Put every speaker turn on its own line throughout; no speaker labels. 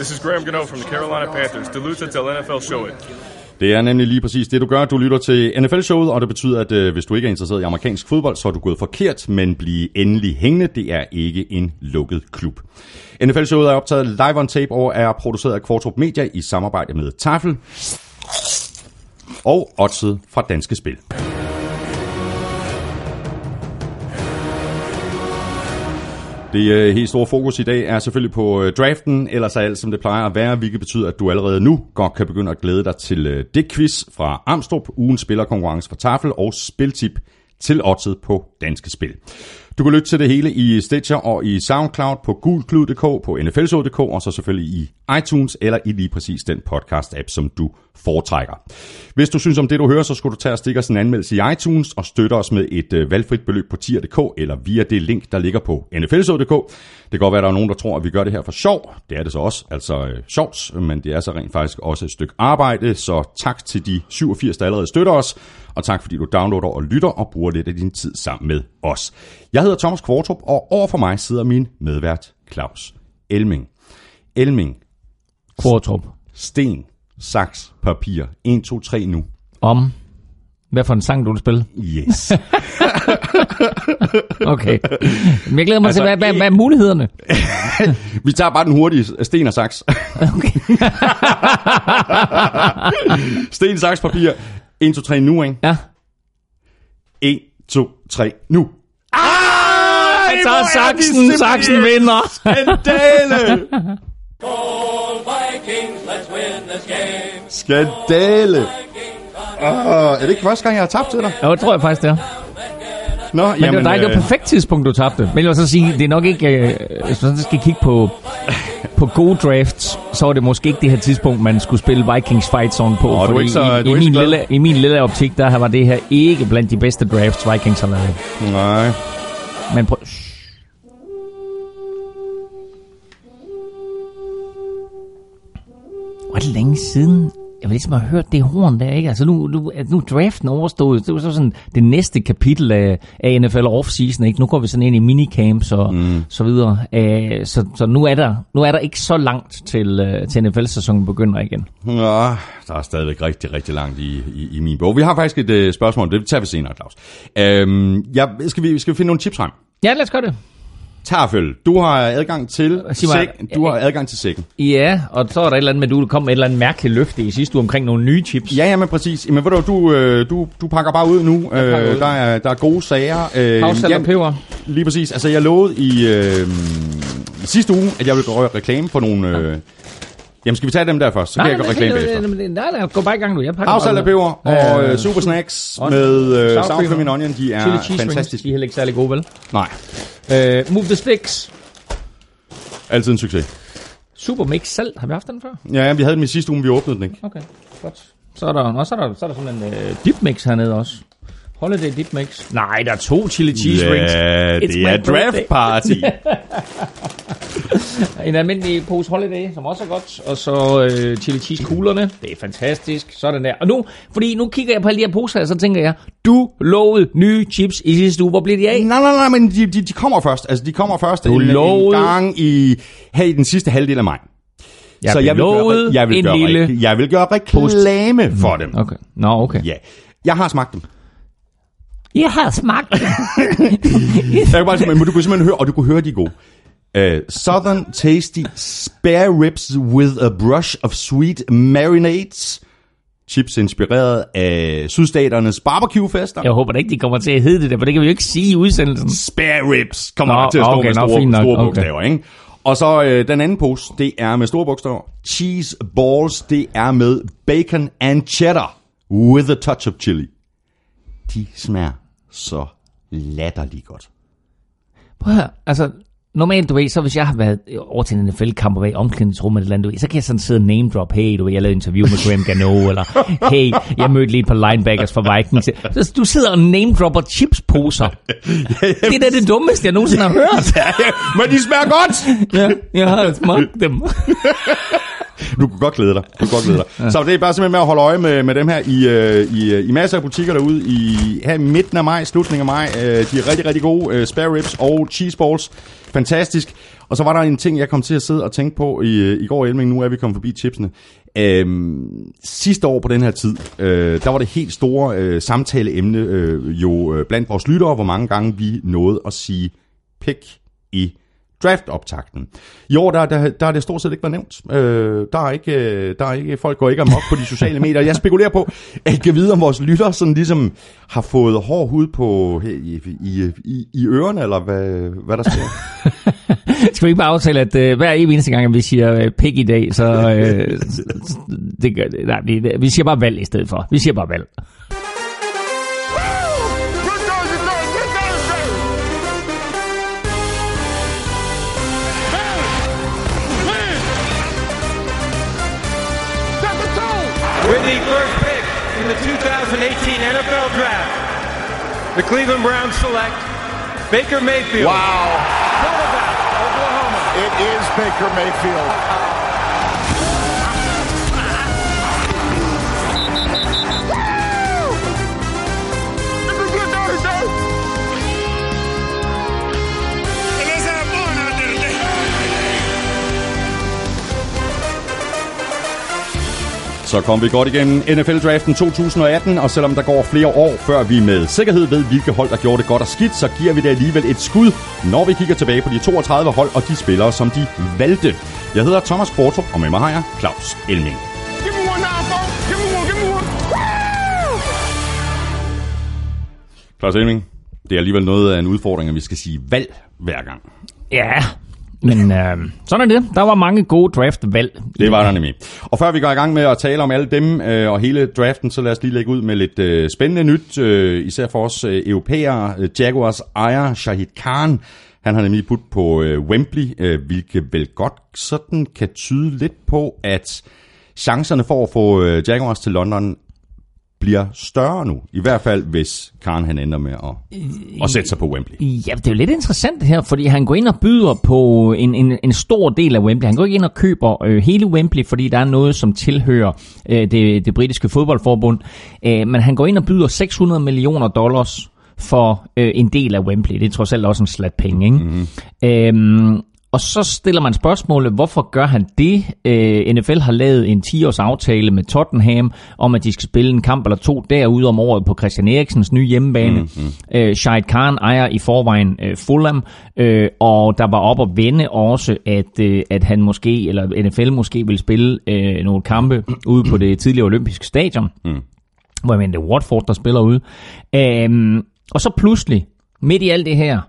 This is Graham Gano from the Carolina Panthers. Duluth until NFL Show It.
Det er nemlig lige præcis det, du gør. Du lytter til NFL-showet, og det betyder, at øh, hvis du ikke er interesseret i amerikansk fodbold, så er du gået forkert, men blive endelig hængende. Det er ikke en lukket klub. NFL-showet er optaget live on tape og er produceret af Kvartrup Media i samarbejde med Tafel og Odset fra Danske Spil. Det øh, helt store fokus i dag er selvfølgelig på øh, draften, ellers er alt som det plejer at være, hvilket betyder, at du allerede nu godt kan begynde at glæde dig til øh, det quiz fra Amstrup, ugens spillerkonkurrence for Tafel og spiltip til oddset på Danske Spil. Du kan lytte til det hele i Stitcher og i SoundCloud på gulklud.dk, på nflshow.dk og så selvfølgelig i iTunes eller i lige præcis den podcast-app, som du foretrækker. Hvis du synes om det, du hører, så skulle du tage og stikke os en anmeldelse i iTunes og støtte os med et øh, valgfrit beløb på tier.dk eller via det link, der ligger på nflshow.dk. Det kan godt være, at der er nogen, der tror, at vi gør det her for sjov. Det er det så også, altså øh, sjovt, men det er så rent faktisk også et stykke arbejde, så tak til de 87, der allerede støtter os, og tak fordi du downloader og lytter og bruger lidt af din tid sammen med os. Jeg hedder Thomas Kvartrup, og over for mig sidder min medvært Claus Elming. Elming,
Kvartrup.
sten, saks, papir. 1, 2, 3 nu.
Om. Hvad for en sang, du vil spille?
Yes.
Okay. Men jeg glæder mig altså,
Altså,
til, hvad, hvad, hvad er mulighederne?
Vi tager bare den hurtige. Sten og saks.
Okay.
Sten, saks, papir. 1, 2, 3 nu, ikke?
Ja.
1, 2, 3 nu. Ah!
Jeg tager saksen, saksen vinder.
Skandale!
Vikings, let's win this game.
Skandale! Oh, er det ikke første gang, jeg har tabt til dig?
Ja, det tror jeg faktisk, det er.
Nå,
Men det var dejligt, det var perfekt tidspunkt, du tabte. Men jeg vil så sige, det er nok ikke, øh, hvis man skal kigge på, på gode drafts, så var det måske ikke det her tidspunkt, man skulle spille Vikings Fight Zone på.
Du er
fordi
ikke så-
i,
du
i, min
glad.
lille, I min lille optik, der var det her ikke blandt de bedste drafts, Vikings har lavet.
Nej.
Men prøv... Hvor er det længe siden, jeg vil ligesom have hørt det horn der, ikke? Altså nu, nu, nu draften overstået. Det var så sådan det næste kapitel af, af NFL offseason, ikke? Nu går vi sådan ind i minicamps og mm. så videre. Uh, så, så nu er der nu er der ikke så langt til, uh, til NFL-sæsonen begynder igen.
Nå, der er stadigvæk rigtig, rigtig langt i, i, i min bog. Vi har faktisk et øh, spørgsmål, det tager vi senere, Claus. Øhm, ja, skal, vi, skal vi finde nogle tips frem?
Ja, lad os gøre det.
Tafel, du har adgang til
Sig mig-
sæk, du har adgang til sækken.
Ja, og så er der et eller andet med, at du kom med et eller andet mærkeligt løfte i sidste uge omkring nogle nye chips.
Ja, ja, men præcis. Men ved du, du, øh, du, du pakker bare ud nu. Øh,
ud.
der, er, der er gode sager. Øh,
Havsalt og peber.
Lige præcis. Altså, jeg lovede i, øh, sidste uge, at jeg ville gøre reklame for nogle... Øh, jamen, skal vi tage dem der først? Så kan jeg gøre reklame bagefter.
Nej, nej, nej, gå bare i gang nu. Jeg pakker ud.
peber og
Øh,
øh, super snacks
og-
med øh,
sour cream
and onion, de er fantastiske.
de er heller ikke særlig gode, vel?
Nej,
Uh, Move the Sticks.
altid en succes.
Super Mix selv. Har vi haft den før?
Ja, vi havde den i sidste uge, men vi åbnede den ikke.
Okay, godt. Så er der, og så er der, så er der sådan en uh, dip mix hernede også. Holiday dip mix. Nej, der er to chili cheese rings.
Ja, det er
birthday.
draft party.
En almindelig pose Holiday, som også er godt. Og så øh, chili cheese kuglerne. Det er fantastisk. Sådan der. Og nu, fordi nu kigger jeg på alle de her poser her, så tænker jeg, du lovede nye chips i sidste uge. Hvor bliver de af?
nej, nej, nej, men de, de, de kommer først. Altså, de kommer først
Du
en, en
lovede-
gang i, her i den sidste halvdel af maj.
Jeg
så jeg vil, gøre, jeg, vil
en
gøre,
lille...
jeg vil gøre reklame for dem.
Okay. Nå, okay.
Ja. Jeg har smagt dem.
Jeg har smagt
Jeg kan bare, men du kunne simpelthen høre, og du kunne høre, de er gode. Uh, Southern Tasty Spare Ribs with a Brush of Sweet Marinades. Chips inspireret af sydstaternes barbecue-fester.
Jeg håber da ikke, de kommer til at hedde det der, for det kan vi jo ikke sige i udsendelsen.
Spare Ribs kommer
Nå,
til at stå
okay,
med
nå,
store,
fint nok,
store
okay.
bogstaver, ikke? Og så øh, den anden pose, det er med store bogstaver. Cheese balls, det er med bacon and cheddar with a touch of chili. De smager så latterligt godt.
Prøv at høre, altså, normalt, du ved, så hvis jeg har været over til en NFL-kamp og været i omklædningsrummet eller andet, du ved, så kan jeg sådan sidde og name drop, hey, du ved, jeg lavede interview med Graham Gano, eller hey, jeg mødte lige et par linebackers fra Vikings. Så du sidder og name dropper chipsposer. Det er da det dummeste, jeg nogensinde har hørt.
Men de smager godt!
Ja, jeg har smagt dem.
Du kunne godt glæde dig. Du kunne godt glæde dig. Ja. Så det er bare simpelthen med at holde øje med, med dem her i, øh, i, øh, i masser af butikker derude i her i midten af maj, slutningen af maj. Øh, de er rigtig, rigtig gode. Øh, spare ribs og cheese balls. Fantastisk. Og så var der en ting, jeg kom til at sidde og tænke på i, i går, Elming. Nu er vi kommet forbi chipsene. Øhm, sidste år på den her tid, øh, der var det helt store øh, samtaleemne øh, jo øh, blandt vores lyttere, hvor mange gange vi nåede at sige pik i draft-optakten. I år, der, der, der er det stort set ikke været nævnt. Øh, der, er ikke, øh, der er ikke, folk går ikke amok på de sociale medier. Jeg spekulerer på, at jeg kan vide, om vores lytter sådan ligesom har fået hård hud på i, i, i, i ørerne, eller hvad, hvad der sker.
Skal vi ikke bare aftale, at øh, hver eneste gang, at vi siger øh, pik i dag, så øh, det gør, det, nej, det, vi siger bare valg i stedet for. Vi siger bare valg.
The Cleveland Browns select Baker Mayfield.
Wow.
Oklahoma.
It is Baker Mayfield.
Så kom vi godt igennem NFL-draften 2018, og selvom der går flere år, før vi med sikkerhed ved, hvilke hold, der gjorde det godt og skidt, så giver vi det alligevel et skud, når vi kigger tilbage på de 32 hold og de spillere, som de valgte. Jeg hedder Thomas Kvartrup, og med mig har jeg Claus Elming. Claus Elming, det er alligevel noget af en udfordring, at vi skal sige valg hver gang.
Ja, men øh, sådan er det. Der var mange gode draft-valg.
Det var der nemlig. Og før vi går i gang med at tale om alle dem øh, og hele draften, så lad os lige lægge ud med lidt øh, spændende nyt, øh, især for os øh, europæere. Jaguars ejer Shahid Khan, han har nemlig budt på øh, Wembley, øh, hvilket vel godt sådan kan tyde lidt på, at chancerne for at få øh, Jaguars til London bliver større nu. I hvert fald, hvis Khan han ender med at, at sætte sig på Wembley.
Ja, det er jo lidt interessant det her, fordi han går ind og byder på en, en, en stor del af Wembley. Han går ikke ind og køber øh, hele Wembley, fordi der er noget, som tilhører øh, det, det britiske fodboldforbund. Øh, men han går ind og byder 600 millioner dollars for øh, en del af Wembley. Det er trods alt også en slat penge, ikke? Mm-hmm. Øhm, og så stiller man spørgsmålet, hvorfor gør han det? Øh, NFL har lavet en 10-års aftale med Tottenham om, at de skal spille en kamp eller to derude om året på Christian Eriksens nye hjemmebane. Mm-hmm. Øh, Shahid Khan ejer i forvejen øh, Fulham, øh, og der var op at vende også, at, øh, at han måske, eller NFL måske vil spille øh, nogle kampe ude på det tidligere olympiske stadion, mm. hvor jeg mener, det er Watford, der spiller ude. Øh, og så pludselig, midt i alt det her,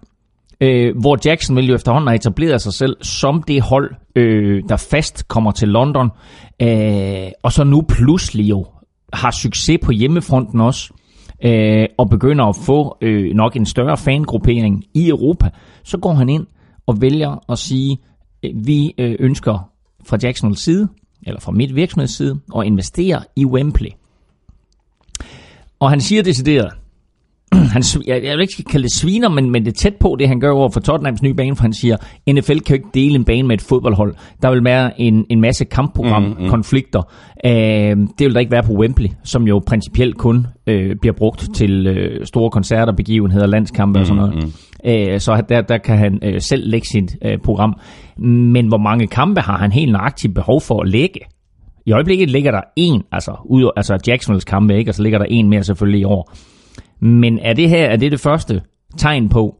øh, hvor Jacksonville jo efterhånden har etableret sig selv som det hold, øh, der fast kommer til London, øh, og så nu pludselig jo har succes på hjemmefronten også, øh, og begynder at få øh, nok en større fangruppering i Europa, så går han ind og vælger at sige, øh, vi øh, ønsker fra Jacksonville side, eller fra mit virksomheds side, at investere i Wembley. Og han siger decideret, han, jeg, jeg vil ikke kalde det sviner, men, men det er tæt på det, han gør over for Tottenhams nye bane, for han siger, NFL kan jo ikke dele en bane med et fodboldhold. Der vil være en, en masse kampprogram-konflikter. Mm, mm. Øh, det vil der ikke være på Wembley, som jo principielt kun øh, bliver brugt til øh, store koncerter, begivenheder, landskampe mm, og sådan noget. Mm. Øh, så der, der kan han øh, selv lægge sit øh, program. Men hvor mange kampe har han helt nøjagtigt behov for at lægge? I øjeblikket ligger der en, altså, ud, altså Jacksonville's kampe, ikke? og så ligger der en mere selvfølgelig i år. Men er det her er det, det første tegn på,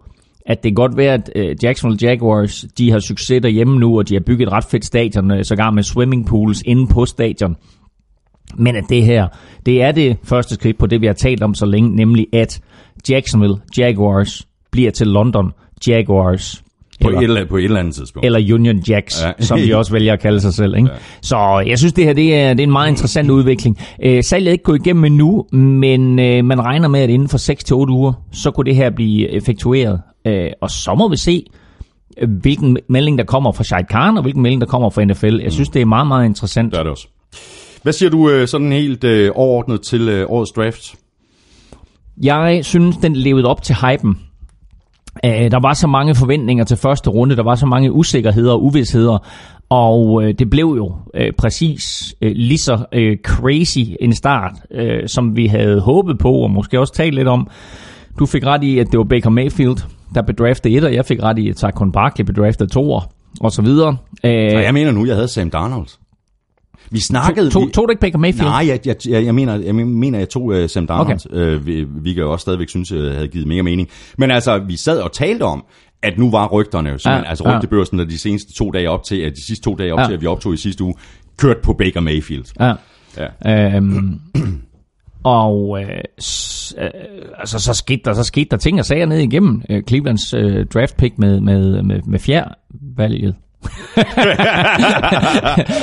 at det kan godt være, at øh, Jacksonville Jaguars de har succes derhjemme nu, og de har bygget et ret fedt stadion, øh, sågar med swimmingpools inde på stadion. Men at det her, det er det første skridt på det, vi har talt om så længe, nemlig at Jacksonville Jaguars bliver til London Jaguars.
På, eller, et, eller, på et eller andet tidspunkt.
Eller Union Jacks, ja. som de også vælger at kalde sig selv. Ikke? Ja. Så jeg synes, det her det er, det er en meget interessant udvikling. Øh, salget er ikke gået igennem endnu, men øh, man regner med, at inden for 6-8 uger, så kunne det her blive effektueret. Øh, og så må vi se, hvilken melding der kommer fra Shahid Khan, og hvilken melding der kommer fra NFL. Jeg synes, det er meget, meget interessant.
Det er det også. Hvad siger du øh, sådan helt øh, overordnet til øh, årets draft?
Jeg synes, den levede op til hypen. Uh, der var så mange forventninger til første runde, der var så mange usikkerheder og uvidsheder, Og øh, det blev jo øh, præcis øh, lige så øh, crazy en start, øh, som vi havde håbet på, og måske også talt lidt om. Du fik ret i, at det var Baker Mayfield, der bedraftede et, og jeg fik ret i, at Saquon Barkley bedraftede to og så videre. Øh,
Og jeg mener nu, jeg havde Sam Darnold. Vi snakkede...
tog,
vi-
tog du ikke Baker Mayfield?
Nej, jeg, jeg, jeg, jeg, mener, jeg mener, jeg tog uh, Sam Darnold. Okay. Uh, vi, vi kan jo også stadigvæk synes, at det havde givet mega mening. Men altså, vi sad og talte om, at nu var rygterne jo
Ja,
altså
ja.
rygtebørsen, de seneste to dage op til, at de sidste to dage op
Ja.
til, at vi optog i sidste uge, kørt på Baker Mayfield.
Ja.
Ja.
Øhm, og øh, øh, altså, så, skete der, så skete der ting og sager ned igennem øh, Clevelands øh, draft pick med, med, med, med fjervalget.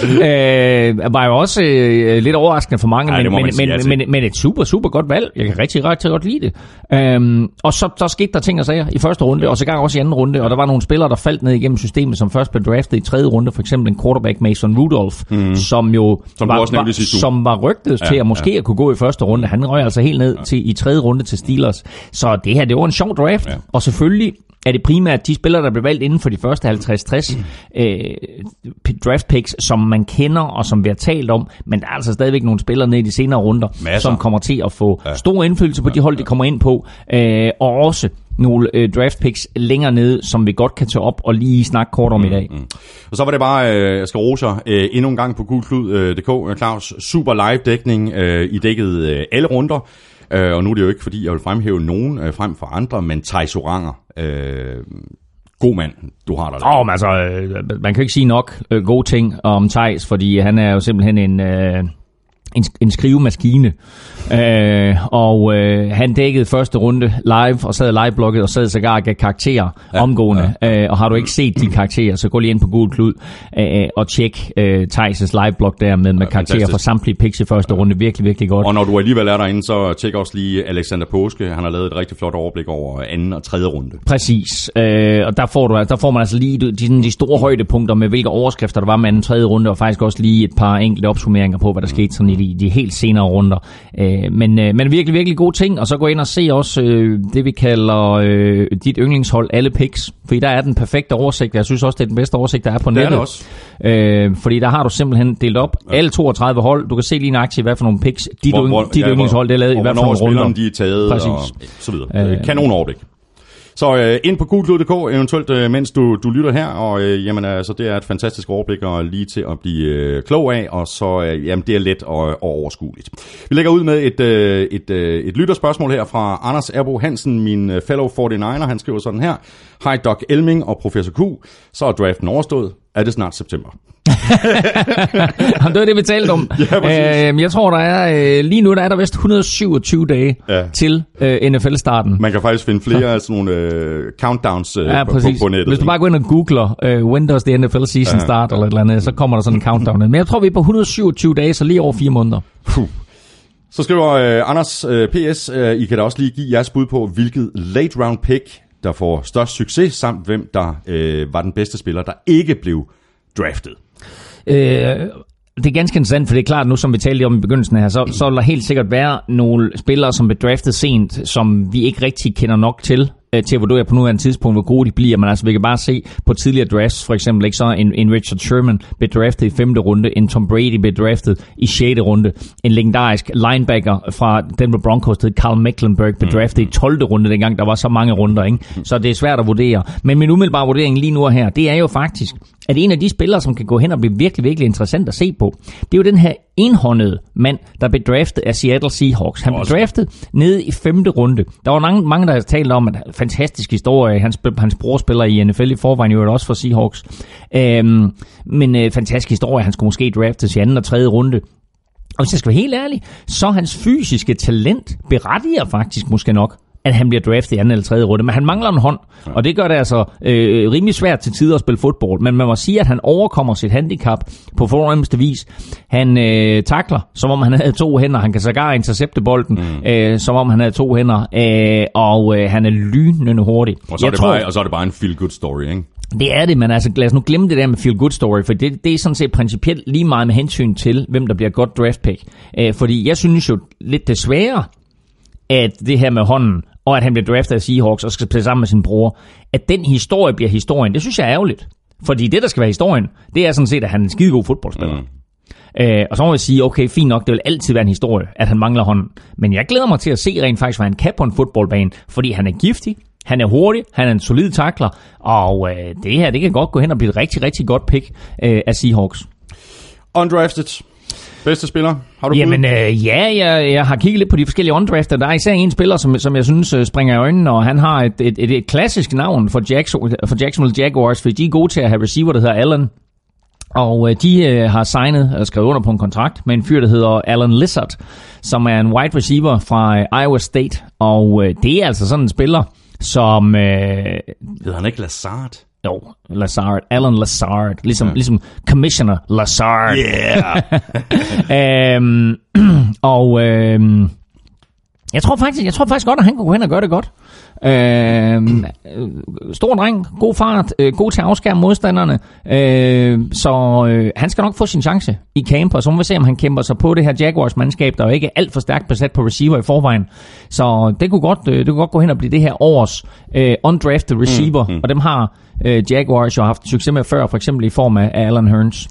Øh, var jo også øh, lidt overraskende for mange,
Ja,
men, men,
ja
men,
til.
men, men et super, super godt valg. Jeg kan rigtig, rigtig godt lide det. Øhm, og så, så skete der ting og sager i første runde, og så gang også i anden runde, og der var nogle spillere, der faldt ned igennem systemet, som først blev draftet i tredje runde, for eksempel en quarterback Mason Rudolph, mm. som jo
Som
var,
også
var, som var rygtet
Ja,
til at måske
ja.
at kunne gå i første runde. Han røg altså helt ned til, i tredje runde til Steelers. Så det her, det var en sjov draft.
Ja.
Og selvfølgelig er det primært de spillere, der blev valgt inden for de første 50-60 øh, draft picks, som man kender og som vi har talt om. Men der er altså stadigvæk nogle spillere nede i de senere runder,
Masser.
som kommer til at få stor indflydelse på de hold, de kommer ind på. Øh, og også nogle øh, draft picks længere nede, som vi godt kan tage op og lige snakke kort om i dag.
Og så var det bare, øh, jeg skal rose jer øh, endnu en gang på gulklud.dk. Claus, super live dækning. Øh, I dækkede øh, alle runder. Øh, og nu er det jo ikke, fordi jeg vil fremhæve nogen øh, frem for andre, men Thijs Oranger, øh, god mand, du har der.
Åh, oh, men altså, øh, man kan ikke sige nok øh, gode ting om Thijs, fordi han er jo simpelthen en, øh, en, en skrivemaskine. Øh, og øh, han dækkede første runde live, og sad live-blogget, og sad sågar og gav karakterer ja, omgående. Ja. Øh, og har du ikke set de karakterer, så gå lige ind på Google Klud øh, og tjek øh, Thijs' live-blog der med, med ja, karakterer
fantastisk.
for samtlige picks i første runde. Virkelig, virkelig godt.
Og når du alligevel er derinde, så tjek også lige Alexander Påske. Han har lavet et rigtig flot overblik over anden og tredje runde.
Præcis, øh, og der får, du, der får man altså lige de, de, de store højdepunkter med, hvilke overskrifter der var med den tredje runde, og faktisk også lige et par enkelte opsummeringer på, hvad der skete sådan i de, de helt senere runder. Øh, men, øh, men virkelig, virkelig gode ting, og så gå ind og se også øh, det, vi kalder øh, dit yndlingshold, alle picks, fordi der er den perfekte oversigt. Jeg synes også, det er den bedste oversigt, der er på
Det er
nettet.
det også.
Øh, fordi der har du simpelthen delt op ja. alle 32 hold. Du kan se lige nøjagtigt, hvad for nogle picks dit,
Hvor-
yng, dit
ja,
yndlingshold det er lavet i hvad for nogle runder.
de er taget,
Præcis.
og så videre.
Øh,
Kanon overblik. Så øh, ind på gulklud.dk, eventuelt øh, mens du, du lytter her, og øh, jamen altså, det er et fantastisk overblik og lige til at blive øh, klog af, og så øh, jamen, det er let og, og overskueligt. Vi lægger ud med et, øh, et, øh, et lytterspørgsmål her fra Anders Erbo Hansen, min øh, fellow 49er. Han skriver sådan her. Hej Doc Elming og Professor Q, så er draften overstået. Er det snart september?
Det var det, vi talte om.
Ja,
øh, jeg tror, der er øh, lige nu der er der vist 127 dage
Ja.
til øh, NFL-starten.
Man kan faktisk finde flere af sådan nogle øh, countdowns øh,
Ja,
på,
præcis.
på nettet.
Hvis du bare går ind og googler, øh, when does the NFL season
Ja,
start, eller et eller andet, så kommer der sådan en countdown. Men jeg tror, vi er på 127 dage, så lige over fire måneder.
Så skriver øh, Anders øh, PS, øh, I kan da også lige give jeres bud på, hvilket late round pick, der får størst succes, samt hvem der øh, var den bedste spiller, der ikke blev draftet.
Øh, det er ganske interessant, for det er klart nu, som vi talte om i begyndelsen her, så, så vil der helt sikkert være nogle spillere, som blev draftet sent, som vi ikke rigtig kender nok til, øh, til at vurdere på nuværende tidspunkt, hvor gode de bliver. Men altså, vi kan bare se på tidligere drafts, for eksempel ikke så en, en Richard Sherman blev draftet i femte runde, en Tom Brady blev draftet i sjette runde, en legendarisk linebacker fra Denver Broncos, hed Carl Mecklenburg, blev draftet i 12. runde, dengang der var så mange runder. Ikke? Så det er svært at vurdere. Men min umiddelbare vurdering lige nu og her, det er jo faktisk, at en af de spillere, som kan gå hen og blive virkelig, virkelig interessant at se på, det er jo den her enhåndede mand, der blev draftet af Seattle Seahawks. Han blev
Også.
draftet nede i femte runde. Der var mange, mange der har talt om, at fantastisk historie. Hans, hans bror spiller i NFL i forvejen, jo også for Seahawks. Øhm, men øh, fantastisk historie. Han skulle måske draftes i anden og tredje runde. Og hvis jeg skal være helt ærlig, så hans fysiske talent berettiger faktisk måske nok, at han bliver draftet i anden eller tredje runde. Men han mangler en hånd, og det gør det altså øh, rimelig svært til tider at spille fodbold. Men man må sige, at han overkommer sit handicap på fornemmeste vis. Han øh, takler, som om han havde to hænder. Han kan sågar intercepte bolden, mm. øh, som om han havde to hænder. Øh, og øh, han er lynende hurtig.
Og så, er
Jeg
det
tror-
bare, og så er det bare en feel-good story, ikke?
det er det, men altså lad os nu glemme det der med feel good story, for det, det er sådan set principielt lige meget med hensyn til, hvem der bliver godt draft pick. Øh, fordi jeg synes jo lidt desværre, at det her med hånden, og at han bliver draftet af Seahawks og skal spille sammen med sin bror, at den historie bliver historien. Det synes jeg er ærgerligt. Fordi det, der skal være historien, det er sådan set, at han er en skidegod fodboldspiller. Mm. Øh, og så må jeg sige, okay, fint nok, det vil altid være en historie, at han mangler hånden. Men jeg glæder mig til at se rent faktisk, hvad han kan på en fodboldbane, fordi han er giftig, han er hurtig, han er en solid takler, og øh, det her, det kan godt gå hen og blive et rigtig, rigtig godt pick øh, af Seahawks.
Undrafted. Bedste spiller? Har du?
Jamen øh, ja, jeg, jeg har kigget lidt på de forskellige undrafted. Der er især en spiller, som, som jeg synes øh, springer i øjnene, og han har et, et, et, et klassisk navn for, Jackson, for Jacksonville Jaguars, fordi de er gode til at have receiver, der hedder Allen. Og øh, de øh, har signet og skrevet under på en kontrakt med en fyr, der hedder Alan Lizard, som er en wide receiver fra øh, Iowa State. Og øh, det er altså sådan en spiller, som... Øh,
Hedder han ikke Lazard?
Jo, Lazard, Alan Lazard, ligesom, ja. ligesom Commissioner Lazard.
Yeah!
øhm, og øhm, jeg tror faktisk, jeg tror faktisk godt, at han kunne gå hen og gøre det godt. Øhm, øh, stor dreng, god fart, øh, god til at afskærme modstanderne. Øh, så øh, han skal nok få sin chance i camp, og så må vi se, om han kæmper sig på det her Jaguars-mandskab, der jo ikke er alt for stærkt besat på receiver i forvejen. Så det kunne godt, øh, det kunne godt gå hen og blive det her års øh, undrafted receiver, mm, mm. og dem har øh, Jaguars jo haft succes med før, for eksempel i form af Alan Hearns.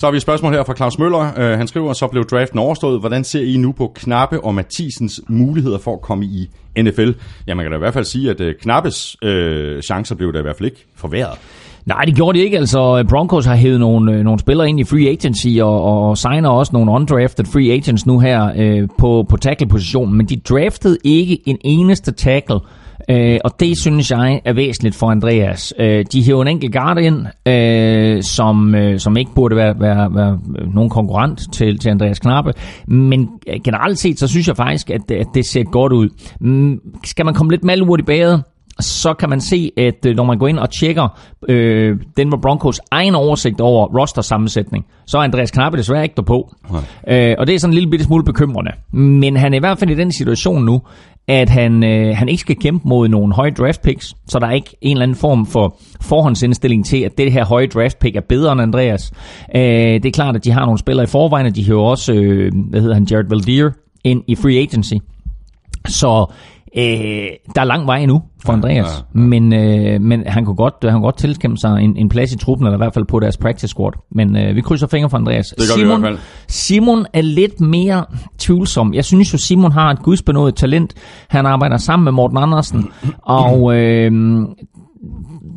Så har vi et spørgsmål her fra Claus Møller. Uh, han skriver, så blev draften overstået. Hvordan ser I nu på Knappe og Mathisens muligheder for at komme i NFL? Ja, man kan da i hvert fald sige, at uh, Knappes uh, chancer blev da i hvert fald ikke forværret.
Nej, det gjorde de ikke. Altså, Broncos har hævet nogle, nogle spillere ind i free agency, og, og signer også nogle undrafted free agents nu her øh, på, på tackle-positionen. Men de draftede ikke en eneste tackle, øh, og det synes jeg er væsentligt for Andreas. Øh, de hæver en enkelt guard ind, øh, som, øh, som ikke burde være, være, være nogen konkurrent til, til Andreas Knappe. Men generelt set, så synes jeg faktisk, at, at det ser godt ud. Mm, skal man komme lidt malurt i baget, så kan man se, at øh, når man går ind og tjekker øh, Denver Broncos egen oversigt over roster-sammensætning, så er Andreas Knappe desværre ikke derpå. Øh, og det er sådan en lille bitte smule bekymrende. Men han er i hvert fald i den situation nu, at han, øh, han ikke skal kæmpe mod nogle høje draft picks, så der er ikke en eller anden form for forhåndsindstilling til, at det her høje draft pick er bedre end Andreas. Øh, det er klart, at de har nogle spillere i forvejen, og de hører også, øh, hvad hedder han, Jared Valdir ind i free agency. Så øh, der er lang vej endnu for Andreas, ja, ja, ja. Men, øh, men han kunne godt, han kunne godt tilkæmpe sig en, en plads i truppen, eller i hvert fald på deres practice squad. Men øh, vi krydser fingre for Andreas.
Det gør
Simon,
vi i hvert fald.
Simon er lidt mere tvivlsom. Jeg synes jo, Simon har et gudsbenået talent. Han arbejder sammen med Morten Andersen, og øh,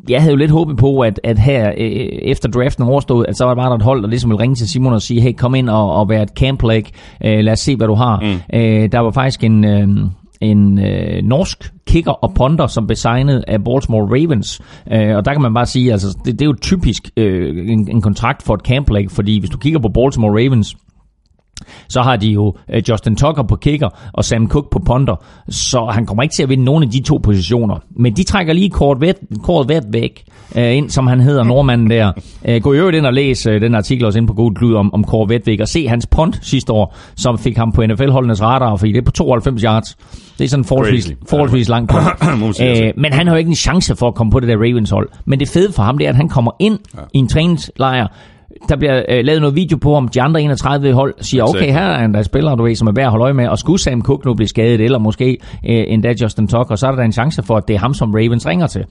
jeg havde jo lidt håbet på, at, at her øh, efter draften overstod, at så var der bare et hold, der ligesom ville ringe til Simon og sige, hey, kom ind og, og vær et camp leg. Øh, lad os se, hvad du har. Mm. Øh, der var faktisk en... Øh, en øh, norsk kicker og ponder, som blev signet af Baltimore Ravens. Øh, og der kan man bare sige, altså det, det er jo typisk øh, en, en kontrakt for et camp leg, fordi hvis du kigger på Baltimore Ravens, så har de jo øh, Justin Tucker på kicker og Sam Cook på ponder, så han kommer ikke til at vinde nogen af de to positioner. Men de trækker lige kort væk, kort væk væk øh, ind, som han hedder, nordmanden der. Øh, gå i øvrigt ind og læs øh, den artikel også ind på God Klud om, om Kåre Vetvæk, og se hans punt sidste år, som fik ham på NFL-holdenes radar, fordi det er på 92 yards. Det er sådan forholdsvis,
Crazy.
forholdsvis langt
man sige, altså.
øh, men han har jo ikke en chance for at komme på det der Ravens-hold. Men det fede for ham, det er, at han kommer ind ja. i en træningslejr, der bliver øh, lavet noget video på, om de andre 31 hold siger, okay, her er en der spiller, du ved, som er værd at holde øje med, og skulle Sam Cook nu blive skadet, eller måske øh, endda Justin Tucker, så er der en chance for, at det er ham, som Ravens ringer til.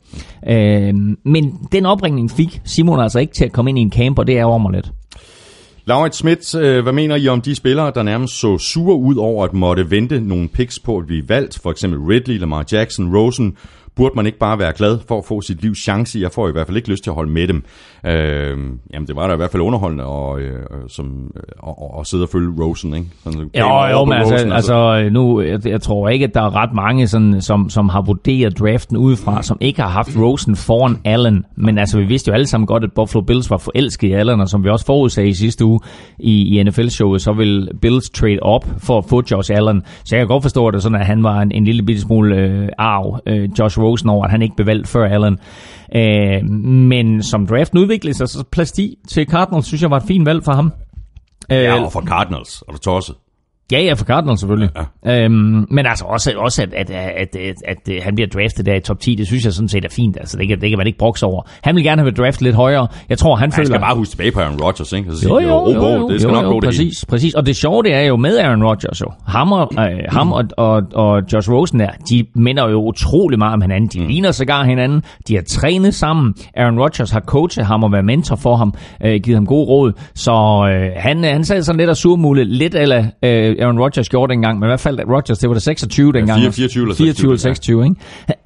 Øh, men den opringning fik Simon altså ikke til at komme ind i en camp, og det er over mig lidt.
Laurits Schmidt, øh, hvad mener I om de spillere, der nærmest så sure ud over at måtte vente nogle picks på at blive valgt? For eksempel Ridley, Lamar Jackson, Rosen. Burde man ikke bare være glad for at få sit livs chance? Jeg får i hvert fald ikke lyst til at holde med dem. Øh, jamen, det var da i hvert fald underholdende og, øh, som, og, og sidde og følge Rosen, ikke? Sådan,
Jo, jo, men altså,
Rosen,
altså nu, jeg, jeg tror ikke, at der er ret mange, sådan, som, som har vurderet draften udefra, som ikke har haft Rosen foran Allen. Men altså, vi vidste jo alle sammen godt, at Buffalo Bills var forelsket i Allen, og som vi også forudsagde i sidste uge i, i NFL-showet, så vil Bills trade op for at få Josh Allen. Så jeg kan godt forstå, det sådan, at han var en, en lille bitte smule øh, arv, øh, Josh Rosen, over at han ikke blev valgt før Allen. Øh, men som draften udviklede sig, så plads 10 til Cardinals, synes jeg var et fint valg for ham. Øh,
Ja, og for Cardinals, og du tosset.
Ja, ja, for Cardinals selvfølgelig. Ja. Øhm, men altså også, også at, at, at, at, at, at han bliver draftet der i top 10, det synes jeg sådan set er fint. Altså, det kan, det kan man ikke brokse over. Han vil gerne have været draftet lidt højere. Jeg tror, han,
Han
føler...
skal bare huske tilbage på Aaron Rodgers, ikke? Så sige,
Jo, jo,
"Jo,
jo,
jo, det skal
jo,
nok
jo,
gå det hele.
præcis, præcis. Og det sjove, det er jo med Aaron Rodgers jo. Ham og, øh, ham og, og, og Josh Rosen der, de minder jo utrolig meget om hinanden. De mm. ligner sågar hinanden. De har trænet sammen. Aaron Rodgers har coachet ham og været mentor for ham, øh, givet ham gode råd. Så øh, han, han sad sådan lidt og surmule, lidt eller øh, Aaron Rodgers gjorde dengang, men i hvert fald Rodgers, det var det 26 dengang.
4 24 eller
24 eller 26, ikke?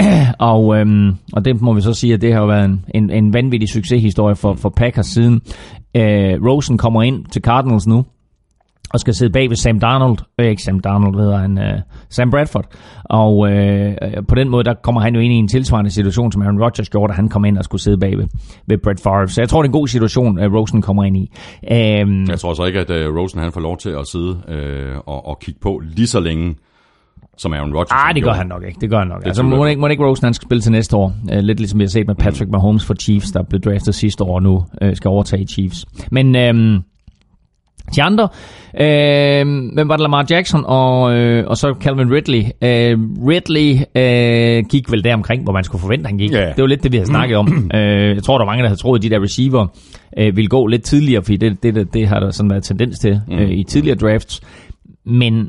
og, øhm, og det må vi så sige, at det har jo været en, en, en vanvittig succeshistorie for, for Packers siden. Øh, Rosen kommer ind til Cardinals nu, og skal sidde bag ved Sam Darnold, øh, ikke Sam Darnold, hedder han, øh, Sam Bradford. Og øh, på den måde, der kommer han jo ind i en tilsvarende situation, som Aaron Rodgers gjorde, da han kom ind og skulle sidde bag ved, ved Brett Favre. Så jeg tror, det er en god situation, at Rosen kommer ind i. Øh,
Jeg tror så ikke, at uh, Rosen han får lov til at sidde uh, og, og kigge på lige så længe, som Aaron Rodgers
Ah, det gør han nok ikke. Det gør han nok. Altså,
tvivler
må ikke, må ikke Rosen han skal spille til næste år. Uh, lidt ligesom vi har set med Patrick Mahomes for Chiefs, der blev draftet sidste år og nu uh, skal overtage Chiefs. Men øhm, de andre, øh, hvem var det Lamar Jackson og, øh, og så Calvin Ridley. Øh, Ridley øh, gik vel der omkring, hvor man skulle forvente, han gik.
Ja.
Det var lidt det, vi havde snakket om. øh, jeg tror, der var mange, der havde troet, at de der receiver øh, ville gå lidt tidligere, fordi det, det, det, det har der sådan været tendens til øh, i tidligere drafts. Men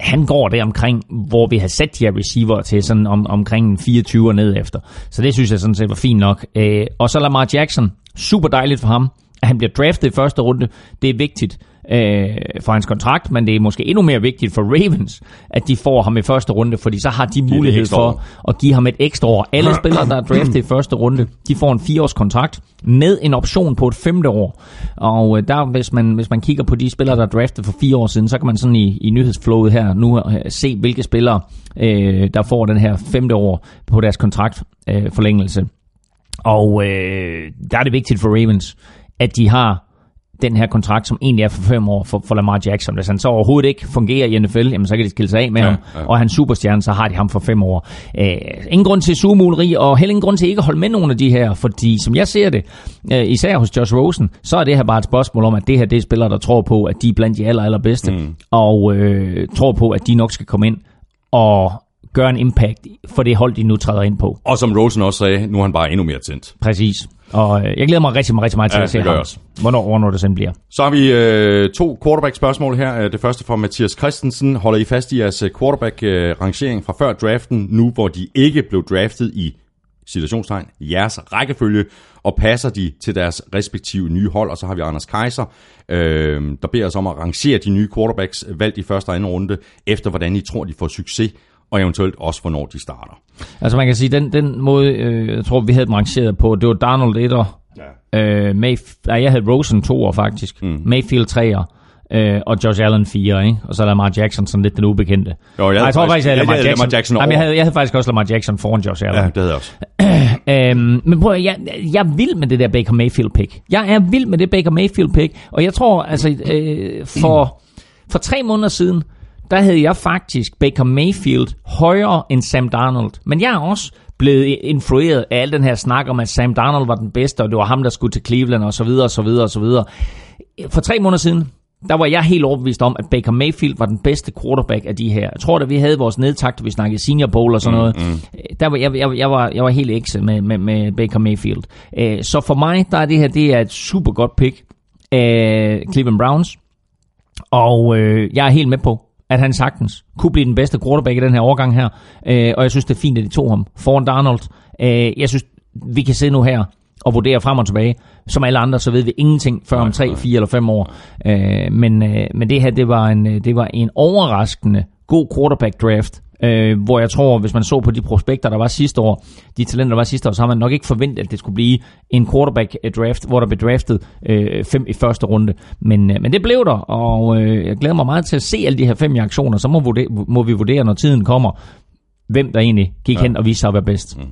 han går der omkring, hvor vi har sat de her receiver til sådan om, omkring 24 og ned efter. Så det synes jeg sådan set var fint nok. Øh, og så Lamar Jackson, super dejligt for ham, at han bliver draftet i første runde. Det er vigtigt øh, for hans kontrakt, men det er måske endnu mere vigtigt for Ravens, at de får ham i første runde, fordi så har de mulighed for
år.
at give ham et ekstra år. Alle spillere, der er draftet i første runde, de får en fireårs kontrakt med en option på et femte år. Og øh, der, hvis man, hvis man kigger på de spillere, der er draftet for fire år siden, så kan man sådan i, i nyhedsflowet her nu øh, se, hvilke spillere, øh, der får den her femte år på deres kontrakt øh, forlængelse. Og øh, der er det vigtigt for Ravens, at de har den her kontrakt, som egentlig er for fem år for, for Lamar Jackson. Hvis han så overhovedet ikke fungerer i NFL, jamen så kan de skille sig af med
Ja,
ham.
ja.
Og han superstjerne, så har de ham for fem år. Øh, ingen grund til sugemuleri, og heller ingen grund til ikke at holde med nogle af de her, fordi som jeg ser det, øh, især hos Josh Rosen, så er det her bare et spørgsmål om, at det her det er spillere, der tror på, at de er blandt de aller, allerbedste, mm. og øh, tror på, at de nok skal komme ind og gøre en impact for det hold, de nu træder ind på.
Og som Rosen også sagde, nu er han bare endnu mere tændt.
Præcis. Og øh, jeg glæder mig rigtig, rigtig meget til
Ja,
at se ham.
også.
Hvornår, hvornår det sådan bliver.
Så har vi øh, to quarterback-spørgsmål her. Øh, Det første fra Mathias Christensen. Holder I fast i jeres øh, quarterback-rangering fra før draften, nu hvor de ikke blev draftet i situationstegn, jeres rækkefølge, og passer de til deres respektive nye hold. Og så har vi Anders Kaiser, øh, der beder os om at rangere de nye quarterbacks valgt i første og anden runde, efter hvordan I tror, de får succes, og eventuelt også, hvornår de starter.
Altså man kan sige, den, den måde, øh, jeg tror, vi havde dem rangeret på, det var Donald 1'er, ja. øh, Mayf- nej, jeg havde Rosen 2'er faktisk, mm. Mayfield 3'er, øh, og Josh Allen 4, ikke? Og så Lamar Jackson sådan lidt den ubekendte.
Jo, jeg
Nej, jeg tror
faktisk-
jeg havde
jeg
Lamar
havde
Jackson.
Lamar Jackson
Nej, men jeg
over.
havde, jeg havde faktisk også Lamar Jackson foran Josh Allen.
Ja, det havde jeg også.
Øhm, men prøv jeg, jeg er vild med det der Baker Mayfield pick. Jeg er vild med det Baker Mayfield pick, og jeg tror, altså, øh, for, for tre måneder siden, der havde jeg faktisk Baker Mayfield højere end Sam Darnold. Men jeg er også blevet influeret af al den her snak om, at Sam Darnold var den bedste, og det var ham, der skulle til Cleveland, og så videre, og så videre, og så videre. For tre måneder siden, der var jeg helt overbevist om, at Baker Mayfield var den bedste quarterback af de her. Jeg tror, da vi havde vores nedtakt, vi snakkede Senior Bowl og sådan noget, mm, der var jeg, jeg, jeg, var, jeg var helt ekse med, med, med Baker Mayfield. Øh, Så for mig, der er det her det er et super godt pick af Cleveland Browns. Og øh, jeg er helt med på, at han sagtens kunne blive den bedste quarterback i den her årgang her. Øh, og jeg synes, det er fint, at de tog ham foran Donald. Øh, jeg synes, vi kan sidde nu her og vurdere frem og tilbage. Som alle andre, så ved vi ingenting før om 3, 4 eller 5 år. Øh, men, øh, men det her, det var en, øh, det var en overraskende god quarterback draft. Øh, hvor jeg tror, hvis man så på de prospekter, der var sidste år, de talenter, der var sidste år, så har man nok ikke forventet, at det skulle blive en quarterback øh, draft, hvor der blev draftet øh, fem i første runde. Men, øh, men det blev der, og øh, jeg glæder mig meget til at se alle de her fem i aktioner. Så må, vurdere, må vi vurdere, når tiden kommer, hvem der egentlig gik ja. hen og viste sig at være bedst. Mm.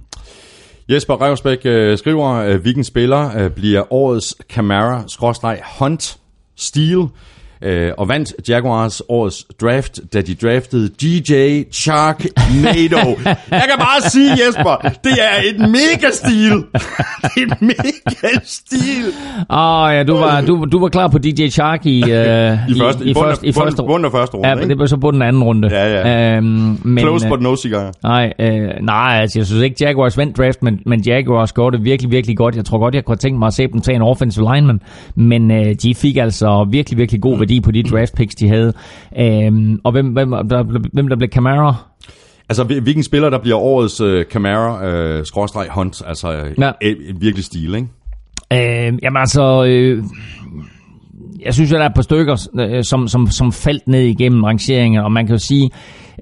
Jesper Revsbæk øh, skriver, at hvilken spiller øh, bliver årets Camara-Hunt Steel. Øh, og vandt Jaguars årets draft, da de draftede DJ Sharknado. Jeg kan bare sige, Jesper, det er et mega stil. Det er et mega stil.
Åh oh, ja, du var, du, du var klar på DJ Shark i, uh,
I første, i, i, første, i første, bunden runde,
ja,
ikke?
det var så på den anden runde.
Ja, ja.
Øhm, men,
Close
øh,
but no cigar.
Nej, øh, nej, altså jeg synes ikke Jaguars vandt draft, men, men Jaguars gjorde det virkelig, virkelig godt. Jeg tror godt, jeg kunne tænkt mig at se dem tage en offensive lineman, men øh, de fik altså virkelig, virkelig god værdi på de draft picks, de havde. Øhm, og hvem, hvem, der, hvem der blev Camara?
Altså, hvil- hvilken spiller, der bliver årets uh, Camara, uh, skråstreg Hunt, altså
Ja.
ja. et, et virkelig stil, ikke?
Øh, jamen altså, øh, jeg synes, at der er et par stykker, øh, som, som, som faldt ned igennem rangeringen, og man kan jo sige,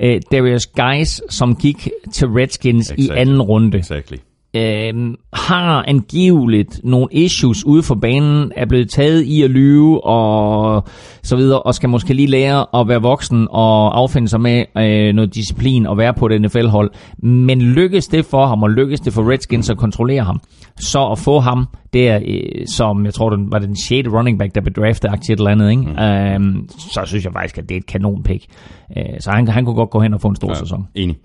øh, Darius Guys, som gik til Redskins i
Exactly.
anden runde,
Exactly.
Øh, har angiveligt nogle issues ude for banen, er blevet taget i at lyve og så videre, og skal måske lige lære at være voksen og affinde sig med øh, noget disciplin og være på et NFL-hold. Men lykkes det for ham, og lykkes det for Redskins at kontrollere ham, så at få ham der, øh, som jeg tror, den var den 6. running back, der blev draftet aktivt et eller andet, ikke? Mm. Øh, så synes jeg faktisk, at det er et kanonpick. Øh, så han, han kunne godt gå hen og få en stor ja. sæson.
Enig.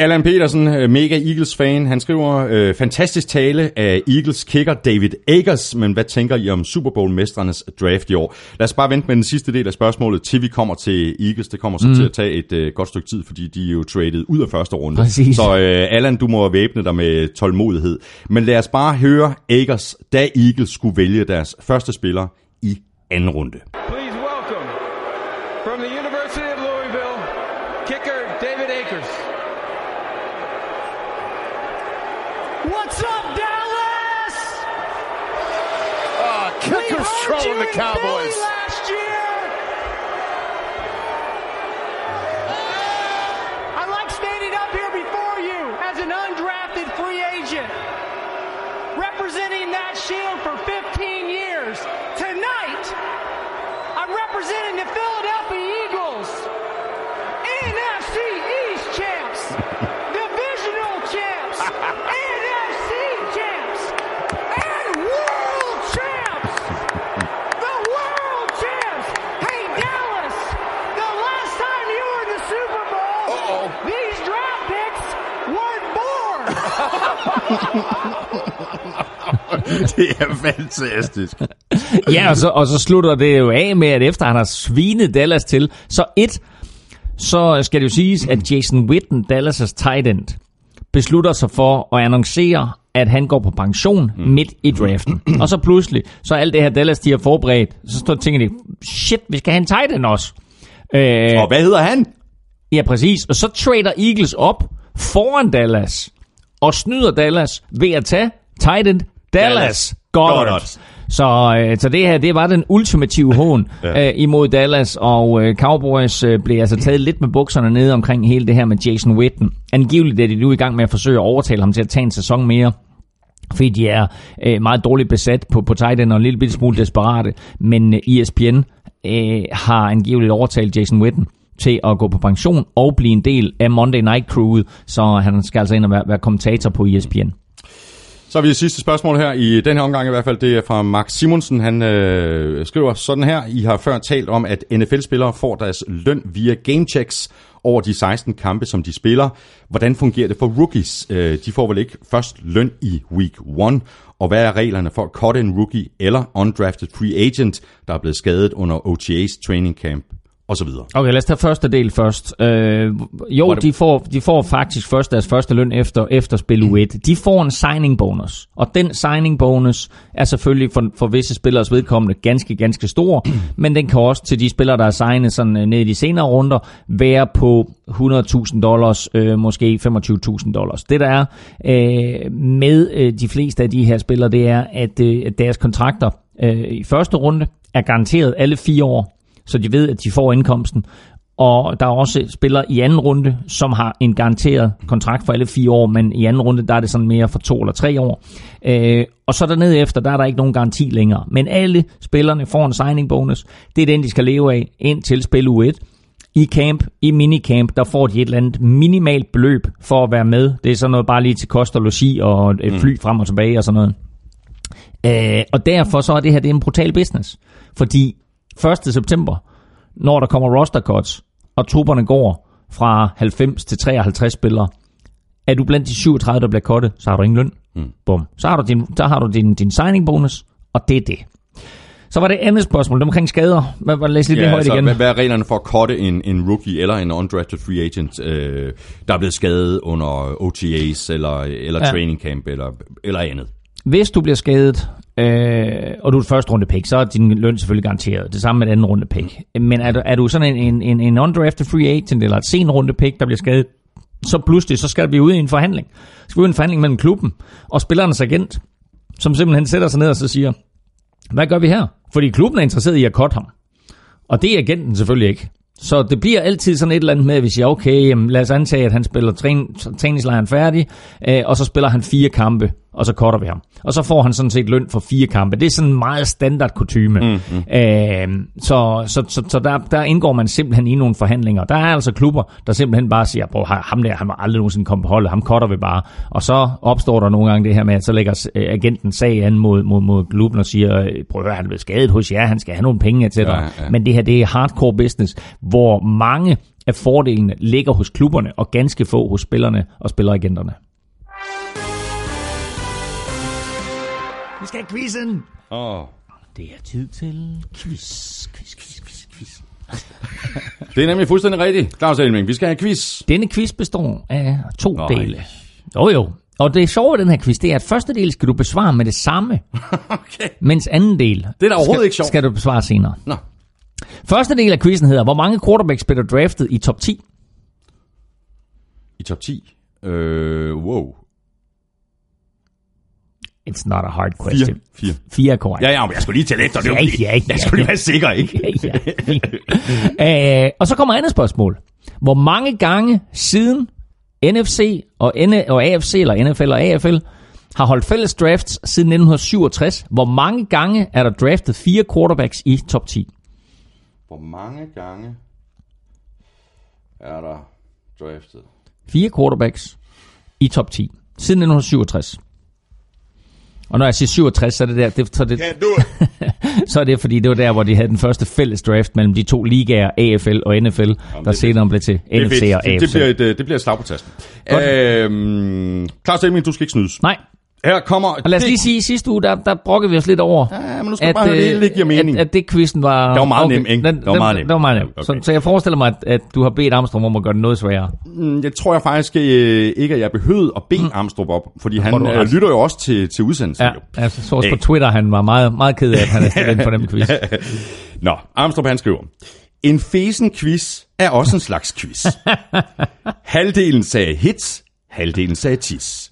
Allan Petersen, øh, mega Eagles-fan, han skriver, øh, fantastisk tale af Eagles kicker David Akers, men hvad tænker I om Super Bowl-mestrenes draft i år? Lad os bare vente med den sidste del af spørgsmålet, til vi kommer til Eagles. Det kommer så mm. til at tage et øh, godt stykke tid, fordi de er jo traded ud af første runde.
Præcis.
Så øh, Allan, du må væbne dig med tålmodighed. Men lad os bare høre Akers, da Eagles skulle vælge deres første spiller i anden runde.
Please
We
kickers
heard
trolling the Cowboys.
Last year. I like standing up here before you as an undrafted free agent, representing that shield for 15 years. Tonight, I'm representing the Philadelphia
Det er fantastisk.
ja, og så, og så slutter det jo af med, at efter han har svinet Dallas til, så et, så skal det jo siges, at Jason Witten, Dallas' tight end, beslutter sig for at annoncere, at han går på pension mm. midt i draften. Og så pludselig, så alt det her Dallas, de har forberedt, så står tænker de, shit, vi skal have en tight end også. Øh,
Og hvad hedder han?
Ja, præcis. Og så trader Eagles op foran Dallas og snyder Dallas ved at tage tight end Dallas,
Dallas
Goddard.
Goddard.
Så, øh, så det her, det var den ultimative hån ja. øh, imod Dallas, og øh, Cowboys øh, blev altså taget lidt med bukserne nede omkring hele det her med Jason Witten. Angiveligt er de nu i gang med at forsøge at overtale ham til at tage en sæson mere fordi de er øh, meget dårligt besat på, på tight end og en lille smule desperate. Men øh, ESPN øh, har angiveligt overtalt Jason Witten til at gå på pension og blive en del af Monday Night Crewet, så han skal altså ind og være, være kommentator på ESPN.
Så har vi det sidste spørgsmål her, i den her omgang i hvert fald, det er fra Max Simonsen. Han øh, skriver sådan her, I har før talt om, at NFL-spillere får deres løn via gamechecks over de 16 kampe, som de spiller. Hvordan fungerer det for rookies? Øh, de får vel ikke først løn i week 1, og hvad er reglerne for at cut en rookie eller undrafted free agent, der er blevet skadet under OTA's training camp? Og så videre.
Okay, lad os tage første del først. Øh, jo, de får, de får faktisk først deres første løn efter, efter spil U1. De får en signing bonus, og den signing bonus er selvfølgelig for, for visse spillers vedkommende ganske, ganske stor, men den kan også til de spillere, der er signet sådan øh, ned i de senere runder, være på 100.000 dollars, øh, måske 25.000 dollars. Det der er øh, med øh, de fleste af de her spillere, det er, at, øh, deres kontrakter øh, i første runde er garanteret alle fire år, så de ved, at de får indkomsten. Og der er også spillere i anden runde, som har en garanteret kontrakt for alle fire år, men i anden runde, der er det sådan mere for to eller tre år. Øh, og så dernede efter, der er der ikke nogen garanti længere. Men alle spillerne får en signing bonus. Det er den, de skal leve af indtil spil U1. I camp, i minicamp, der får de et eller andet minimalt beløb for at være med. Det er sådan noget bare lige til kost og logi og et fly frem og tilbage og sådan noget. Øh, og derfor så er det her det er en brutal business. Fordi 1. september, når der kommer roster cuts, og trupperne går fra 90 til 53 spillere, er du blandt de 37, der bliver kottet, så har du ingen løn. Mm. Bum. Så har du din, der har du din, din signing bonus, og det er det. Så var det andet spørgsmål, det omkring skader. Hvad var læs lige det højt
altså,
igen?
Hvad, hvad er reglerne for at cutte en, en rookie eller en undrafted free agent, øh, der er blevet skadet under OTAs eller, eller
Ja.
ja. training camp eller, eller andet?
Hvis du bliver skadet, øh, og du er et første runde pick, så er din løn selvfølgelig garanteret. Det samme med et anden runde pick. Men er du, er du sådan en, en, en, undrafted free agent, eller et sen runde pick, der bliver skadet, så pludselig, så skal vi ud i en forhandling. Så skal vi ud i en forhandling mellem klubben og spillernes agent, som simpelthen sætter sig ned og så siger, hvad gør vi her? Fordi klubben er interesseret i at cutte ham. Og det er agenten selvfølgelig ikke. Så det bliver altid sådan et eller andet med, at vi siger, okay, jamen, lad os antage, at han spiller træn, træningslejren færdig, øh, og så spiller han fire kampe, og så cutter vi ham. Og så får han sådan set løn for fire kampe. Det er sådan en meget standard kutume. Mm, mm. Øh, så så, så, så der, der indgår man simpelthen i nogle forhandlinger. Der er altså klubber, der simpelthen bare siger, "Bror, ham der, han må aldrig nogensinde komme på holdet, ham cutter vi bare. Og så opstår der nogle gange det her med, at så lægger øh, agenten sag an mod, mod, mod klubben og siger, øh, prøv at han er blevet skadet hos jer, han skal have nogle penge til dig.
Ja, ja.
Men det her, det er hardcore business, hvor mange af fordelene ligger hos klubberne, og ganske få hos spillerne og spilleragenterne. Vi skal have quizzen!
Oh.
Det er tid til quiz, quiz, quiz, quiz, quiz.
Det er nemlig fuldstændig rigtigt. Claus Elming, vi skal have quiz.
Denne quiz består af to
Nej.
dele. Jo jo. Og det sjove ved den her quiz, det er, at første del skal du besvare med det samme,
Okay.
mens anden del
Det er da overhovedet
skal,
ikke sjovt.
skal du besvare senere.
Nå.
Første del af quizzen hedder, hvor mange quarterbacks bliver der draftet i top 10?
I top 10. Øh, wow.
It's not a hard
Fire.
question.
Fire.
Fire er korrekt.
Ja, ja, men jeg skulle lige tælle efter. Det
Ja, ja, ja.
Jeg skulle lige være sikker, ikke?
ja, ja. øh, og så kommer andet spørgsmål. Hvor mange gange siden NFC og, N- og AFC, eller NFL og AFL, har holdt fælles drafts siden 1967, hvor mange gange er der draftet fire quarterbacks i top 10?
Hvor mange gange er der draftet?
Fire quarterbacks i top 10 siden 1967. Og når jeg siger 67, så er det der, det, så, det, så er det fordi, det var der, hvor de havde den første fælles draft mellem de to ligaer, AFL og NFL, der
er
senere blev til
Det
NFC og. AFC.
Det, det, bliver et, øh, det bliver et slag på tasken. Øhm, Claus Elming, du skal ikke snydes.
Nej,
Her kommer...
Og lad os
det-
lige sige, at sidste uge, der, der brokkede vi os lidt over,
Ja, men nu skal du bare høre, det hele ikke giver mening.
At, at det quizzen var...
Det var meget nem, ikke?
Den,
Det var meget nem.
Det var meget nem.
Okay.
Så, så jeg forestiller mig, at, at du har bedt Armstrong om at gøre det noget sværere.
Mm, Jeg tror jeg faktisk øh, ikke, at jeg behøvede at bede Amstrup op, fordi
tror,
han
har
øh, lytter jo også til, til udsendelsen.
Ja,
jo.
jeg så også på. Twitter, han var meget, meget ked af, at han er stillet ind på den quiz.
Nå, Armstrong han skriver, en fesen quiz er også en slags quiz. halvdelen sagde hits, halvdelen sagde tis.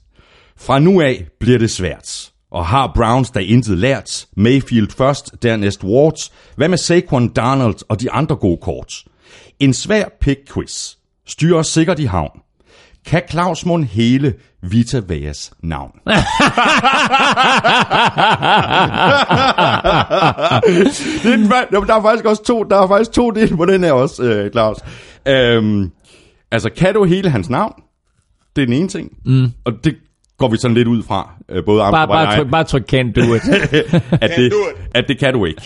Fra nu af bliver det svært. Og har Browns da intet lært? Mayfield først, dernæst Wards. Hvad med Saquon Darnold og de andre gode kort? En svær pick quiz. Styrer sikkert i havn. Kan Claus Mund hele Vita Veas navn? det er den, der er faktisk også to, der er faktisk to dele på den her også, øh, Claus. Øhm, altså, kan du hele hans navn? Det er den ene ting. Mm. Og det går vi sådan lidt ud fra, øh, både
Bare,
Amstrup og
bare,
jeg,
tryk, bare tryk can't do it.
at, det, at det kan du ikke.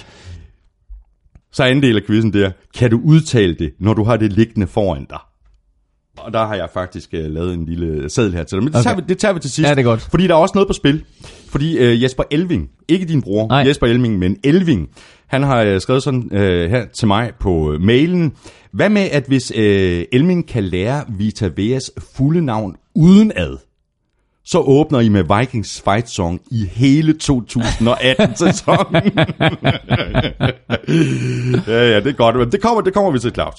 Så anden del af quizzen der, kan du udtale det, når du har det liggende foran dig? Og der har jeg faktisk uh, lavet en lille seddel her til dig. Men det, okay. tager vi, det tager vi til sidst.
Ja, det er godt.
Fordi der er også noget på spil. Fordi uh, Jesper Elving, ikke din bror,
Nej.
Jesper Elving, men Elving, han har uh, skrevet sådan uh, her til mig på uh, mailen. Hvad med, at hvis uh, Elving kan lære Vita Veas fulde navn uden ad, så åbner I med Vikings Fight Song i hele 2018-sæsonen. ja, ja, det er godt. Men det kommer, det kommer vi til, Claus.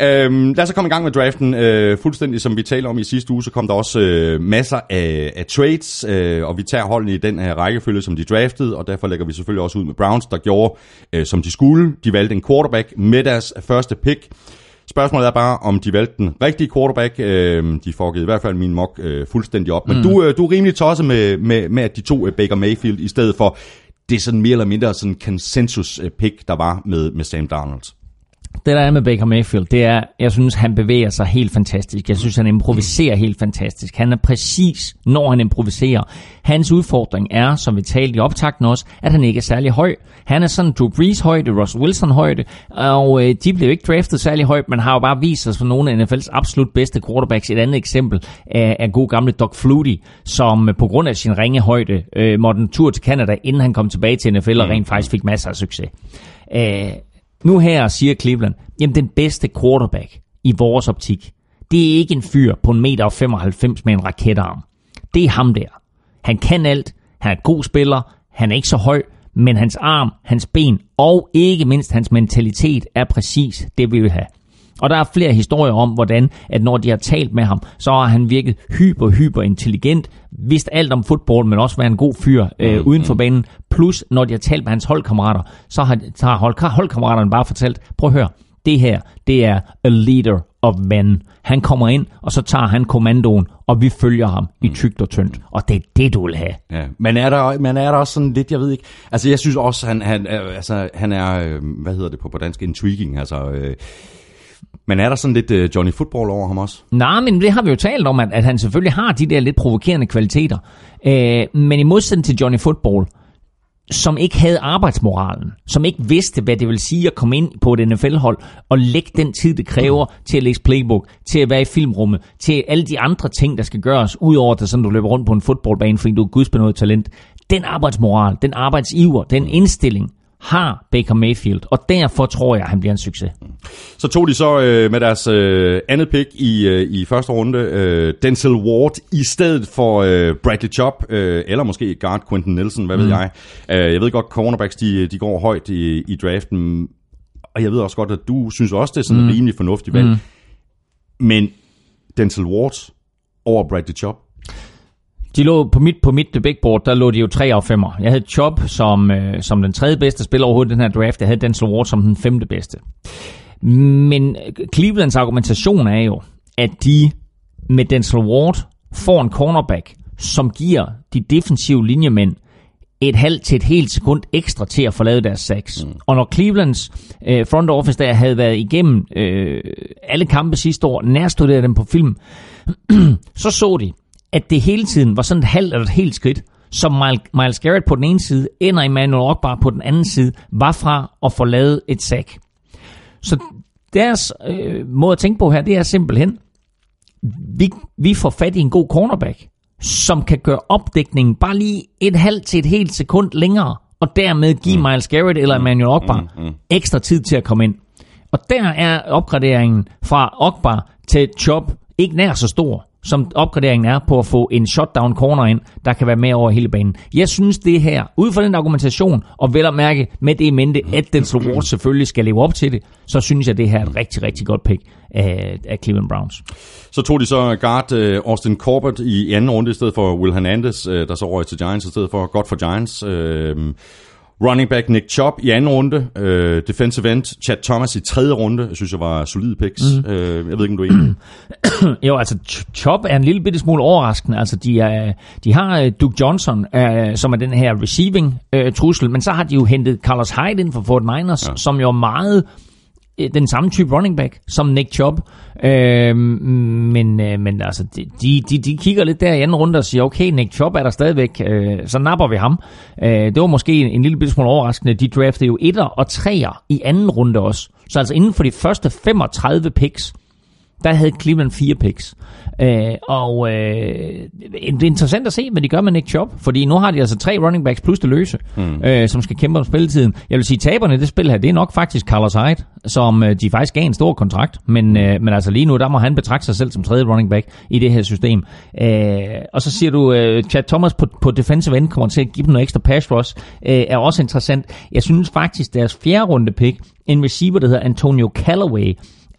Øhm, lad os så komme i gang med draften. Øh, fuldstændig som vi talte om i sidste uge, så kom der også øh, masser af, af trades, øh, og vi tager holdene i den her rækkefølge, som de draftede, og derfor lægger vi selvfølgelig også ud med Browns, der gjorde, øh, som de skulle. De valgte en quarterback med deres første pick. Spørgsmålet er bare, om de valgte den rigtige quarterback. Øh, de får i hvert fald min mock øh, fuldstændig op. Men mm. du, øh, du er rimelig tosset med, med, med, at de to øh, Baker Mayfield i stedet for det er sådan mere eller mindre sådan consensus pick, der var med, med Sam Darnold.
Det der er med Baker Mayfield, det er, jeg synes, han bevæger sig helt fantastisk. Jeg synes, han improviserer helt fantastisk. Han er præcis, når han improviserer. Hans udfordring er, som vi talte i optakten også, at han ikke er særlig høj. Han er sådan Drew Brees højde, Russell Wilson højde, og øh, de blev ikke draftet særlig højt, men har jo bare vist sig som nogle af NFL's absolut bedste quarterbacks. Et andet eksempel er, er god gamle Doug Flutie, som øh, på grund af sin ringe højde øh, måtte en tur til Canada, inden han kom tilbage til NFL og rent faktisk fik masser af succes. Øh, nu her siger Cleveland, jamen den bedste quarterback i vores optik, det er ikke en fyr på en meter og 95 med en raketarm. Det er ham der. Han kan alt, han er en god spiller, han er ikke så høj, men hans arm, hans ben og ikke mindst hans mentalitet er præcis det, vi vil have. Og der er flere historier om, hvordan at når de har talt med ham, så har han virket hyper, hyper intelligent, vidst alt om fodbold, men også været en god fyr øh, mm, uden for banen. Plus, når de har talt med hans holdkammerater, så har, så har hold, holdkammeraterne bare fortalt, prøv at høre, det her, det er a leader of men. Han kommer ind, og så tager han kommandoen, og vi følger ham i tygt og tyndt. Og det er det, du vil have.
Ja, men er der, men er der også sådan lidt, jeg ved ikke, altså jeg synes også, han, han, øh, altså, han er, øh, hvad hedder det på, på dansk, intriguing, altså, øh, men er der sådan lidt øh, Johnny Football over ham også?
Nej, men det har vi jo talt om, at, at han selvfølgelig har de der lidt provokerende kvaliteter. Øh, men i modsætning til Johnny Football, som ikke havde arbejdsmoralen, som ikke vidste, hvad det vil sige at komme ind på et NFL-hold og lægge den tid, det kræver til at læse playbook, til at være i filmrummet, til alle de andre ting, der skal gøres, udover at sådan, du løber rundt på en fodboldbane, fordi du er gudsbenået talent. Den arbejdsmoral, den arbejdsiver, den indstilling, har Baker Mayfield, og derfor tror jeg, at han bliver en succes.
Så tog de så øh, med deres øh, andet pick i, øh, i første runde, øh, Denzel Ward, i stedet for øh, Bradley Chop, øh, eller måske guard Quentin Nelson, hvad mm. ved jeg. Øh, jeg ved godt, cornerbacks de, de går højt i, i draften, og jeg ved også godt, at du synes også, det er sådan mm. rimelig fornuftig valg. Mm. Men Denzel Ward over Bradley Chop,
de lå på mit, på mit board, der lå de jo 3 af 5. Jeg havde Chop som, øh, som den tredje bedste spiller overhovedet i den her draft. Jeg havde Denzel Ward som den femte bedste. Men Clevelands argumentation er jo, at de med Denzel Ward får en cornerback, som giver de defensive linjemænd et halvt til et helt sekund ekstra til at få lavet deres sacks. Mm. Og når Clevelands øh, front office der havde været igennem øh, alle kampe sidste år, nærstuderede dem på film, så så de, at det hele tiden var sådan et halvt eller et helt skridt, som Miles Garrett på den ene side, ender Emmanuel Ogbar på den anden side, var fra at få lavet et sack. Så deres øh, måde at tænke på her, det er simpelthen, vi, vi får fat i en god cornerback, som kan gøre opdækningen bare lige et halvt til et helt sekund længere, og dermed give mm. Miles Garrett eller Emmanuel Ogbar mm, mm, mm. ekstra tid til at komme ind. Og der er opgraderingen fra Ogbar til Chop ikke nær så stor som opgraderingen er på at få en shutdown corner ind, der kan være med over hele banen. Jeg synes det her, ud fra den argumentation, og vel at mærke med det i mente, at den Ward selvfølgelig skal leve op til det, så synes jeg det her er et rigtig, rigtig godt pick af, af Cleveland Browns.
Så tog de så guard uh, Austin Corbett i anden runde i stedet for Will Hernandez, uh, der så røg til Giants i stedet for. Godt for Giants. Uh, Running back Nick Chubb i anden runde. Uh, defensive end Chad Thomas i tredje runde. Jeg synes, jeg var solide picks. Mm. Uh, jeg ved ikke, om du er enig.
jo, altså Chubb er en lille bitte smule overraskende. Altså, de, er, de har uh, Duke Johnson, uh, som er den her receiving-trussel, uh, men så har de jo hentet Carlos Hyde ind for Fort Niners, ja. som jo er meget Øh, den samme type running back som Nick Chubb. Øh, men, øh, men altså, de, de, de kigger lidt der i anden runde og siger, okay, Nick Chubb er der stadigvæk, øh, så napper vi ham. Øh, det var måske en, en lille smule overraskende. De draftede jo etter og treer i anden runde også. Så altså inden for de første 35 picks, der havde Cleveland fire picks. Øh, og øh, det er interessant at se, hvad de gør med Nick Chubb, fordi nu har de altså tre running backs plus det løse, mm. øh, som skal kæmpe om spilletiden. Jeg vil sige, taberne i det spil her, det er nok faktisk Carlos Hyde, som øh, de faktisk gav en stor kontrakt, men, øh, men altså lige nu, der må han betragte sig selv som tredje running back i det her system. Øh, og så siger du, øh, Chad Thomas på, på defensive end kommer til at give dem noget ekstra pass rush, øh, er også interessant. Jeg synes faktisk, deres fjerde runde pick, en receiver, der hedder Antonio Callaway,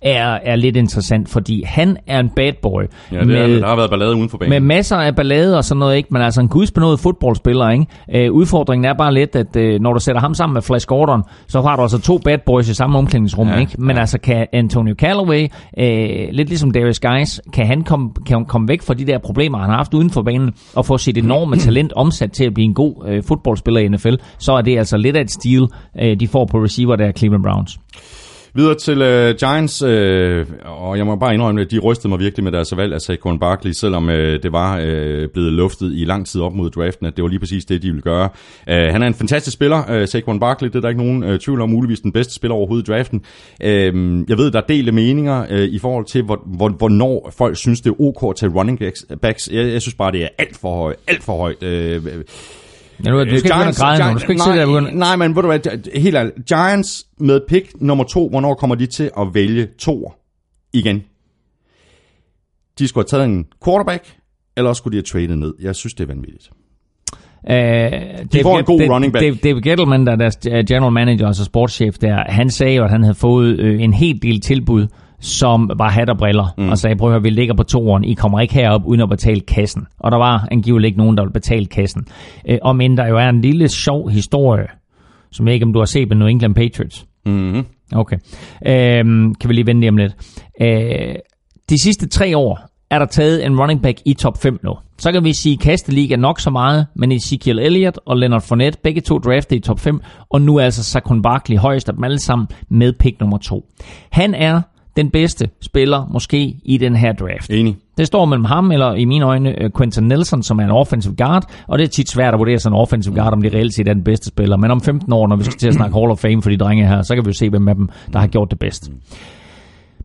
er, er lidt interessant, fordi han er en bad boy.
Ja, det med, er, der har været ballade uden for banen.
Med masser af ballade og sådan noget, ikke? men altså en gudsbenået fodboldspiller. Ikke? Øh, udfordringen er bare lidt, at øh, når du sætter ham sammen med Flash Gordon, så har du altså to bad boys i samme omklædningsrum. Ja, ikke? Men ja. altså kan Antonio Callaway, øh, lidt ligesom Darius Guys, kan han komme, kan komme væk fra de der problemer, han har haft uden for banen, og få sit enorme talent omsat til at blive en god øh, fodboldspiller i NFL, så er det altså lidt af et stil, øh, de får på receiver der Cleveland Browns.
Videre til uh, Giants, uh, og jeg må bare indrømme, at de rystede mig virkelig med deres valg af Saquon Barkley, selvom uh, det var uh, blevet luftet i lang tid op mod draften, at det var lige præcis det, de ville gøre. Uh, han er en fantastisk spiller, uh, Saquon Barkley, det er der ikke nogen uh, tvivl om, muligvis den bedste spiller overhovedet i draften. Uh, jeg ved, der er delte meninger uh, i forhold til, hvor, hvor, hvornår folk synes, det er ok at tage running backs. Jeg, jeg synes bare, det er alt for højt. Alt for højt. Uh,
Ja, du, du skal ikke begynde at græde nu. Du skal ikke
nej,
sidde der og begynde.
Nej, men ved du hvad, helt ærligt. Giants med pick nummer to, hvornår kommer de til at vælge to igen? De skulle have taget en quarterback, eller også skulle de have tradet ned. Jeg synes, det er vanvittigt.
Uh, de
får en god running back.
David Gettleman, der er deres general manager, altså sportschef der, han sagde jo, at han havde fået øh, en helt del tilbud, som var hat og briller, mm. og sagde, prøv at høre, vi ligger på toeren, I kommer ikke herop uden at betale kassen. Og der var angiveligt ikke nogen, der ville betale kassen. Uh, og men der jo er en lille sjov historie, som jeg ikke, om du har set med New England Patriots.
Mm-hmm.
Okay. Uh, kan vi lige vende lige om lidt. Uh, de sidste tre år er der taget en running back i top 5 nu. Så kan vi sige, at kasteliga nok så meget, men Ezekiel Elliott og Leonard Fournette, begge to draftet i top 5, og nu er altså Saquon Barkley højst af dem alle sammen med pick nummer 2. Han er den bedste spiller måske i den her draft.
Enig.
Det står mellem ham, eller i mine øjne, øh, Quentin Nelson, som er en offensive guard, og det er tit svært at vurdere sådan en offensive guard, om de reelt set er den bedste spiller. Men om 15 år, når vi skal til at snakke Hall of Fame for de drenge her, så kan vi jo se, hvem af dem, der har gjort det bedst.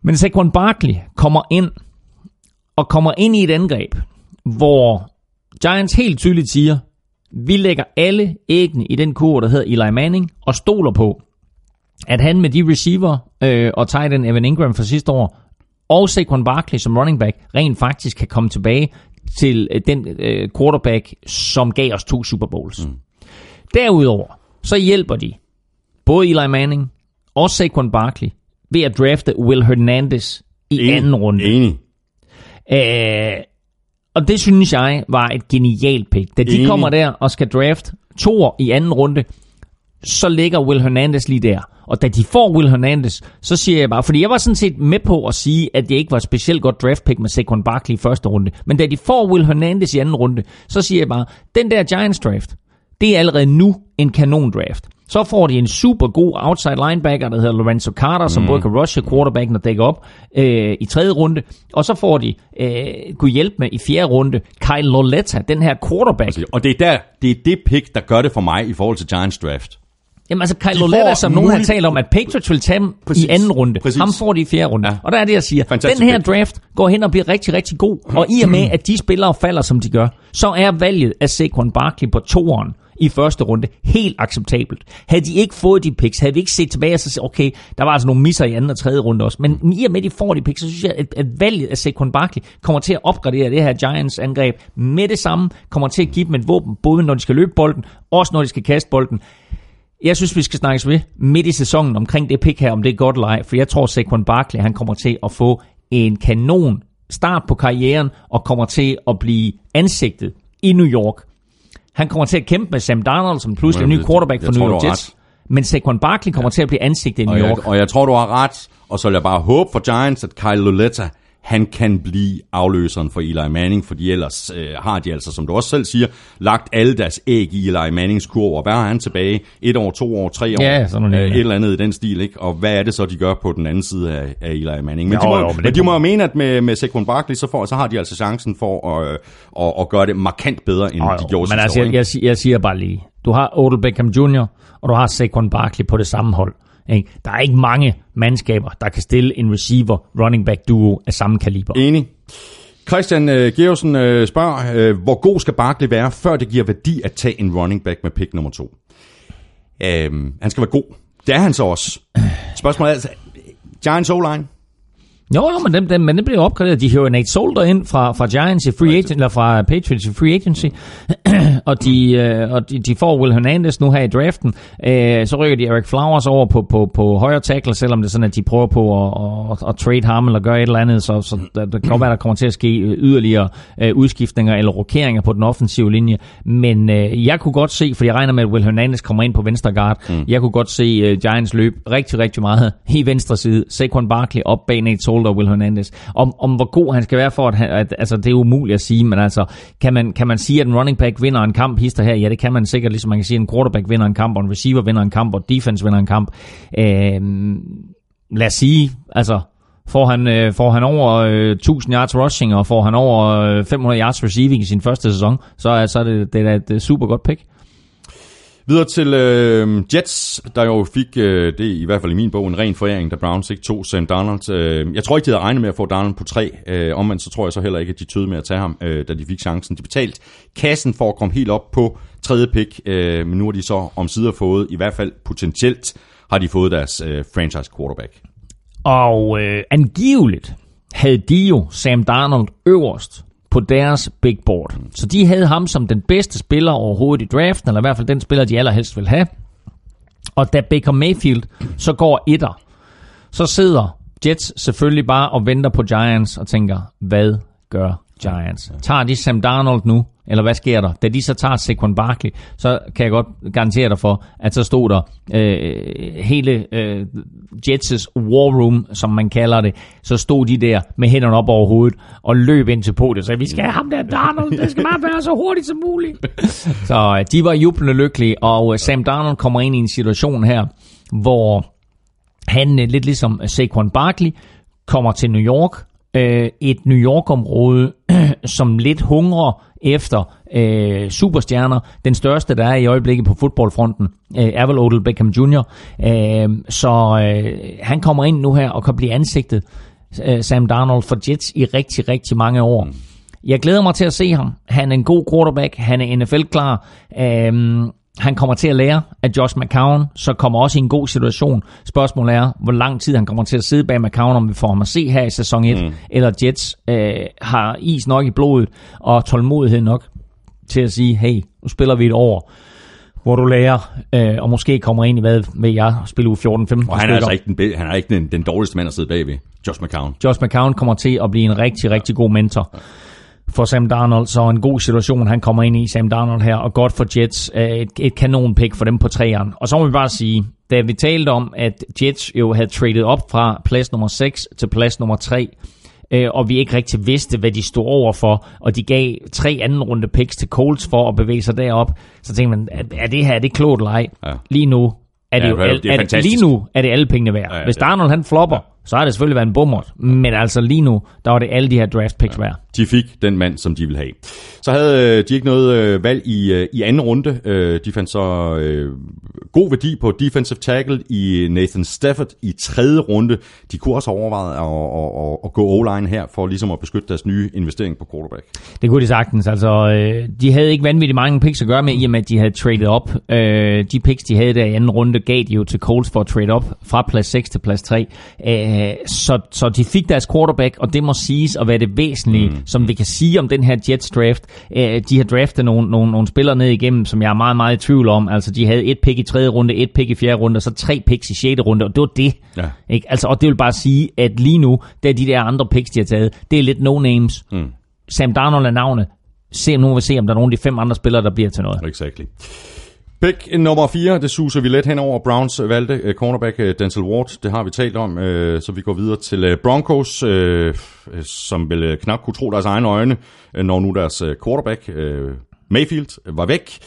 Men Saquon Barkley kommer ind, og kommer ind i et angreb, hvor Giants helt tydeligt siger, vi lægger alle æggene i den kur, der hedder Eli Manning, og stoler på, at han med de receiver øh, og tight end Evan Ingram fra sidste år, og Saquon Barkley som running back, rent faktisk kan komme tilbage til øh, den øh, quarterback, som gav os to Super Bowls. Mm. Derudover, så hjælper de både Eli Manning og Saquon Barkley ved at drafte Will Hernandez i
Enig.
anden runde.
Enig.
Øh, og det synes jeg var et genialt pick. Da de
Enig.
kommer der og skal draft to i anden runde, så ligger Will Hernandez lige der. Og da de får Will Hernandez, så siger jeg bare, fordi jeg var sådan set med på at sige, at det ikke var et specielt godt draft pick med Saquon Barkley i første runde. Men da de får Will Hernandez i anden runde, så siger jeg bare, den der Giants draft, det er allerede nu en kanon draft. Så får de en super god outside linebacker, der hedder Lorenzo Carter, som både kan rushe quarterbacken og dække op øh, i tredje runde. Og så får de, øh, kunne hjælpe med i fjerde runde, Kyle Loletta, den her quarterback.
Og det er, der, det er det pick, der gør det for mig i forhold til Giants draft.
Jamen altså, Kyle Loletta, som nogen har talt om, at Patriots vil tage ham
Præcis.
i anden runde.
Præcis.
Ham får de i fjerde runde.
Ja.
Og der er det, jeg siger.
Fantastisk
den her draft går hen og bliver rigtig, rigtig god. Og i og med, at de spillere falder, som de gør, så er valget af Saquon Barkley på toeren i første runde helt acceptabelt. Havde de ikke fået de picks, havde vi ikke set tilbage og så okay, der var altså nogle misser i anden og tredje runde også. Men i og med, at de får de picks, så synes jeg, at, at valget af Saquon Barkley kommer til at opgradere det her Giants angreb med det samme, kommer til at give dem et våben, både når de skal løbe bolden, også når de skal kaste bolden. Jeg synes, vi skal snakkes ved midt i sæsonen omkring det pick her, om det er godt eller ej, for jeg tror, Saquon Barkley, han kommer til at få en kanon start på karrieren, og kommer til at blive ansigtet i New York. Han kommer til at kæmpe med Sam Darnold, som pludselig er ny
Jeg-
quarterback for
jeg
New York Jets. Men Saquon Barkley kommer til at blive ansigtet i
Og
New
jeg,
York.
og jeg tror, du har ret. Og så vil jeg bare håbe for Giants, at Kyle Loletta, han kan blive afløseren for Eli Manning, fordi ellers øh, har de altså, som du også selv siger, lagt alle deres æg i Eli Mannings kurv, og hvad har han tilbage? Et år, to år, tre år?
Ja, sådan noget,
øh. Et eller andet i den stil, ikke? Og hvad er det så, de gør på den anden side af, af Eli Manning? Men
Jo,
de må,
jo, men
men de
må-
jo mene, at med, med Saquon Barkley, så, får, så har de altså chancen for at, øh, at, at gøre det markant bedre, end
Jo,
de
jo,
gjorde
men altså,
år,
jeg, jeg, siger- jeg siger bare lige, du har Odell Beckham Jr., og du har Saquon Barkley på det samme hold. Ikke? Der er ikke mange mandskaber, der kan stille en receiver running back duo af samme kaliber.
Enig. Christian øh, Georgsen øh, spørger, øh, hvor god skal Barkley være, før det giver værdi at tage en running back med pick nummer to? Øh, han skal være god. Det er han så også. Spørgsmålet er altså, Giants O-line?
Jo, jo, men den, den, men den bliver opgraderet. De hiver Nate Solder ind fra, fra Giants i free agent, eller fra Patriots i free agency, og, de, øh, og de, de får Will Hernandez nu her i draften. Øh, så rykker de Eric Flowers over på, på, på højre tackle, selvom det er sådan, at de prøver på at, at, at trade ham eller gøre et eller andet, så, så der, der kan være, der kommer til at ske yderligere øh, udskiftninger eller rokeringer på den offensive linje. Men øh, jeg kunne godt se, for jeg regner med, at Will Hernandez kommer ind på venstre guard, mm. jeg kunne godt se øh, Giants løb rigtig, rigtig meget i venstre side. Saquon Barkley op bag Nate Solder og Will Hernandez. Om, om hvor god han skal være for, at, han, at altså, det er umuligt at sige, men altså, kan man, kan man sige, at en running back vinder en kamp hister her? Ja, det kan man sikkert, ligesom man kan sige, at en quarterback vinder en kamp, og en receiver vinder en kamp, og defense vinder en kamp. Øh, lad os sige, altså, får han, øh, får han over øh, 1000 yards rushing, og får han over øh, 500 yards receiving i sin første sæson, så, så er det, det er et super godt pick.
Videre til øh, Jets, der jo fik, øh, det i hvert fald i min bog, en ren foræring, da Browns ikke tog Sam Darnold. Øh, jeg tror ikke, de havde regnet med at få Darnold på tre. Øh, omvendt så tror jeg så heller ikke, at de tøede med at tage ham, øh, da de fik chancen. De betalt kassen for at komme helt op på tredje pick, øh, men nu har de så om sider fået, i hvert fald potentielt, har de fået deres øh, franchise quarterback.
Og øh, angiveligt havde de jo Sam Darnold øverst på deres big board. Så de havde ham som den bedste spiller overhovedet i draften, eller i hvert fald den spiller, de allerhelst vil have. Og da Baker Mayfield så går etter, så sidder Jets selvfølgelig bare og venter på Giants og tænker, hvad gør Giants? Tager de Sam Darnold nu? Eller hvad sker der? Da de så tager Saquon Barkley, så kan jeg godt garantere dig for, at så stod der øh, hele øh, Jets' war room, som man kalder det, så stod de der med hænderne op over hovedet og løb ind til podiet og sagde, vi skal have ham der Darnold, det skal bare være så hurtigt som muligt. så øh, de var jublende lykkelige, og øh, Sam Darnold kommer ind i en situation her, hvor han øh, lidt ligesom Saquon Barkley kommer til New York, øh, et New York-område, som lidt hungrer efter øh, superstjerner. Den største, der er i øjeblikket på fodboldfronten, øh, er vel Odell Beckham Jr. Øh, så øh, han kommer ind nu her og kan blive ansigtet, øh, Sam Darnold, for Jets i rigtig, rigtig mange år. Jeg glæder mig til at se ham. Han er en god quarterback. Han er NFL-klar. Øhm, han kommer til at lære af Josh McCown, så kommer også i en god situation. Spørgsmålet er, hvor lang tid han kommer til at sidde bag McCown, om vi får ham at se her i sæson 1, mm. eller Jets øh, har is nok i blodet og tålmodighed nok til at sige, hey, nu spiller vi et år, hvor du lærer, øh, og måske kommer ind i, hvad ved jeg, spille u 14-15
Og han er altså ikke, den, han er ikke den, den dårligste mand at sidde bagved, Josh McCown.
Josh McCown kommer til at blive en rigtig, rigtig god mentor for Sam Darnold, så en god situation, han kommer ind i, Sam Darnold her, og godt for Jets, øh, et, et kanonpick for dem på træerne. Og så må vi bare sige, da vi talte om, at Jets jo havde traded op fra plads nummer 6 til plads nummer 3, øh, og vi ikke rigtig vidste, hvad de stod over for, og de gav tre anden runde picks til Colts for at bevæge sig derop, så tænkte man, er, det her, er det klogt eller ej?
Ja.
Lige nu er det
Ja,
jo
det er
er det, lige nu er det alle pengene værd.
Ja, ja,
Hvis Darnold han flopper, så har det selvfølgelig været en bummer. Men altså lige nu, der var det alle de her draft picks værd.
De fik den mand, som de ville have. Så havde øh, de ikke noget øh, valg i, øh, i anden runde. De fandt så øh, god værdi på defensive tackle i Nathan Stafford i tredje runde. De kunne også overveje at, at, at, at gå O-line her for ligesom at beskytte deres nye investering på quarterback.
Det kunne de sagtens. Altså, de havde ikke vanvittigt mange picks at gøre med, i og med, at de havde traded op. De picks, de havde der i anden runde, gav de jo til Colts for at trade op fra plads 6 til plads 3. Øh, så, så de fik deres quarterback, og det må siges at være det væsentlige, mm. som vi kan sige om den her Jets draft. Øh, de har draftet nogle, nogle, nogle spillere ned igennem, som jeg er meget, meget i tvivl om. Altså, de havde et pick i tredje runde, et pick i fjerde runde, og så tre picks i sjette runde, og det var det.
Ja.
Ikke? Altså, og det vil bare sige, at lige nu, der de der andre picks, de har taget, det er lidt no-names. Mm. Sam Darnold er navnet. Se, nu vil vi se, om der er nogle af de fem andre spillere, der bliver til noget.
Exactly. Pick nummer 4, det suser vi let hen over. Browns valgte uh, cornerback uh, Denzel Ward, det har vi talt om, uh, så vi går videre til uh, Broncos, uh, som vel uh, knap kunne tro deres egne øjne, uh, når nu deres uh, quarterback uh, Mayfield var væk.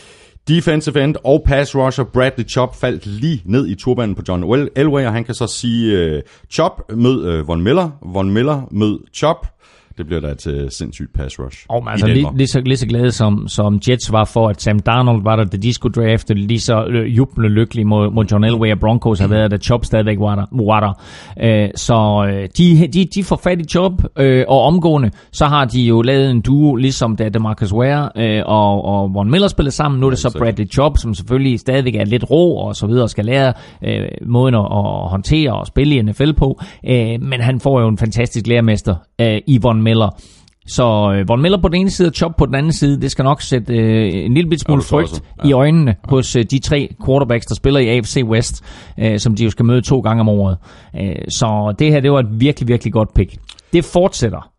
Defensive end og pass rusher Bradley Chop faldt lige ned i turbanen på John Elway, og han kan så sige uh, Chop mød uh, Von Miller, Von Miller mød Chop. Det bliver da et uh, sindssygt pass rush.
Og altså, lige, lige, så, lige så glade som, som Jets var for, at Sam Darnold var der, da de skulle drafte, lige så øh, jublende lykkelig mod, mod John Elway og Broncos har været, da Chop stadigvæk var der. Var der. Øh, så øh, de, de, de får fat i Chop, øh, og omgående, så har de jo lavet en duo, ligesom da DeMarcus Ware øh, og, og Von Miller spillede sammen. Nu er det så. Bradley Chop, som selvfølgelig stadigvæk er lidt rå og så videre, og skal lære øh, måden at, at håndtere og spille i NFL på. Øh, men han får jo en fantastisk lærermester øh, i Von Miller. Så øh, Von Miller på den ene side og Chop på den anden side, det skal nok sætte øh, en lille bit smule frygt
også.
ja. i øjnene ja. hos øh, de tre quarterbacks, der spiller i AFC West, øh, som de jo skal møde to gange om året. Øh, så det her, det var et virkelig, virkelig godt pick. Det fortsætter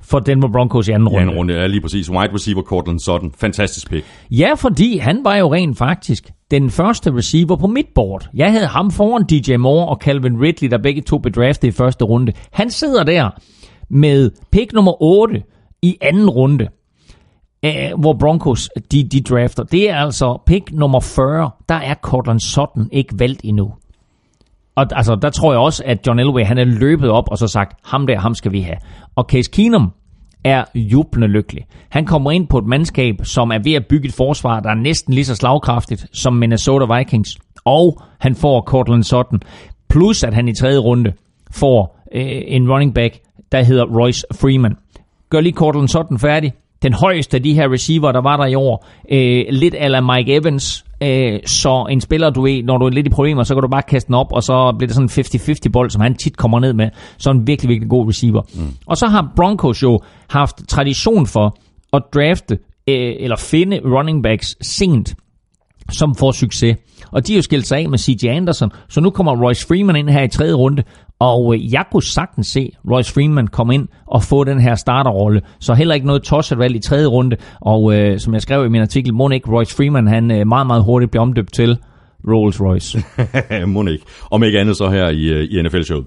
for Denver Broncos i anden
I
runde.
anden runde, ja lige præcis. Wide receiver Cortland Sutton, fantastisk pick.
Ja, fordi han var jo rent faktisk den første receiver på mit board. Jeg havde ham foran DJ Moore og Calvin Ridley, der begge to blev draftet i første runde. Han sidder der med pick nummer 8 i anden runde, øh, hvor Broncos de, de drafter. Det er altså pick nummer 40. Der er Cortland Sutton ikke valgt endnu. Og altså, der tror jeg også, at John Elway, han er løbet op og så sagt, ham der, ham skal vi have. Og Case Keenum er jublende lykkelig. Han kommer ind på et mandskab, som er ved at bygge et forsvar, der er næsten lige så slagkraftigt som Minnesota Vikings. Og han får Cortland Sutton. Plus at han i tredje runde får øh, en running back, der hedder Royce Freeman. Gør lige Cortland Sutton færdig. Den højeste af de her receiver, der var der i år. Øh, lidt eller Mike Evans. Øh, så en spiller, du ved, når du er lidt i problemer, så kan du bare kaste den op, og så bliver det sådan en 50-50 bold, som han tit kommer ned med. Så en virkelig, virkelig god receiver. Mm. Og så har Broncos jo haft tradition for at drafte øh, eller finde running backs sent som får succes. Og de har jo skilt sig af med C.J. Anderson, så nu kommer Royce Freeman ind her i tredje runde, og øh, jeg kunne sagtens se Royce Freeman komme ind og få den her starterrolle. Så heller ikke noget tosset valg i tredje runde. Og øh, som jeg skrev i min artikel, må ikke Royce Freeman han øh, meget, meget hurtigt bliver omdøbt til Rolls Royce.
må ikke. Om ikke andet så her i, øh, i NFL-showet.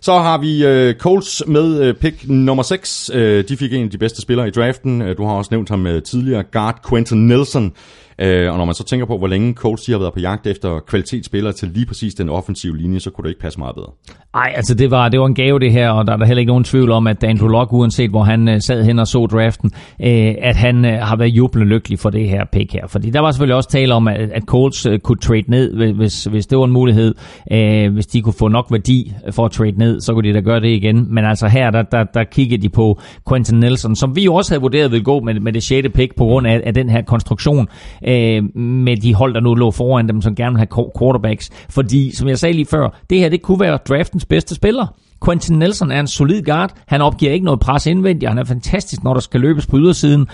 Så har vi uh, Colts med uh, pick nummer 6. Uh, de fik en af de bedste spillere i draften. Uh, du har også nævnt ham uh, tidligere. Guard Quentin Nelson. Øh, og når man så tænker på, hvor længe Colts de har været på jagt efter kvalitetsspillere til lige præcis den offensive linje, så kunne det ikke passe meget bedre.
Nej, altså det var, det var en gave det her, og der er der heller ikke nogen tvivl om, at Andrew Locke, uanset hvor han øh, sad hen og så draften, øh, at han øh, har været jublende lykkelig for det her pick her. Fordi der var selvfølgelig også tale om, at, at Colts øh, kunne trade ned, hvis, hvis det var en mulighed. Øh, hvis de kunne få nok værdi for at trade ned, så kunne de da gøre det igen. Men altså her, der, der, der kiggede de på Quentin Nelson, som vi jo også havde vurderet ville gå med, med det 6. pick på grund af, af den her konstruktion uh, med de hold, der nu lå foran dem, som gerne vil have quarterbacks. Fordi, som jeg sagde lige før, det her det kunne være draftens bedste spiller. Quentin Nelson er en solid guard. Han opgiver ikke noget pres indvendigt. Han er fantastisk, når der skal løbes på ydersiden.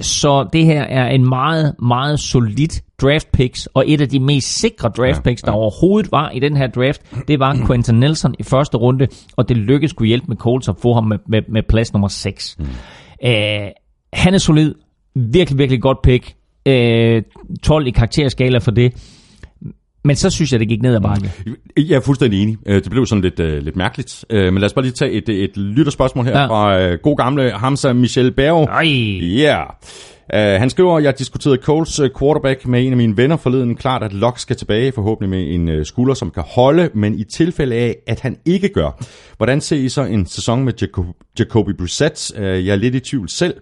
Så det her er en meget, meget solid draft picks, og et af de mest sikre draft picks, der overhovedet var i den her draft, det var Quentin Nelson i første runde, og det lykkedes kunne hjælpe med Colts at få ham med, med, med plads nummer 6. Mm. Uh, han er solid. Virkelig, virkelig godt pick. Uh, 12 i karakterskala for det. Men så synes jeg, det gik ned ad bakke.
Jeg er fuldstændig enig. Det blev sådan lidt, uh, lidt mærkeligt. Uh, men lad os bare lige tage et, et lytterspørgsmål her ja. fra uh, god gamle Hamza Michel Berg.
Ej.
Ja. Yeah. Han skriver, jeg diskuterede Coles quarterback med en af mine venner forleden. Klart, at Locke skal tilbage, forhåbentlig med en skulder, som kan holde, men i tilfælde af, at han ikke gør. Hvordan ser I så en sæson med Jacob, Jacoby Brissett? Jeg er lidt i tvivl selv.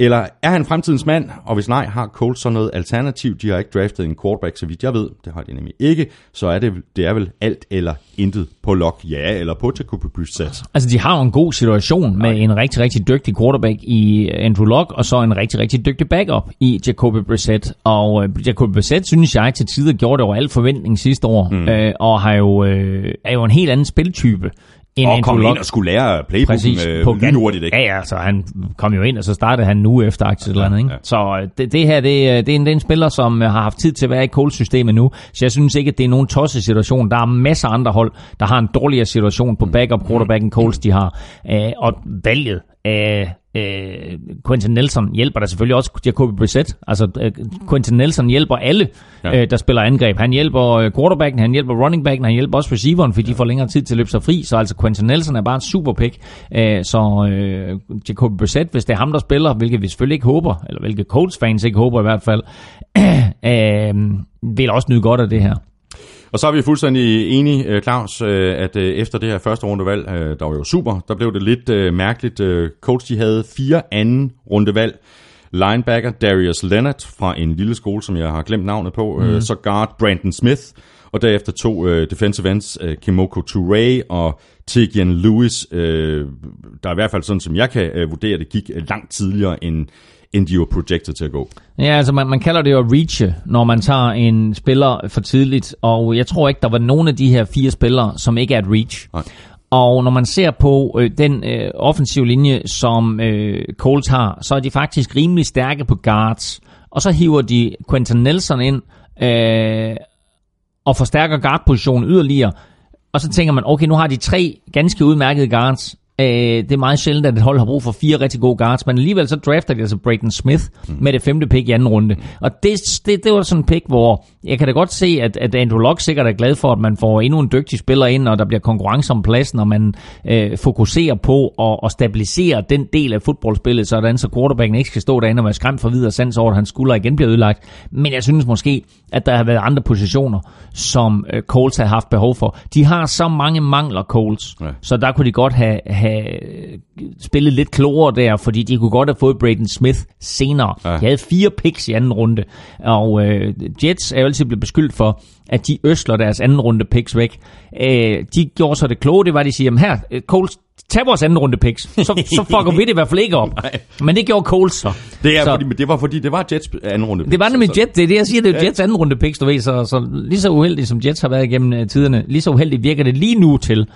Eller er han fremtidens mand? Og hvis nej, har Colts så noget alternativ? De har ikke draftet en quarterback, så vidt jeg ved. Det har de nemlig ikke. Så er det, det er vel alt eller intet på Lock, ja, eller på Jacoby Brissett.
Altså, de har jo en god situation med en rigtig, rigtig dygtig quarterback i Andrew Luck, og så en rigtig, rigtig dygtig backup i Jacoby Brissett. Og øh, Jacoby Brissett, synes jeg, til tider gjorde det over al forventning sidste år, mm. øh, og har jo, øh, er jo en helt anden spiltype
en og kom ind og skulle lære playbooken øh, på lynhurtigt, ikke?
Ja, ja, så han kom jo ind, og så startede han nu efter aktiet eller andet, ikke? Ja. Så øh, det, det her, det, det, er en, det er en spiller, som har haft tid til at være i Coles-systemet nu, så jeg synes ikke, at det er nogen tosset situation. Der er masser af andre hold, der har en dårligere situation på backup quarterbacken Coles, de har. Øh, og valget af øh, Quentin Nelson hjælper der selvfølgelig også Jacoby Brissett. Altså, øh, Quentin Nelson hjælper alle, ja. øh, der spiller angreb. Han hjælper øh, quarterbacken, han hjælper running backen, han hjælper også receiveren, fordi ja. de får længere tid til at løbe sig fri. Så altså, Quentin Nelson er bare en super pick. Øh, så øh, Jacoby Brissett, hvis det er ham, der spiller, hvilket vi selvfølgelig ikke håber, eller hvilket Colts fans ikke håber i hvert fald, øh, vil også nyde godt af det her.
Og så er vi fuldstændig enige, Claus, at efter det her første rundevalg, der var jo super, der blev det lidt mærkeligt. Coach, de havde fire anden rundevalg. Linebacker Darius Leonard fra en lille skole, som jeg har glemt navnet på. Mm. Så guard Brandon Smith. Og derefter to defensive ends, Kimoko Touré og Tegan Lewis, der i hvert fald sådan, som jeg kan vurdere, det gik langt tidligere end end de var projected til at gå.
Ja, altså man, man kalder det jo at reache, når man tager en spiller for tidligt, og jeg tror ikke, der var nogen af de her fire spillere, som ikke er et reach. Nej. Og når man ser på øh, den øh, offensive linje, som øh, Colts har, så er de faktisk rimelig stærke på guards. Og så hiver de Quentin Nelson ind øh, og forstærker guardpositionen yderligere. Og så tænker man, okay, nu har de tre ganske udmærkede guards, Øh, det er meget sjældent, at et hold har brug for fire rigtig gode guards, men alligevel så drafter de altså Brayton Smith mm. med det femte pick i anden runde. Og det, det, det var sådan en pick, hvor jeg kan da godt se, at, at Andrew Luck sikkert er glad for, at man får endnu en dygtig spiller ind, og der bliver konkurrence om pladsen, og man øh, fokuserer på at, at stabilisere den del af fodboldspillet, sådan så quarterbacken ikke skal stå derinde og være skræmt for videre sans over, at hans skulder igen bliver ødelagt. Men jeg synes måske, at der har været andre positioner, som øh, Coles har haft behov for. De har så mange mangler, Coles, ja. så der kunne de godt have, have spillet lidt klogere der, fordi de kunne godt have fået Braden Smith senere. Ja. De havde fire picks i anden runde, og øh, Jets er jo altid blevet beskyldt for, at de øsler deres anden runde picks væk. Øh, de gjorde så det kloge, det var, at de siger, her, øh, Coles, tag vores anden runde picks, så, så fucker vi det i hvert fald ikke op. Nej. Men det gjorde Coles så.
Det, er,
så,
fordi, det var fordi, det var Jets anden runde picks.
Det var nemlig
altså.
Jets, det er det, jeg siger, det er Jets anden runde picks, du ved, så, så lige så uheldigt som Jets har været igennem uh, tiderne, lige så uheldigt virker det lige nu til,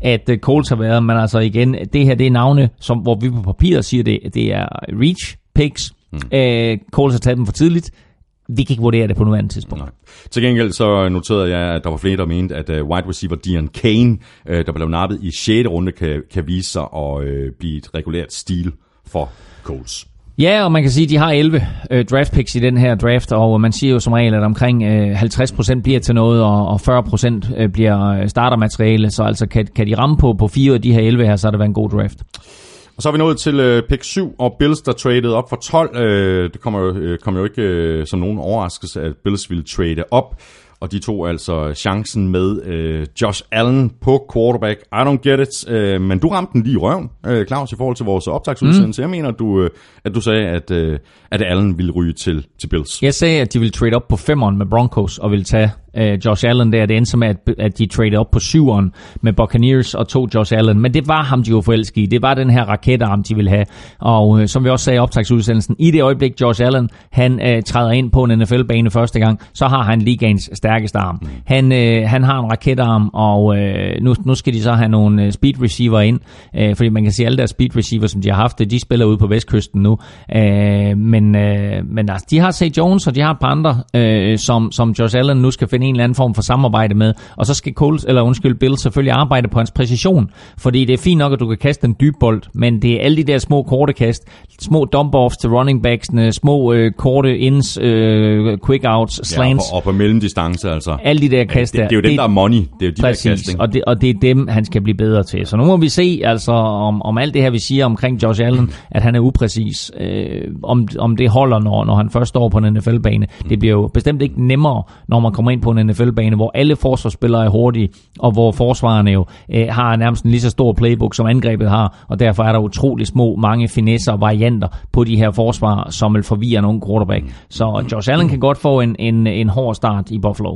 at uh, Coles har været, men altså igen, det her det er navne, som, hvor vi på papiret siger, det, det er reach picks. Mm. Uh, Coles har taget dem for tidligt. Vi kan ikke vurdere det på nuværende tidspunkt.
Nej. Til gengæld så noterede jeg, at der var flere, der mente, at uh, wide receiver Dion Kane, uh, der blev nappet i 6. runde, kan, kan vise sig at uh, blive et regulært stil for Coles.
Ja, og man kan sige, at de har 11 øh, draft picks i den her draft, og man siger jo som regel, at omkring øh, 50% bliver til noget, og, og 40% øh, bliver øh, startermateriale, så altså kan, kan de ramme på, på fire af de her 11 her, så har det været en god draft.
Og så er vi nået til øh, pick 7, og Bills, der traded op for 12. Øh, det kommer jo, øh, kom jo ikke øh, som nogen overraskelse, at Bills ville trade op. Og de tog altså chancen med øh, Josh Allen på quarterback. I don't get it, øh, men du ramte den lige i røven, øh, Claus, i forhold til vores optagsudsendelse. Mm. Jeg mener, du, øh, at du sagde, at, øh, at Allen ville ryge til, til Bills.
Jeg sagde, at de ville trade op på femeren med Broncos, og ville tage øh, Josh Allen der. Det endte som, at, at de traded op på syveren med Buccaneers og tog Josh Allen. Men det var ham, de var forelskede i. Det var den her raketarm, de ville have. Og øh, som vi også sagde i optagsudsendelsen, i det øjeblik Josh Allen, han øh, træder ind på en NFL-bane første gang, så har han ligaens stærkeste arm. Mm. Han, øh, han har en raketarm, og øh, nu, nu skal de så have nogle øh, speed receiver ind, øh, fordi man kan se, at alle deres speed receiver, som de har haft, de spiller ude på vestkysten nu. Øh, men øh, men altså, de har St. Jones, og de har et par andre, øh, som, som Josh Allen nu skal finde en eller anden form for samarbejde med. Og så skal Coles, eller undskyld, Bill selvfølgelig arbejde på hans præcision. Fordi det er fint nok, at du kan kaste en dyb bold, men det er alle de der små korte kast, små dump-offs til running backsene, små øh, korte ins, øh, quick-outs, slants.
Ja, og, på, og på mellemdistance altså.
Alle de der kast
der. Det, det er jo dem, der er money. Det er jo de
præcis,
der kast, ikke?
og det, og det er dem, han skal blive bedre til. Så nu må vi se, altså, om, om alt det her, vi siger omkring Josh Allen, at han er upræcis, øh, om, om det holder, når, når han først står på en NFL-bane. Det bliver jo bestemt ikke nemmere, når man kommer ind på en NFL-bane, hvor alle forsvarsspillere er hurtige, og hvor forsvarerne jo øh, har nærmest en lige så stor playbook, som angrebet har, og derfor er der utrolig små, mange finesser og varianter på de her forsvar, som vil forvirre nogen quarterback. Så Josh Allen kan godt få en, en, en hård start i Buffalo.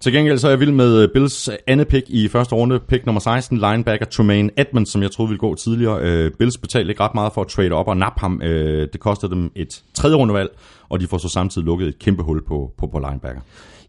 Til gengæld så er jeg vild med øh, Bills andet pick i første runde. Pick nummer 16, linebacker Tremaine Edmonds, som jeg troede ville gå tidligere. Øh, Bills betalte ikke ret meget for at trade op og nappe ham. Øh, det kostede dem et tredje rundevalg, og de får så samtidig lukket et kæmpe hul på, på, på linebacker.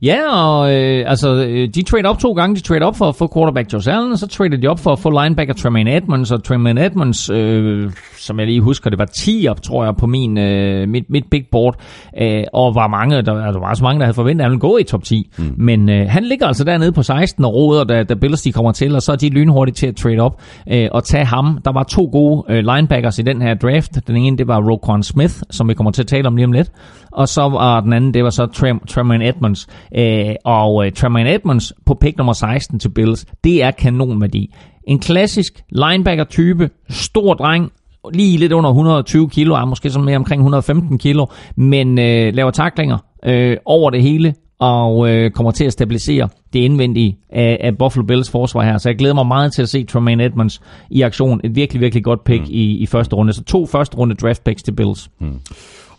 Ja, og øh, altså, de trade op to gange. De trade op for at få quarterback Josh Allen, og så trade de op for at få linebacker Tremaine Edmonds, og Tremaine Edmonds, øh, som jeg lige husker, det var 10 op, tror jeg, på min, øh, mit, mit big board, øh, og var mange, der, altså, var så mange, der havde forventet, at han ville gå i top 10. Mm. Men øh, han ligger altså dernede på 16 og råder, da, da Bills de kommer til, og så er de lynhurtigt til at trade op øh, og tage ham. Der var to gode øh, linebackers i den her draft. Den ene, det var Roquan Smith, som vi kommer til at tale om lige om lidt, og så var den anden, det var så Trem, Tremaine Edmonds. Øh, og øh, Tremaine Edmonds på pick nummer 16 til Bills, det er kanonværdi. En klassisk linebacker-type, stor dreng, lige lidt under 120 kilo, er måske sådan mere omkring 115 kilo, men øh, laver taklinger øh, over det hele, og øh, kommer til at stabilisere det indvendige af, af Buffalo Bills forsvar her. Så jeg glæder mig meget til at se Tremaine Edmonds i aktion. Et virkelig, virkelig godt pick mm. i, i første runde. Så to første runde draft picks til Bills. Mm.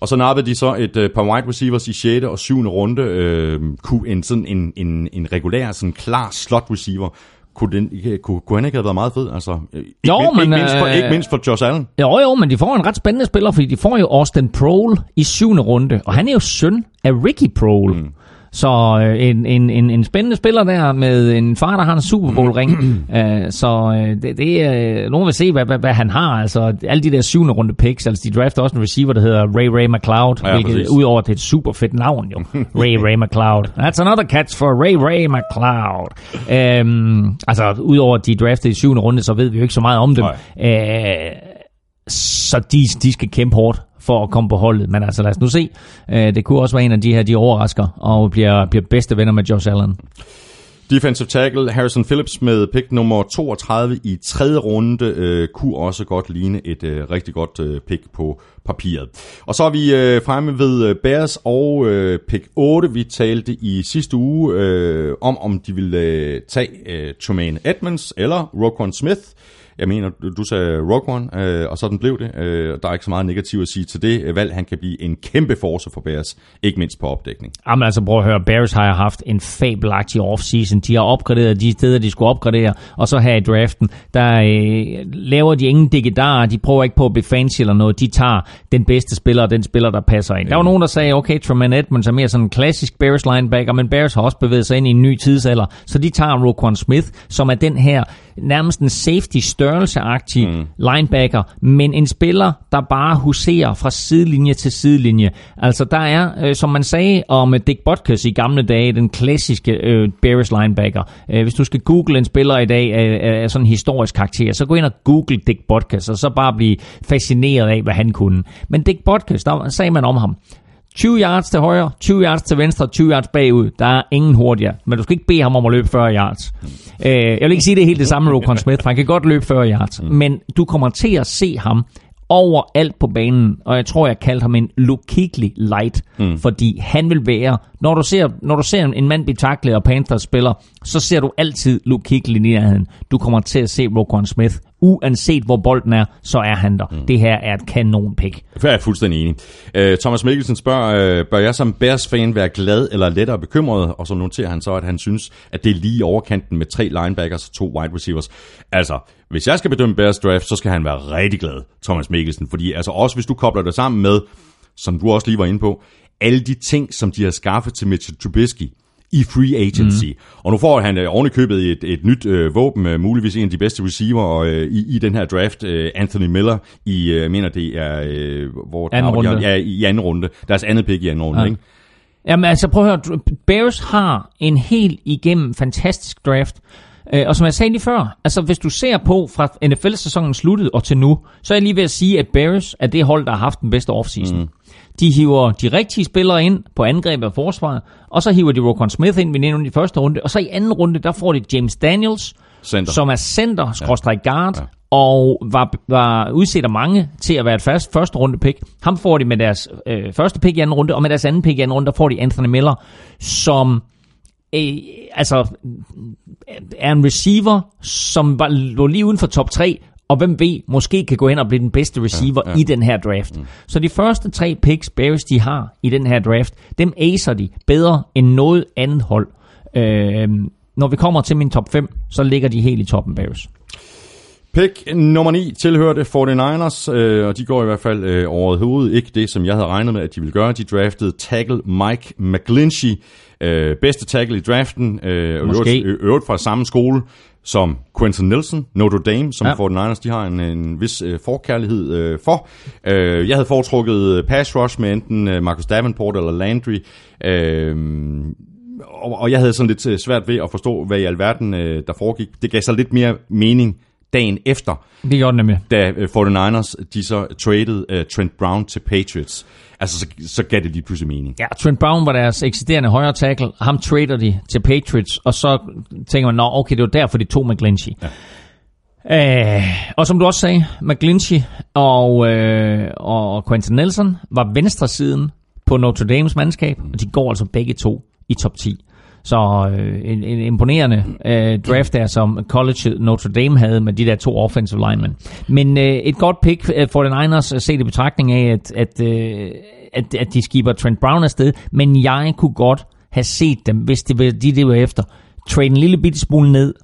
Og så nappede de så et uh, par wide receivers i 6. og 7. runde. Uh, kunne en, sådan en, en, en regulær, sådan klar slot receiver kunne, den, kunne, kunne han ikke have været meget fed? Altså, ikke,
jo,
ikke,
men,
ikke, mindst for, øh, ikke mindst for Josh Allen.
Jo, jo, men de får en ret spændende spiller, fordi de får jo Austin Prohl i syvende runde, og han er jo søn af Ricky Prohl. Mm. Så øh, en, en, en, en spændende spiller der med en far, der har en Super Bowl ring. uh, så øh, det, det er, nogen vil se, hvad, hvad, hvad han har. Altså alle de der syvende runde picks, altså de drafter også en receiver, der hedder Ray Ray McLeod,
Ja,
hvilket
præcis.
udover det er et super fedt navn jo. Ray Ray McLeod. That's another catch for Ray Ray McLeod. Um, altså udover at de draftet i syvende runde, så ved vi jo ikke så meget om dem. Uh, så de, de skal kæmpe hårdt for at komme på holdet. Men altså lad os nu se. Øh, det kunne også være en af de her, de overrasker og bliver, bliver bedste venner med Josh Allen.
Defensive tackle Harrison Phillips med pick nummer 32 i tredje runde øh, kunne også godt ligne et øh, rigtig godt øh, pick på papiret. Og så er vi øh, fremme ved øh, Bears og øh, pick 8. Vi talte i sidste uge øh, om, om de ville øh, tage øh, Tremaine Edmonds eller Roquan Smith. Jeg mener, du, du sagde Roquan, øh, og sådan blev det. Øh, der er ikke så meget negativt at sige til det øh, valg. Han kan blive en kæmpe force for Bears, ikke mindst på opdækning.
Jamen altså prøv at høre, Bears har haft en fabelagtig offseason. De har opgraderet de steder, de skulle opgradere, og så her i draften, der øh, laver de ingen digitarer. De prøver ikke på at blive fancy eller noget. De tager den bedste spiller, og den spiller, der passer ind. Der var nogen, der sagde, okay, Tremaine Edmonds er mere sådan en klassisk Bears linebacker, men Bears har også bevæget sig ind i en ny tidsalder, så de tager Roquan Smith, som er den her nærmest en safety størrelseagtig mm. linebacker, men en spiller, der bare huserer fra sidelinje til sidelinje. Altså der er, øh, som man sagde om øh, Dick Butkus i gamle dage, den klassiske øh, Bears linebacker. Øh, hvis du skal google en spiller i dag af, af sådan en historisk karakter, så gå ind og google Dick Butkus, og så bare blive fascineret af, hvad han kunne. Men Dick Butkus, der sagde man om ham, 20 yards til højre, 20 yards til venstre, 20 yards bagud. Der er ingen hurtigere. Men du skal ikke bede ham om at løbe 40 yards. Øh, jeg vil ikke sige, det er helt det samme med Roquan Smith, for han kan godt løbe 40 yards. Men du kommer til at se ham overalt på banen, og jeg tror, jeg kaldte ham en Kuechly light, mm. fordi han vil være, når du ser, når du ser en mand blive taklet og Panthers spiller, så ser du altid Kuechly i nærheden. Du kommer til at se Roquan Smith, uanset hvor bolden er, så er han der. Mm. Det her er et kanon pick.
Jeg er fuldstændig enig. Uh, Thomas Mikkelsen spørger, uh, bør jeg som Bears-fan være glad eller lettere bekymret? Og så noterer han så, at han synes, at det er lige overkanten med tre linebackers og to wide receivers. Altså, hvis jeg skal bedømme Bears draft, så skal han være rigtig glad, Thomas Mikkelsen. Fordi altså også hvis du kobler det sammen med, som du også lige var inde på, alle de ting, som de har skaffet til Mitchell Trubisky i free agency. Mm. Og nu får han øh, oven købet et, et nyt øh, våben, øh, muligvis en af de bedste receiver øh, i, i den her draft, øh, Anthony Miller, i, øh, mener det er, øh, hvor
Anden runde.
Ja, i anden runde. Deres andet pick i anden runde,
ja.
ikke?
Jamen altså prøv at høre, Bears har en helt igennem fantastisk draft. Øh, Og som jeg sagde lige før, altså hvis du ser på fra NFL-sæsonen sluttede og til nu, så er jeg lige ved at sige, at Bears er det hold, der har haft den bedste offseason. Mm. De hiver de rigtige spillere ind på angreb af forsvaret, og så hiver de Roquan Smith ind, vi nævnte i første runde, og så i anden runde, der får de James Daniels,
Center.
som er center, skråstrej guard, ja. og var, var udset af mange til at være et fast første runde pick. Ham får de med deres øh, første pick i anden runde, og med deres anden pick i anden runde, der får de Anthony Miller, som øh, altså er en receiver, som var, lå lige uden for top 3, og hvem ved, måske kan gå ind og blive den bedste receiver ja, ja. i den her draft. Mm. Så de første tre picks, Bears de har i den her draft, dem acer de bedre end noget andet hold. Øh, når vi kommer til min top 5, så ligger de helt i toppen, Bears.
Pick nummer 9 tilhørte 49ers, øh, og de går i hvert fald øh, overhovedet ikke det, som jeg havde regnet med, at de ville gøre. De draftede tackle Mike McGlinchey, øh, bedste tackle i draften, øh,
Måske.
øvrigt, øvrigt fra samme skole som Quentin Nelson, Notre Dame, som
Ja.
ja. 49ers de har en, en vis øh, forkærlighed øh, for. Øh, jeg havde foretrukket øh, pass rush med enten øh, Marcus Davenport eller Landry, øh, og, og jeg havde sådan lidt øh, svært ved at forstå, hvad i alverden øh, der foregik. Det gav så lidt mere mening dagen efter,
Det gjorde det nemlig.
da øh, 49ers de så traded uh, Trent Brown til Patriots. Altså, så, så gav det lige pludselig mening.
Ja, Trent Brown var deres eksisterende højre tackle. Ham trader de til Patriots, og så tænker man, nå, okay, det var derfor, de tog McGlinchey. Ja. Øh, og som du også sagde, McGlinchey og, øh, og Quentin Nelson var venstre siden på Notre Dames mandskab, og de går altså begge to i top 10. Så øh, en, en imponerende øh, draft der, som college Notre Dame havde med de der to offensive linemen. Men øh, et godt pick øh, for den Niners set i betragtning af, at, at, øh, at, at de skiber Trent Brown afsted. Men jeg kunne godt have set dem, hvis det var de, det var efter, trade en lille bitte smule ned.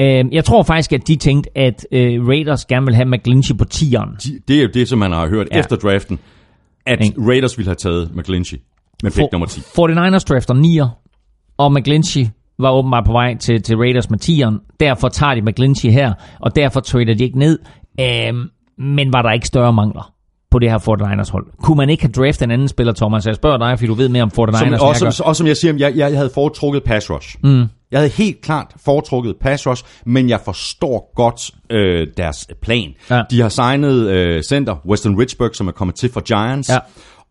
Øh, jeg tror faktisk, at de tænkte, at øh, Raiders gerne vil have McGlinchey på 10'eren.
De, det er jo det, som man har hørt
Ja.
efter draften, at? Raiders ville have taget McGlinchey med pick nummer 10.
49ers drafter 9'er, og McGlinchey var åbenbart på vej til, til Raiders med 10'eren. Derfor tager de McGlinchey her, og derfor trader de ikke ned. Øhm, men var der ikke større mangler på det her 49ers hold? Kunne man ikke have draftet en anden spiller, Thomas? Jeg spørger dig, fordi du ved mere om 49ers,
Som,
jeg
som, også som jeg siger, jeg, jeg havde foretrukket pass rush. Mm. Jeg havde helt klart foretrukket pass rush, men jeg forstår godt øh, deres plan.
Ja.
De har signet øh, center Weston Richburg, som er kommet til fra Giants.
Ja.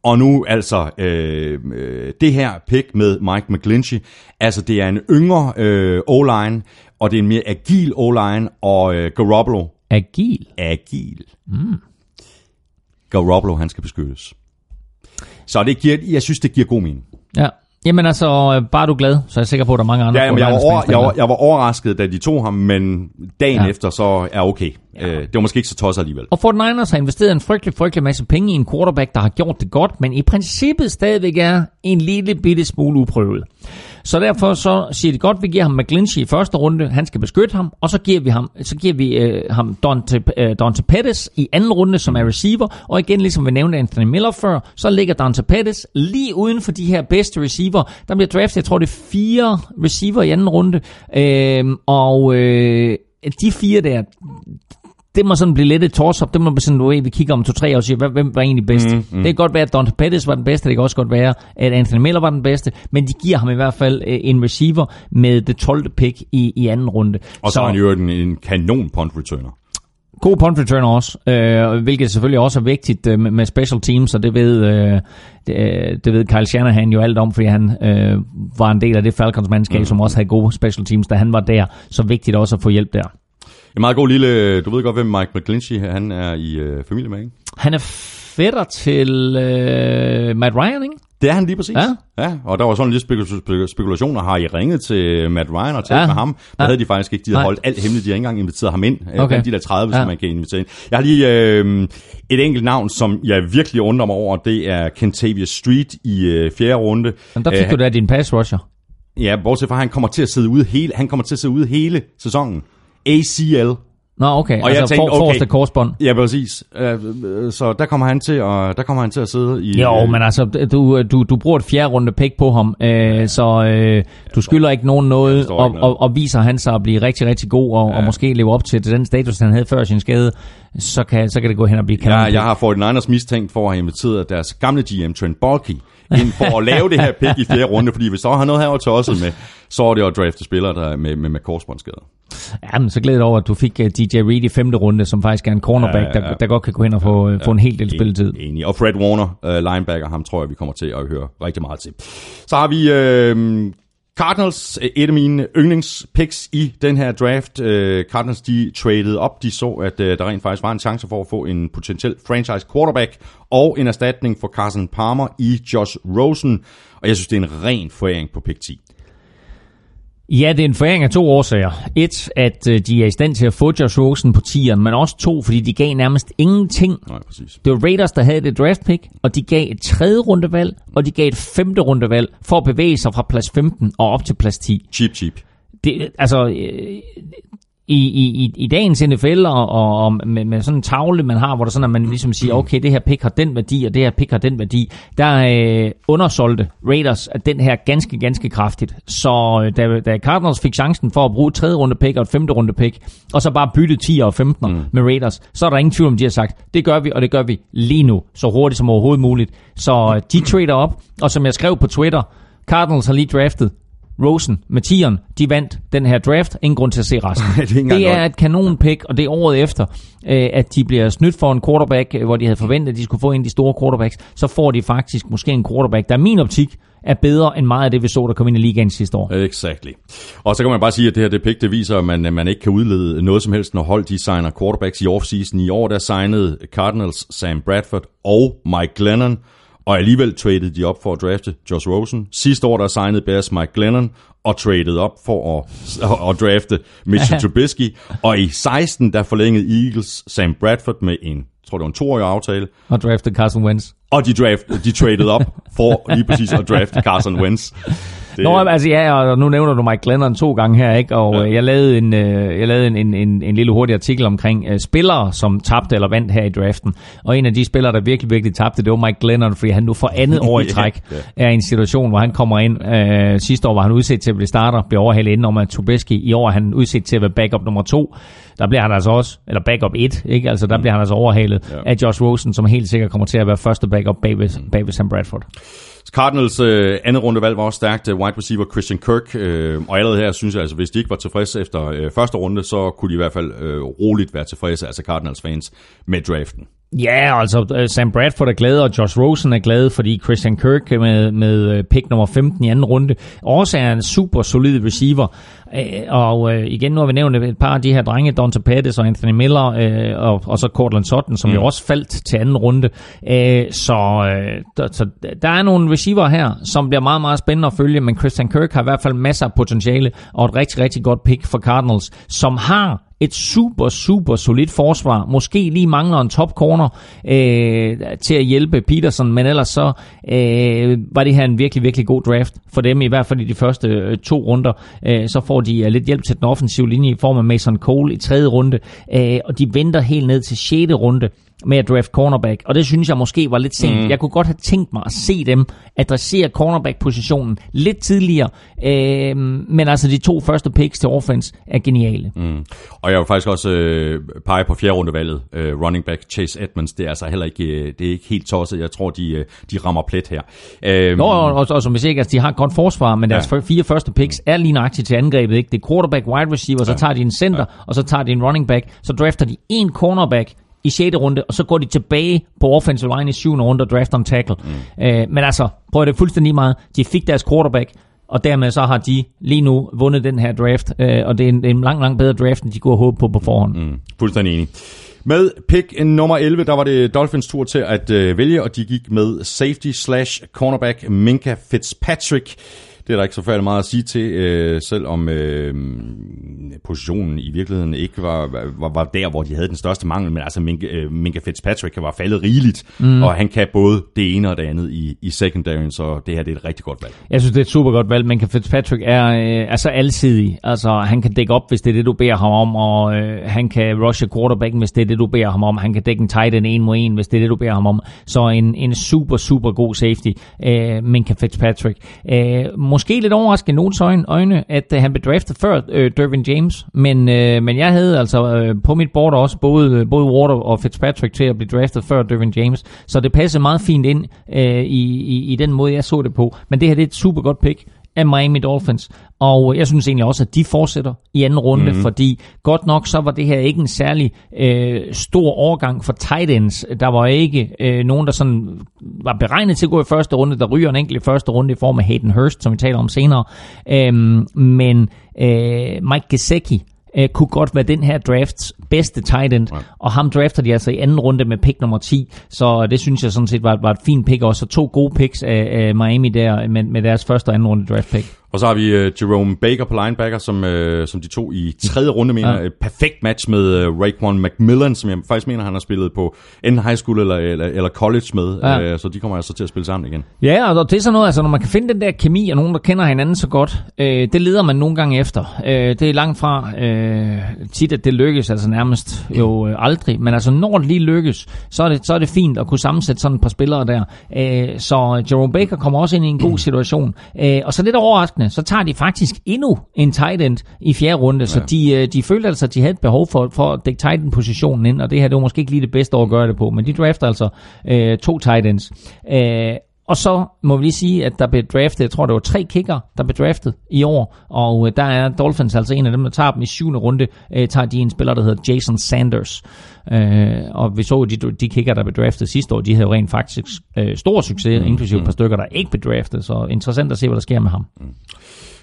Og nu altså øh, øh, det her pick med Mike McGlinchey, altså det er en yngre øh, O-line, og det er en mere agil O-line, og øh, Garoppolo,
Agil.
agil. Mm. Garoppolo, han skal beskyttes. Så det giver, jeg synes, det giver god mening.
Ja. Jamen altså, øh, bare er du glad, så er jeg sikker på, at der er mange andre.
Ja, men jeg, var
49ers
over, jeg, var, jeg var overrasket, da de tog ham, men dagen
ja.
efter så er okay. Ja. Øh, det var måske ikke så tosset alligevel.
Og 49ers har investeret en frygtelig, frygtelig masse penge i en quarterback, der har gjort det godt, men i princippet stadigvæk er en lille bitte smule uprøvet. Så derfor så siger de godt, vi giver ham McGlinchey i første runde, han skal beskytte ham, og så giver vi ham, så giver vi øh, ham Dante, øh, Dante Pettis i anden runde, som er receiver, og igen, ligesom vi nævnte Anthony Miller før, så ligger Dante Pettis lige uden for de her bedste receiver. Der bliver draftet, jeg tror det er fire receiver i anden runde, øh, og øh, de fire der, det må sådan blive lidt et toss-up. Det må blive sådan, ved, vi kigger om to-tre år og siger, hvem- var egentlig bedst? Mm, mm. Det kan godt være, at Dante Pettis var den bedste. Det kan også godt være, at Anthony Miller var den bedste. Men de giver ham i hvert fald øh, en receiver med det 12. pick i, i anden runde.
Og så er han jo en, en kanon punt returner.
God punt returner også, øh, hvilket selvfølgelig også er vigtigt øh, med, med special teams, og det ved, øh, det, øh, det ved Kyle Shanahan jo alt om, fordi han øh, var en del af det Falcons-mandskab, mm. som også havde gode special teams, da han var der. Så vigtigt også at få hjælp der.
En meget god lille... Du ved godt, hvem Mike McGlinchey han er i øh, familie med, ikke?
Han er fætter til øh, Matt Ryan, ikke?
Det er han lige præcis.
Ja.
ja og der var sådan lidt spekul- spekul- spekulationer. Har I ringet til Matt Ryan og talt
Ja.
med ham? Det
Ja.
havde de faktisk ikke. De havde
Nej.
holdt alt hemmeligt. De har ikke engang inviteret ham ind.
Okay.
Okay. De der 30,
Ja.
som man kan invitere ind. Jeg har lige øh, et enkelt navn, som jeg virkelig undrer mig over. Det er Kentavious Street i øh, fjerde runde.
Men der fik
Øh,
du da din pass rusher.
Ja, bortset fra, at han kommer til at sidde ude hele, han kommer til at sidde ude hele sæsonen. ACL.
Nå, okay.
Og jeg
altså
tænkte,
for,
okay.
forreste korsbånd.
Ja, præcis. Øh, øh, Så der kommer han til at, der kommer han til at sidde i...
Jo,
øh,
men altså, du, du, du bruger et fjerde runde pick på ham, øh, så øh, du skylder ikke nogen noget, og,
noget.
og, og viser han sig at blive rigtig, rigtig god, og, ja. og måske leve op til, til den status, han havde før sin skade, så kan, så kan det gå hen og blive kanon.
Jeg, jeg har 49ers mistænkt for at have inviteret deres gamle GM, Trent Balky, ind for at lave det her pick i fjerde runde, fordi hvis der har noget her til også med, så er det at drafte spillere der med, med, med korsbåndsskader.
Ja, men så glæder jeg over, at du fik uh, DJ Reed i femte runde, som faktisk er en cornerback,
Ja, ja,
Der,
ja.
der godt kan gå hen og få, ja, få en hel del spilletid.
Enig. Og Fred Warner, uh, linebacker, ham tror jeg, vi kommer til at høre rigtig meget til. Så har vi uh, Cardinals, øh, et af mine yndlingspicks i den her draft. Øh, Cardinals, de traded op. De så, at øh, der rent faktisk var en chance for at få en potentiel franchise quarterback og en erstatning for Carson Palmer i Josh Rosen. Og jeg synes, det er en ren foræring på pick 10.
Ja, det er en foræring af to årsager. Et, at øh, de er i stand til at få Josh Rosen på tieren, men også to, fordi de gav nærmest ingenting
Nej, præcis.
Det var Raiders, der havde det draft pick, og de gav et tredje rundevalg, og de gav et femte rundevalg for at bevæge sig fra plads 15 og op til plads 10.
Cheap, cheap.
Det, altså, øh, i, i, i, i dagens NFL og, og, og med, med sådan en tavle, man har, hvor der sådan, at man ligesom siger, okay, det her pick har den værdi, og det her pick har den værdi, der øh, undersolgte Raiders at den her ganske, ganske kraftigt. Så øh, da, da Cardinals fik chancen for at bruge et tredje runde pick og et femte runde pick, og så bare bytte 10 og 15 mm. med Raiders, så er der ingen tvivl om, de har sagt, det gør vi, og det gør vi lige nu, så hurtigt som overhovedet muligt. Så øh, de trader op, og som jeg skrev på Twitter, Cardinals har lige draftet Rosen med tieren, de vandt den her draft. Ingen grund til at se resten.
Det er
det er et kanon pick, og det er året efter, øh, at de bliver snydt for en quarterback, øh, hvor de havde forventet, at de skulle få en af de store quarterbacks. Så får de faktisk måske en quarterback, der i min optik er bedre end meget af det, vi så, der kom ind i ligaen sidste år.
Exactly. Og så kan man bare sige, at det her det pick, det viser, at man, at man ikke kan udlede noget som helst, når hold de signer quarterbacks i offseason. I år der signede Cardinals Sam Bradford og Mike Glennon, og alligevel traded de op for at drafte Josh Rosen. Sidste år der signede Bears Mike Glennon og traded op for at, at, at drafte Mitchell Trubisky. Og i 16 der forlængede Eagles Sam Bradford med en, tror det var en toårig aftale,
Og drafted Carson Wentz.
og de, draft, de traded op for lige præcis at drafte Carson Wentz.
Det... Nå, altså ja, og nu nævner du Mike Glennon to gange her, ikke? Og ja. jeg lavede, en, øh, jeg lavede en, en, en, en lille hurtig artikel omkring uh, spillere, som tabte eller vandt her i draften. Og en af de spillere, der virkelig, virkelig tabte, det var Mike Glennon, fordi han nu for andet år i træk ja, er i en situation, hvor han kommer ind. Uh, sidste år var han udset til at blive starter, bliver overhældet inden om at Tobeski. I år er han udset til at være backup nummer to der bliver han altså også, eller backup 1, ikke? Altså der mm. bliver han altså overhalet ja. af Josh Rosen, som helt sikkert kommer til at være første backup bag ved, mm. bag ved Sam Bradford.
Cardinals øh, andet rundevalg var også stærkt. Øh, wide receiver Christian Kirk. Øh, og allerede her synes jeg, altså, hvis de ikke var tilfredse efter øh, første runde, så kunne de i hvert fald øh, roligt være tilfredse, altså Cardinals fans, med draften.
Ja, altså øh, Sam Bradford er glad, og Josh Rosen er glad, fordi Christian Kirk med, med øh, pick nummer 15 i anden runde også er en super solid receiver. Øh, og igen, nu har vi nævnt et par af de her drenge, Dante Pettis og Anthony Miller, og, og så Cortland Sutton, som mm. jo også faldt til anden runde. Så, så der er nogle receiver her, som bliver meget, meget spændende at følge, men Christian Kirk har i hvert fald masser af potentiale, og et rigtig, rigtig godt pick for Cardinals, som har et super, super solidt forsvar. Måske lige mangler en top corner øh, til at hjælpe Peterson, men ellers så øh, var det her en virkelig, virkelig god draft for dem, i hvert fald i de første øh, to runder. Øh, så får de øh, lidt hjælp til den offensive linje i form af Mason Cole i tredje runde, øh, og de venter helt ned til 6. runde med at draft cornerback, og det synes jeg måske var lidt sent. Mm. Jeg kunne godt have tænkt mig at se dem adressere cornerback-positionen lidt tidligere, øh, men altså de to første picks til offense er geniale. Mm.
Og jeg vil faktisk også øh, pege på fjerde rundevalget, øh, running back Chase Edmonds, det er altså heller ikke, øh, det er ikke helt tosset, jeg tror de, øh, de rammer plet her.
Øh, Nå, og, og, og som vi siger, altså, de har et godt forsvar, men deres ja. fire første picks er lige nøjagtigt til angrebet, ikke? Det er quarterback, wide receiver, så tager de en center, ja. og så tager de en running back, så drafter de en cornerback, i 6. runde, og så går de tilbage på offensive line i 7. runde og drafter en tackle. Mm. Øh, men altså, prøv det fuldstændig meget. De fik deres quarterback, og dermed så har de lige nu vundet den her draft, øh, og det er en, en lang, lang bedre draft, end de kunne håbe på på forhånd. Mm.
Fuldstændig enig. Med pick nummer 11, der var det Dolphins tur til at øh, vælge, og de gik med safety slash cornerback Minka Fitzpatrick. Det er der ikke så færdig meget at sige til, øh, selvom øh, positionen i virkeligheden ikke var, var, var der, hvor de havde den største mangel, men altså Minka, øh, Minka Fitzpatrick var faldet rigeligt, mm. og han kan både det ene og det andet i, i secondary, så det her det er et rigtig godt valg.
Jeg synes, det er et super godt valg. Minka Fitzpatrick er, øh, er så alsidig. Altså, han kan dække op, hvis det er det, du beder ham om, og øh, han kan rushe quarterbacken, hvis det er det, du beder ham om. Han kan dække en tight end en mod en, hvis det er det, du beder ham om. Så en, en super, super god safety, øh, Minka Fitzpatrick. Øh, måske lidt overraskende i nogens øjne, at øh, han blev draftet før øh, Dervin James, men, øh, men jeg havde altså øh, på mit board også både, øh, både Water og Fitzpatrick til at blive draftet før Dervin James, så det passede meget fint ind øh, i, i, i den måde, jeg så det på. Men det her det er et super godt pick af Miami Dolphins. Og jeg synes egentlig også, at de fortsætter i anden runde, mm-hmm. fordi godt nok så var det her ikke en særlig øh, stor overgang for tight ends. Der var ikke øh, nogen, der sådan var beregnet til at gå i første runde. Der ryger en enkelt i første runde i form af Hayden Hurst, som vi taler om senere. Øhm, men øh, Mike Gesicki, øh, kunne godt være den her drafts bedste tight end, ja. og ham drafter de altså i anden runde med pick nummer 10, så det synes jeg sådan set var, var et fint pick også, to gode picks af, af Miami der med, med deres første og anden runde draft pick.
Og så har vi uh, Jerome Baker på linebacker, som, uh, som de to i tredje runde mener. Ja. Et perfekt match med uh, Raekwon McMillan, som jeg faktisk mener, han har spillet på enten high school eller, eller, eller college med. Ja. Uh, så de kommer altså til at spille sammen igen.
Ja, og det er sådan noget, altså når man kan finde den der kemi og nogen, der kender hinanden så godt, uh, det leder man nogle gange efter. Uh, det er langt fra uh, tit, at det lykkes, altså nærmest jo uh, aldrig. Men altså når det lige lykkes, så er det, så er det fint at kunne sammensætte sådan et par spillere der. Uh, så Jerome Baker kommer også ind i en god situation. Uh, og så lidt overraskende, så tager de faktisk endnu en tight end i fjerde runde, ja. så de, øh, de følte altså, at de havde et behov for, for at dække tight positionen ind, og det her det var måske ikke lige det bedste år at gøre det på, men de drafter altså øh, to tight ends. Øh, og så må vi lige sige, at der blev draftet, jeg tror det var tre kicker, der blev draftet i år, og øh, der er Dolphins altså en af dem, der tager dem i syvende runde, øh, tager de en spiller, der hedder Jason Sanders. Øh, og vi så de, de kicker, der blev draftet sidste år, de havde jo rent faktisk øh, stor succes, mm, inklusive mm. et par stykker, der ikke blev draftet, så interessant at se, hvad der sker med ham. Mm.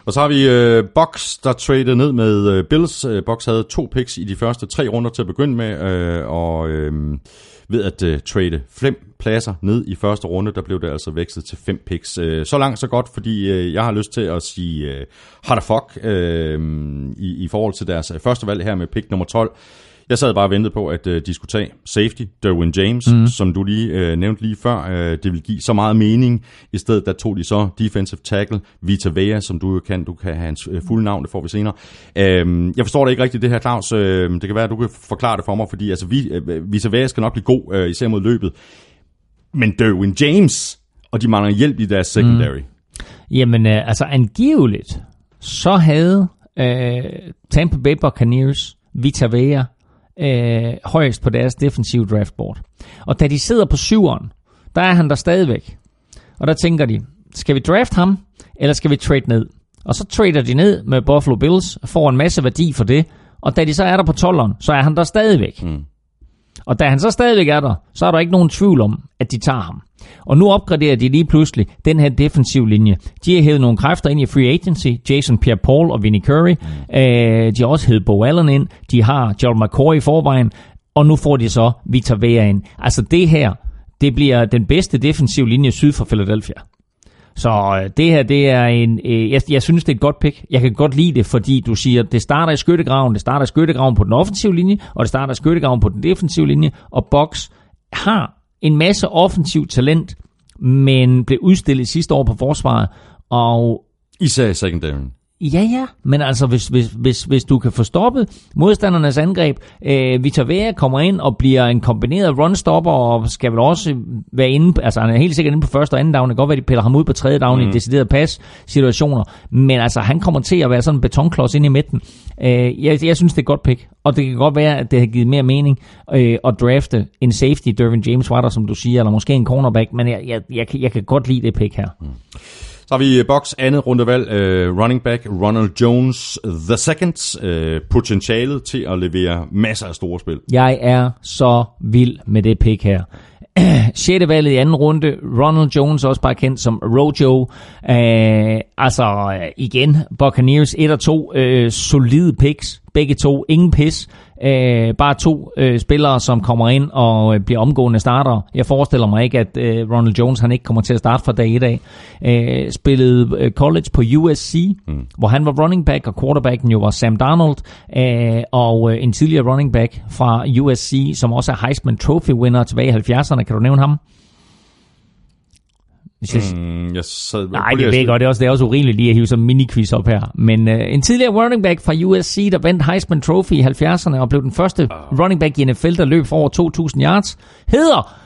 Og så har vi øh, Box, der traded ned med øh, Bills. Øh, Box havde to picks i de første tre runder til at begynde med, øh, og øh, ved at øh, trade fem pladser ned i første runde, der blev det altså vækstet til fem picks. Øh, så langt, så godt, fordi øh, jeg har lyst til at sige øh, the fuck øh, i, i forhold til deres første valg her med pick nummer 12. Jeg sad bare og ventede på, at øh, de skulle tage safety, Derwin James, mm. som du lige øh, nævnte lige før. Øh, det vil give så meget mening. I stedet der tog de så defensive tackle, Vita Vea, som du jo kan. Du kan have hans øh, fulde navn, det får vi senere. Øh, jeg forstår det ikke rigtigt, det her, Claus. Øh, det kan være, at du kan forklare det for mig, fordi altså, vi, øh, Vita Vea skal nok blive god, øh, især mod løbet. Men Derwin James, og de mangler hjælp i deres secondary. Mm.
Jamen, øh, altså angiveligt, så havde øh, Tampa Bay Buccaneers Vita Vea øh, højst på deres defensive draftboard. Og da de sidder på syveren, der er han der stadigvæk. Og der tænker de, skal vi draft ham, eller skal vi trade ned? Og så trader de ned med Buffalo Bills, får en masse værdi for det, og da de så er der på 12'eren, så er han der stadigvæk. Mm. Og da han så stadigvæk er der, så er der ikke nogen tvivl om, at de tager ham. Og nu opgraderer de lige pludselig den her defensiv linje. De har hævet nogle kræfter ind i free agency. Jason Pierre-Paul og Vinnie Curry. Mm. Øh, de har også hævet Bo Allen ind. De har Joel McCoy i forvejen. Og nu får de så Victor Vea ind. Altså det her, det bliver den bedste defensiv linje syd for Philadelphia. Så øh, det her, det er en... Øh, jeg, jeg synes, det er et godt pick. Jeg kan godt lide det, fordi du siger, det starter i skyttegraven, det starter i skyttegraven på den offensive linje, og det starter i skyttegraven på den defensive linje, og Box har en masse offensiv talent, men blev udstillet sidste år på forsvaret, og
Især i secondary.
Ja, ja, men altså, hvis, hvis, hvis, hvis du kan få stoppet modstandernes angreb, øh, Vitor Vea kommer ind og bliver en kombineret runstopper, og skal vel også være inde, altså han er helt sikkert inde på første og anden down, det kan godt være, de piller ham ud på tredje down mm. i deciderede pass-situationer, men altså, han kommer til at være sådan en betonklods ind i midten. Øh, jeg, jeg synes, det er et godt pick, og det kan godt være, at det har givet mere mening øh, at drafte en safety, Dervin James var der, som du siger, eller måske en cornerback, men jeg, jeg, jeg, jeg kan godt lide det pick her. Mm.
Så har vi øh, Box andet rundevalg, uh, running back Ronald Jones the second, uh, potentialet til at levere masser af store spil.
Jeg er så vild med det pick her. 6. valget i anden runde, Ronald Jones, også bare kendt som Rojo. Uh, altså igen, Buccaneers 1 og 2, uh, solide picks, begge to, ingen pis. Øh, bare to øh, spillere, som kommer ind og øh, bliver omgående starter. Jeg forestiller mig ikke, at øh, Ronald Jones han ikke kommer til at starte fra dag i dag. Øh, spillede øh, college på USC, mm. hvor han var running back, og quarterbacken jo var Sam Darnold, øh, og øh, en tidligere running back fra USC, som også er Heisman Trophy winner tilbage i 70'erne. Kan du nævne ham?
Hvis jeg... Mm, jeg sad...
Nej, det ved jeg godt. Det er også, det er også urimeligt lige at hive sådan en mini-quiz op her. Men uh, en tidligere running back fra USC, der vandt Heisman Trophy i 70'erne og blev den første uh. running back i NFL, der løb for over 2.000 yards, hedder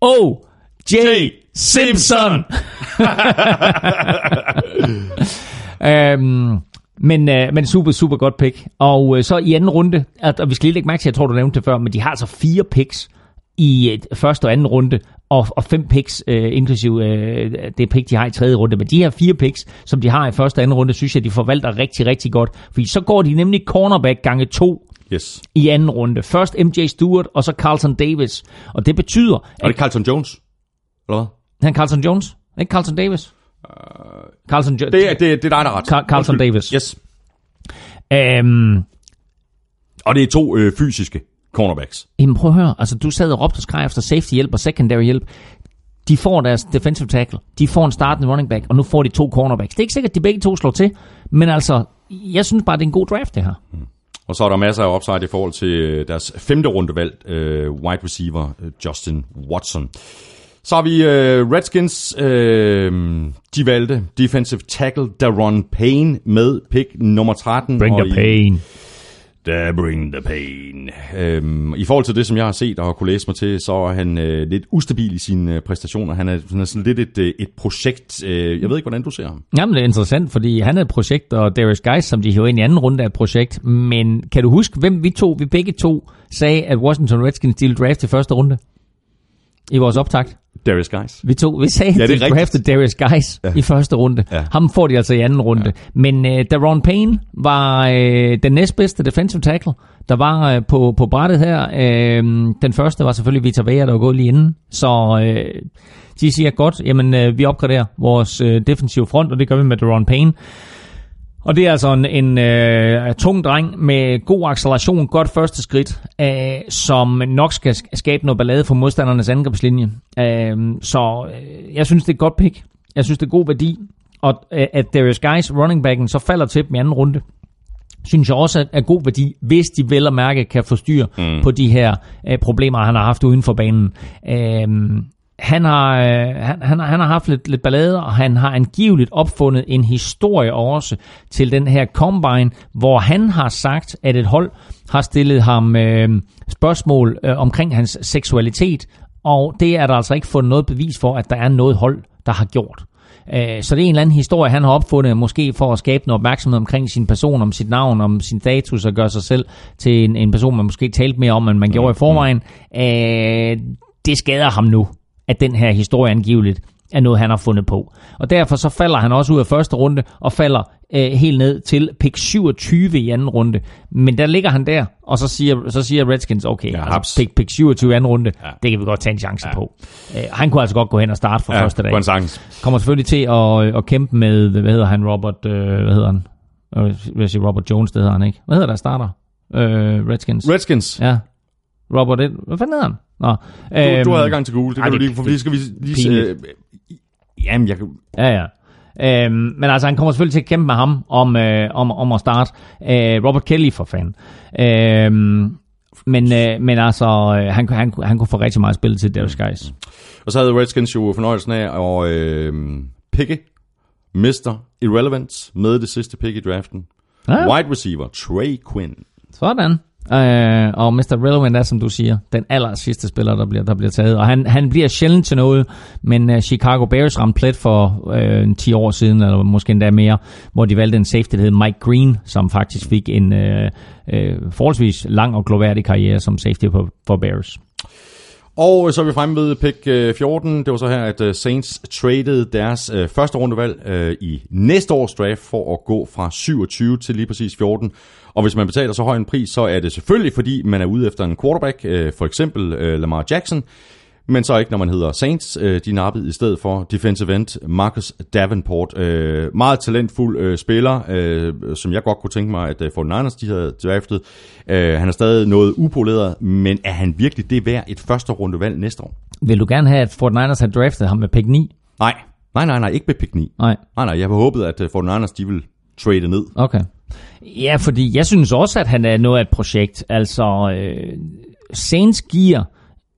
O.J. Simpson. um, men, uh, men super, super godt pick. Og uh, så i anden runde, at, og vi skal lige lægge mærke til, jeg tror, du nævnte det før, men de har altså fire picks i første og anden runde, og, og fem picks, øh, inklusive øh, det pick, de har i tredje runde. Men de her fire picks, som de har i første og anden runde, synes jeg, de forvalter rigtig, rigtig godt. Fordi så går de nemlig cornerback gange to
yes.
i anden runde. Først MJ Stewart, og så Carlton Davis. Og det betyder...
Og det er Carlton Jones? Eller hvad?
Han Carlton Jones? Ikke Carlton Davis? Uh, Carlton jo-
det, er, det, det er dig, der er ret.
Car- Carlton Davis.
Yes.
Um,
og det er to øh, fysiske cornerbacks.
Jamen prøv at høre, altså du sad og råbte og skreg efter safety hjælp og secondary hjælp. De får deres defensive tackle, de får en startende running back, og nu får de to cornerbacks. Det er ikke sikkert, at de begge to slår til, men altså, jeg synes bare, det er en god draft, det her. Mm.
Og så er der masser af upside i forhold til øh, deres femte rundevalg, øh, wide receiver øh, Justin Watson. Så har vi øh, Redskins, øh, de valgte defensive tackle Daron Payne med pick nummer 13.
Bring the pain.
Der bring the pain. Øhm, I forhold til det, som jeg har set og har kunne læse mig til, så er han øh, lidt ustabil i sine øh, præstationer. Han er, han er sådan lidt et, øh, et projekt. Øh, jeg ved ikke, hvordan du ser ham.
Jamen, det er interessant, fordi han er et projekt, og Darius Guys, som de hiver ind i anden runde, er et projekt. Men kan du huske, hvem vi to, vi begge to, sagde, at Washington Redskins ville draft i første runde? I vores optakt.
Darius Guys.
Vi, to, vi sagde,
Ja,
at de
rigtigt.
draftede Darius Guys
Ja.
ja. i første runde.
Ja.
Ham får de altså i anden runde. Ja. Men uh, Daron Payne var uh, den næstbedste defensive tackle, der var uh, på, på brættet her. Uh, den første var selvfølgelig Vita Vea, der var gået lige inden. Så uh, de siger godt, jamen uh, vi opgraderer vores uh, defensive front, og det gør vi med Daron Payne. Og det er altså en, en øh, tung dreng med god acceleration, godt første skridt, øh, som nok skal sk- skabe noget ballade for modstandernes angrebslinje. Øh, så øh, jeg synes, det er et godt pick. Jeg synes, det er god værdi. Og øh, at Darius Guys, running backen, så falder til dem i anden runde. synes jeg også er- er god værdi, hvis de vel og mærke kan få styr mm. på de her øh, problemer, han har haft uden for banen. Øhm, han har, øh, han, han, han har haft lidt, lidt ballade, og han har angiveligt opfundet en historie også til den her Combine, hvor han har sagt, at et hold har stillet ham øh, spørgsmål øh, omkring hans seksualitet, og det er der altså ikke fundet noget bevis for, at der er noget hold, der har gjort. Øh, Så det er en eller anden historie, han har opfundet, måske for at skabe noget opmærksomhed omkring sin person, om sit navn, om sin status, og gøre sig selv til en, en person, man måske talte mere om, end man gjorde i forvejen. Øh, Det skader ham nu, at den her historie angiveligt er noget, han har fundet på. Og derfor så falder han også ud af første runde, og falder øh, helt ned til pick 27 i anden runde. Men der ligger han der, og så siger, så siger Redskins, okay,
Ja,
altså, pick, pick 27 i anden runde, ja. det kan vi godt tage en chance ja. på. Øh, han kunne altså godt gå hen og starte fra ja, første dag. Kommer selvfølgelig til at, at kæmpe med, hvad hedder han, Robert, øh, hvad hedder han? Øh, Jeg vil sige Robert Jones, det hedder han ikke. Hvad hedder der starter? Øh, Redskins.
Redskins.
Ja. Robert, Ed- hvad fanden hedder han? Nå,
Du, du har adgang til Google, det
ej,
kan du
det-
lige, for lige skal vi lige... Øh, jamen, jeg kan...
Ja, ja. Øhm, men altså, han kommer selvfølgelig til at kæmpe med ham om, øh, om, om at starte. Øh, Robert Kelly for fanden. Øhm, men, øh, men altså, øh, han, han, han kunne få rigtig meget spil til Darius Guys.
Og så havde Redskins jo fornøjelsen af at øh, pikke Mr. Irrelevance med det sidste pick i draften.
Ja.
Wide receiver, Trey Quinn.
Sådan. Øh, og Mr. Relevant er, som du siger, den aller sidste spiller, der bliver, der bliver taget. Og han, han bliver sjældent til noget, men uh, Chicago Bears ramte plet for øh, 10 år siden, eller måske endda mere, hvor de valgte en safety, der hed Mike Green, som faktisk fik en øh, øh, forholdsvis lang og gloværdig karriere som safety for, for Bears.
Og så er vi fremme ved pick øh, 14. Det var så her, at øh, Saints traded deres øh, første rundevalg øh, i næste års draft for at gå fra 27 til lige præcis 14. Og hvis man betaler så høj en pris, så er det selvfølgelig, fordi man er ude efter en quarterback, øh, for eksempel øh, Lamar Jackson, men så ikke, når man hedder Saints. Øh, de nappede i stedet for defensive end Marcus Davenport. Øh, meget talentfuld øh, spiller, som jeg godt kunne tænke mig, at øh, 49ers de havde draftet. Han er stadig noget upoleret, men er han virkelig det værd et første rundevalg næste år?
Vil du gerne have, at Fort Niners har draftet ham med pick 9?
Nej, nej, nej, nej, ikke med pick 9.
Nej.
Nej, nej, jeg havde håbet, at øh, 49ers de vil trade ned.
Okay. Ja, fordi jeg synes også, at han er noget af et projekt. Altså, øh, Saints giver,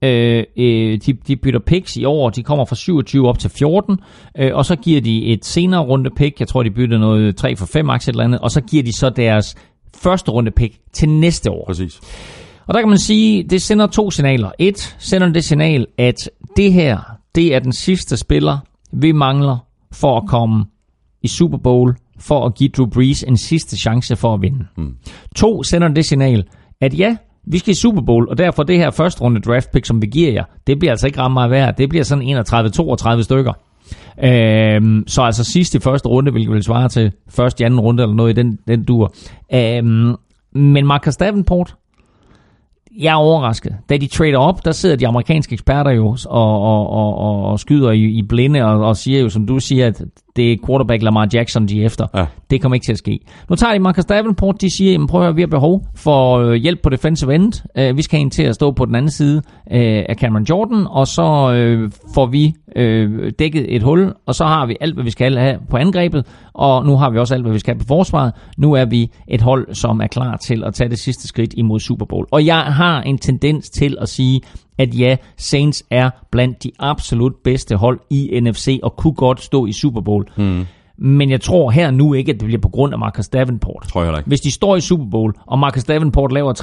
øh, øh, de, de bytter picks i år, de kommer fra 27 op til 14, øh, og så giver de et senere runde pick, jeg tror, de bytter noget 3 for 5 aktier eller andet, og så giver de så deres første runde pick til næste år.
Præcis.
Og der kan man sige, det sender to signaler. Et, sender det signal, at det her, det er den sidste spiller, vi mangler for at komme i Super Bowl, for at give Drew Brees en sidste chance for at vinde. Mm. To, sender det signal, at ja, vi skal i Super Bowl, og derfor det her første runde draft pick, som vi giver jer, det bliver altså ikke ret meget værd. Det bliver sådan 31-32 stykker. Øhm, så altså sidst i første runde, hvilket vil svare til første i anden runde, eller noget i den, den dur. Øhm, men Marcus Davenport, jeg er overrasket. Da de trader op, der sidder de amerikanske eksperter jo og, og, og, og skyder i, i blinde og, og siger jo, som du siger, at det er quarterback Lamar Jackson, de er efter.
Ja.
Det kommer ikke til at ske. Nu tager de Marcus Davenport, de siger, jamen prøv at høre, vi har behov for øh, hjælp på defensive end. Uh, vi skal en til at stå på den anden side uh, af Cameron Jordan, og så uh, får vi uh, dækket et hul, og så har vi alt, hvad vi skal have på angrebet, og nu har vi også alt, hvad vi skal have på forsvaret. Nu er vi et hold, som er klar til at tage det sidste skridt imod Super Bowl. Og jeg har en tendens til at sige, at ja, Saints er blandt de absolut bedste hold i NFC og kunne godt stå i Super Bowl. Mm. Men jeg tror her nu ikke, at det bliver på grund af Marcus Davenport.
Tror jeg ikke.
Hvis de står i Super Bowl, og Marcus Davenport laver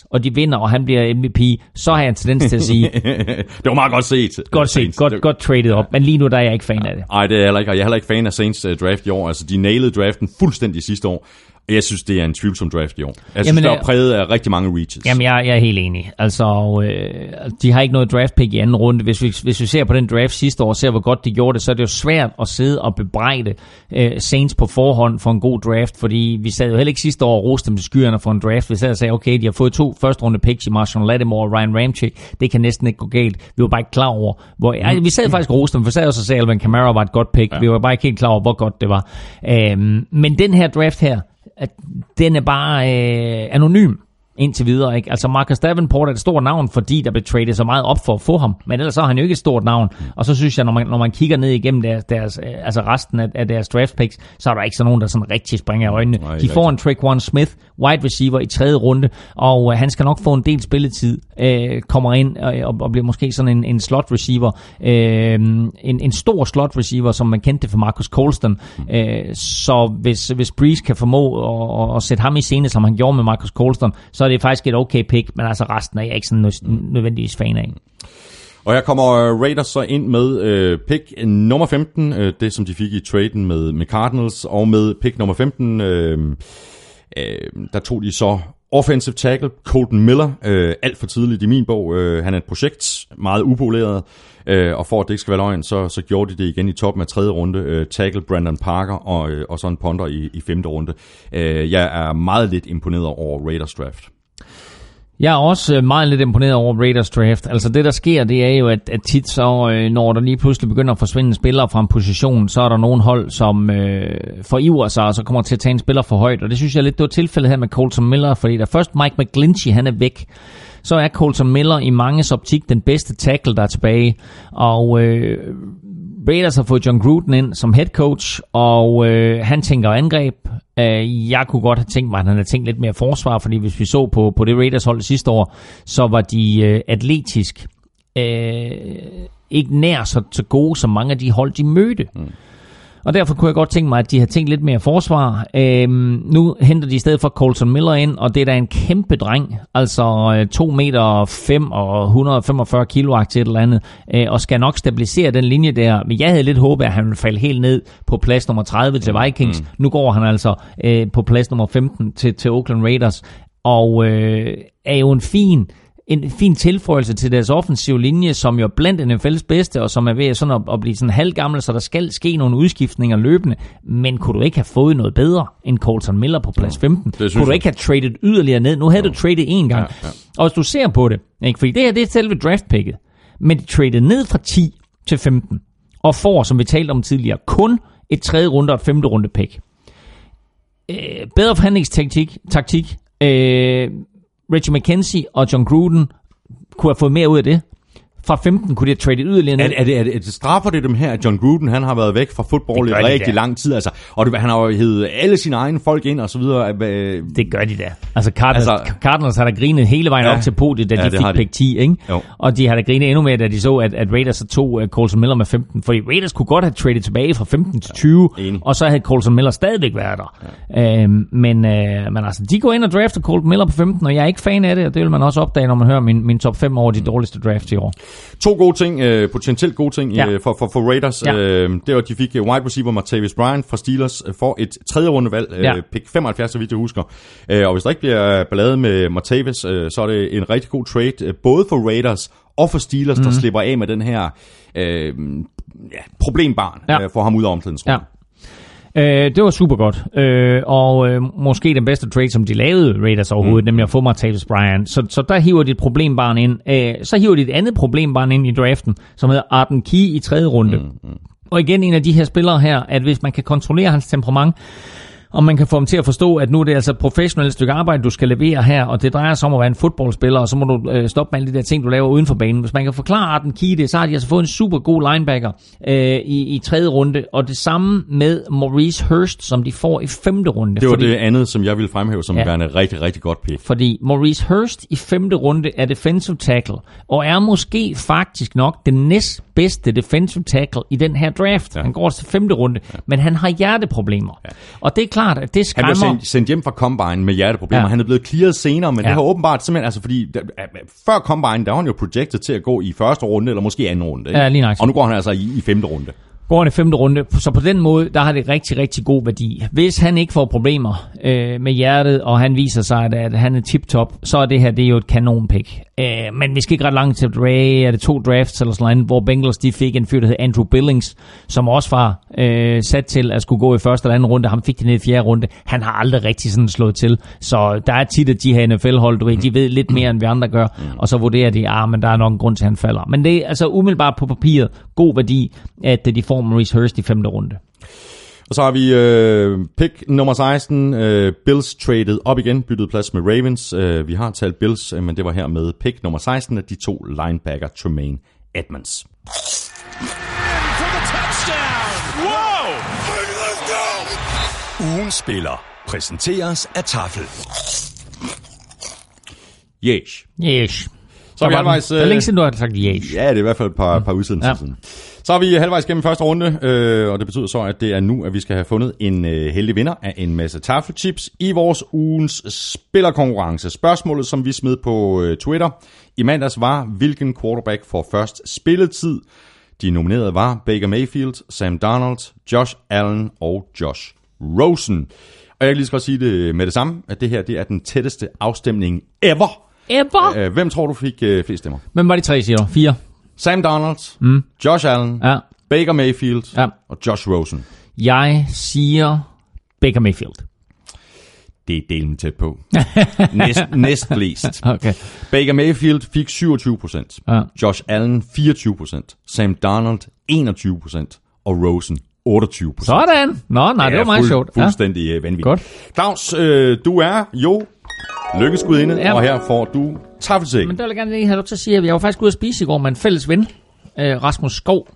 3-6, og de vinder, og han bliver MVP, så har jeg en tendens til at sige,
det var meget godt set.
godt set,
Saints.
godt,
Det-
godt traded op. Men lige nu der er jeg ikke fan af det.
Ej, det er jeg heller ikke. og Jeg er heller ikke fan af Saints uh, draft i år. Altså, de nailede draften fuldstændig sidste år. Jeg synes, det er en tvivlsom draft i år. Jeg synes,
Jamen,
der er
øh,
præget af rigtig mange reaches.
Jamen, jeg, jeg er helt enig. Altså, øh, de har ikke noget draft pick i anden runde. Hvis vi, hvis vi ser på den draft sidste år, og ser hvor godt de gjorde det, så er det jo svært at sidde og bebrejde øh, Saints på forhånd for en god draft, fordi vi sad jo heller ikke sidste år og roste dem til skyerne for en draft. Vi sad og sagde, okay, de har fået to første runde picks i Marshall Lattimore og Ryan Ramchick. Det kan næsten ikke gå galt. Vi var bare ikke klar over, hvor... Ej, vi sad faktisk og roste dem, for sad også og sagde, at Alvin Kamara var et godt pick. Ja. Vi var bare ikke helt klar over, hvor godt det var. Øhm, men den her draft her, at den er bare øh, anonym indtil videre. Ikke? Altså Marcus Davenport er et stort navn, fordi der blev traded så meget op for at få ham. Men ellers så er han jo ikke et stort navn. Og så synes jeg, når man, når man kigger ned igennem deres, deres, øh, altså resten af, af deres draft picks, så er der ikke sådan nogen, der sådan rigtig springer i øjnene.
Nej,
De får en Traquan Smith, wide receiver i tredje runde, og øh, han skal nok få en del spilletid. Øh, kommer ind øh, og, og bliver måske sådan en, en slot receiver. Øh, en, en stor slot receiver, som man kendte for Marcus Colston. Øh, så hvis, hvis Breeze kan formå at, at sætte ham i scene, som han gjorde med Marcus Colston, så er det faktisk et okay pick, men altså resten er jeg ikke sådan nødvendigvis fan af.
Og her kommer Raiders så ind med øh, pick nummer 15, øh, det som de fik i traden med, med Cardinals, og med pick nummer 15, øh, øh, der tog de så offensive tackle, Colton Miller, øh, alt for tidligt i min bog. Øh, han er et projekt, meget upoleret, øh, og for at det ikke skal være løgn, så, så gjorde de det igen i toppen af tredje runde. Øh, tackle Brandon Parker og, øh, og så en ponder i, i femte runde. Øh, jeg er meget lidt imponeret over Raiders draft.
Jeg er også øh, meget lidt imponeret over Raiders draft. Altså det, der sker, det er jo, at, at tit så, øh, når der lige pludselig begynder at forsvinde spillere fra en position, så er der nogle hold, som øh, foriver sig, og så kommer til at tage en spiller for højt. Og det synes jeg lidt, det var tilfældet her med Colton Miller, fordi da først Mike McGlinchey, han er væk, så er Colton Miller i manges optik den bedste tackle, der er tilbage. Og øh, Raiders har fået John Gruden ind som head coach, og øh, han tænker angreb. Øh, jeg kunne godt have tænkt mig, at han havde tænkt lidt mere forsvar, fordi hvis vi så på, på det Raiders hold sidste år, så var de øh, atletisk øh, ikke nær så, så gode som mange af de hold, de mødte. Mm. Og derfor kunne jeg godt tænke mig, at de har tænkt lidt mere forsvar. Øhm, nu henter de i stedet for Colton Miller ind, og det er da en kæmpe dreng. Altså øh, 2 meter 5 og 145 kilo til et eller andet, øh, og skal nok stabilisere den linje der. Men jeg havde lidt håbet, at han ville falde helt ned på plads nummer 30 til Vikings. Mm. Nu går han altså øh, på plads nummer 15 til, til Oakland Raiders, og øh, er jo en fin en fin tilføjelse til deres offensive linje, som jo er blandt NFL's bedste, og som er ved sådan at, at blive sådan halvgammel, så der skal ske nogle udskiftninger løbende. Men kunne du ikke have fået noget bedre end Colton Miller på plads 15? Kunne du ikke have traded yderligere ned? Nu havde du traded en gang.
Ja, ja.
Og hvis du ser på det, ikke? fordi det her det er selve draftpicket, men de traded ned fra 10 til 15, og får, som vi talte om tidligere, kun et tredje runde og et femte runde pick. Øh, bedre forhandlingstaktik, taktik, øh, Reggie McKenzie og John Gruden kunne have fået mere ud af det. Fra 15 kunne de have tradet yderligere ned.
Er, er, det, er, det, er det straffer det dem her, at John Gruden han har været væk fra fodbold i rigtig
da.
lang tid, altså, og det, han har jo hævet alle sine egne folk ind og så videre. Øh,
Det gør de da. Altså Cardinals,
Altså-
Cardinals har da grinet hele vejen
Ja.
op til podiet, da
Ja,
de fik
de.
pick 10, ikke?
Jo.
Og de har da grinet endnu mere, da de så, at, at Raiders så tog uh, Colson Miller med 15. Fordi Raiders kunne godt have traded tilbage fra 15 til 20,
enig.
og så havde Colson Miller stadigvæk været der. Ja. Øhm, men, øh, men altså, de går ind og drafter Colton Miller på 15, og jeg er ikke fan af det, og det vil man også opdage, når man hører min, min top 5 over de dårligste drafts i år.
To gode ting, øh, potentielt gode ting
Ja.
ja. for, for, for Raiders.
Ja.
Øh, det var, at de fik øh, wide receiver Martavis Bryant fra Steelers øh, for et tredje rundevalg, øh,
Ja.
pick 75, så vidt jeg husker. Øh, og hvis der ikke bliver ballade med Martavis, øh, så er det en rigtig god trade, øh, både for Raiders og for Steelers, mm. der slipper af med den her øh, ja, problembarn ja. øh, for ham ud af omklædningsrummet.
Ja. Øh, det var super godt. Øh, og øh, måske den bedste trade, som de lavede Raiders overhovedet, mm. nemlig at få Martavis Bryant. Så, så der hiver de et problembarn ind. Øh, så hiver de et andet problembarn ind i draften, som hedder Arden Key i tredje runde. Mm. Og igen en af de her spillere her, at hvis man kan kontrollere hans temperament, og man kan få ham til at forstå, at nu er det altså et professionelt stykke arbejde, du skal levere her, og det drejer sig om at være en fodboldspiller, og så må du øh, stoppe med alle de der ting, du laver uden for banen. Hvis man kan forklare Arden Key det, så har de altså fået en super god linebacker øh, i, i tredje runde, og det samme med Maurice Hurst, som de får i femte runde.
Det var
fordi,
det andet, som jeg ville fremhæve som
Ja.
værende rigtig, rigtig godt pick.
fordi Maurice Hurst i femte runde er defensive tackle, og er måske faktisk nok den næstbedste defensive tackle i den her draft. Ja. Han går til femte runde, ja. men han har hjerteproblemer. Ja. Og det er klart, at det
Han
skræmmer...
blev sendt, sendt hjem fra Combine med hjerteproblemer.
Ja.
Han er blevet clearet senere, men
Ja.
det har åbenbart simpelthen, altså fordi der, før Combine, der var han jo projected til at gå i første runde, eller måske anden runde. Ikke?
Ja, lige nøjagtigt.
Og nu går han altså i, i femte runde.
Går i femte runde. Så på den måde, der har det rigtig, rigtig god værdi. Hvis han ikke får problemer øh, med hjertet, og han viser sig, at, at han er tip-top, så er det her det er jo et kanonpick. Øh, men vi skal ikke ret langt til Ray, er det to drafts eller sådan noget, hvor Bengals de fik en fyr, der hed Andrew Billings, som også var øh, sat til at skulle gå i første eller anden runde. Ham fik de ned i fjerde runde. Han har aldrig rigtig sådan slået til. Så der er tit, at de her NFL-hold, du ved, de ved lidt mere, end vi andre gør, og så vurderer de, ah, men der er nok en grund til, at han falder. Men det er altså umiddelbart på papiret god værdi, at de får Maurice Hurst i femte runde.
Og så har vi øh, pick nummer 16, øh, Bills traded op igen, byttet plads med Ravens. Øh, vi har talt Bills, øh, men det var her med pick nummer 16 af de to linebacker, Tremaine Edmonds.
Ugen spiller præsenteres af Tafel.
Yes.
Yes.
Så er vi halvvejs...
Det er længe siden, du har sagt yes.
Ja, det er i hvert fald et par, par udsendelser
Ja.
siden. Så er vi halvvejs gennem første runde, øh, og det betyder så, at det er nu, at vi skal have fundet en øh, heldig vinder af en masse tafelchips i vores ugens spillerkonkurrence. Spørgsmålet, som vi smed på øh, Twitter i mandags var, hvilken quarterback får først spilletid? De nominerede var Baker Mayfield, Sam Darnold, Josh Allen og Josh Rosen. Og jeg kan lige så godt sige det med det samme, at det her det er den tætteste afstemning ever.
Ever.
Øh, Hvem tror du fik øh, flest stemmer?
Men var de tre, siger du? Fire.
Sam Donald, mm. Josh Allen,
Ja.
Baker Mayfield
Ja.
og Josh Rosen.
Jeg siger Baker Mayfield.
Det er delen tæt på. næst, næst flest.
Okay.
Baker Mayfield fik 27%,
Ja.
Josh Allen 24%, Sam Donald 21% og Rosen 28%.
Sådan. Nå, nej, det var meget
fuld,
sjovt. Ja.
Fuldstændig ja. vanvittigt.
Godt.
Claus, øh, du er jo lykkesgudinde,
Ja.
ja. og her får du taffelsæk.
Men der vil jeg gerne lige have lov til at sige, at jeg var faktisk ude at spise i går med en fælles ven, øh, Rasmus Skov.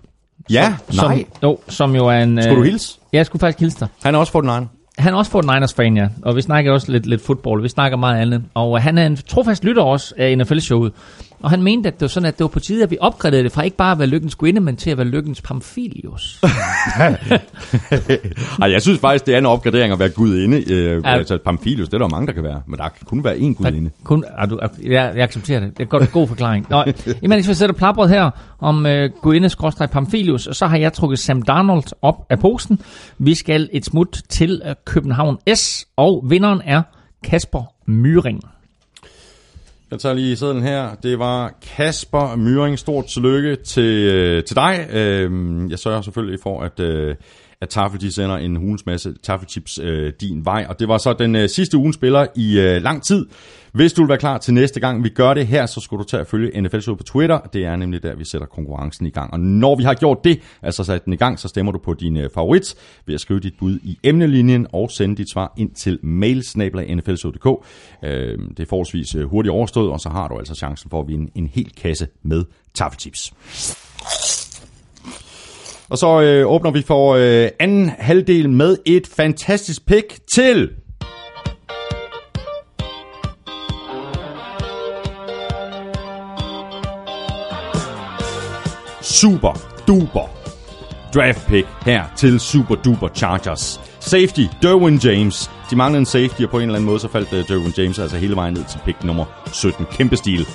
Ja,
som,
nej.
Jo, som jo er en...
Skulle du
øh,
hilse?
Ja, jeg skulle faktisk hilse dig.
Han er også for den egen.
Han er også for Niners fan, ja. Og vi snakker også lidt, lidt fodbold. Vi snakker meget andet. Og øh, han er en trofast lytter også af NFL-showet. Og han mente, at det var sådan, at det var på tide, at vi opgraderede det fra ikke bare at være lykkens guinde, men til at være lykkens pamfilius.
Ej, jeg synes faktisk, det er en opgradering at være gudinde. Øh,
Ja.
altså, Pamphilius, det er der mange, der kan være. Men der kan kun være én gudinde.
Kun, ah, du, ah, jeg, jeg accepterer det. Det er godt, god forklaring. Nå, imens vi sætter plapret her om øh, guinde Pamphilius, så har jeg trukket Sam Darnold op af posen. Vi skal et smut til øh, København S, og vinderen er Kasper Myring.
Jeg tager lige sædlen her. Det var Kasper Myring. Stort tillykke til, øh, til dig. Øhm, jeg sørger selvfølgelig for, at, øh, at Tafel de sender en hulens masse Tafelchips øh, din vej. Og det var så den øh, sidste ugen spiller i øh, lang tid. Hvis du vil være klar til næste gang, vi gør det her, så skulle du tage at følge NFL Show på Twitter. Det er nemlig der, vi sætter konkurrencen i gang. Og når vi har gjort det, altså sat den i gang, så stemmer du på din øh, favorit ved at skrive dit bud i emnelinjen og sende dit svar ind til mailsnabla.nflshow.dk. Øh, det er forholdsvis øh, hurtigt overstået, og så har du altså chancen for at vinde en hel kasse med Tafelchips. Og så øh, åbner vi for øh, anden halvdel med et fantastisk pick til... Super duper draft pick her til Super Duper Chargers. Safety, Derwin James. De manglede en safety, og på en eller anden måde så faldt øh, Derwin James altså hele vejen ned til pick nummer 17. Kæmpe stil.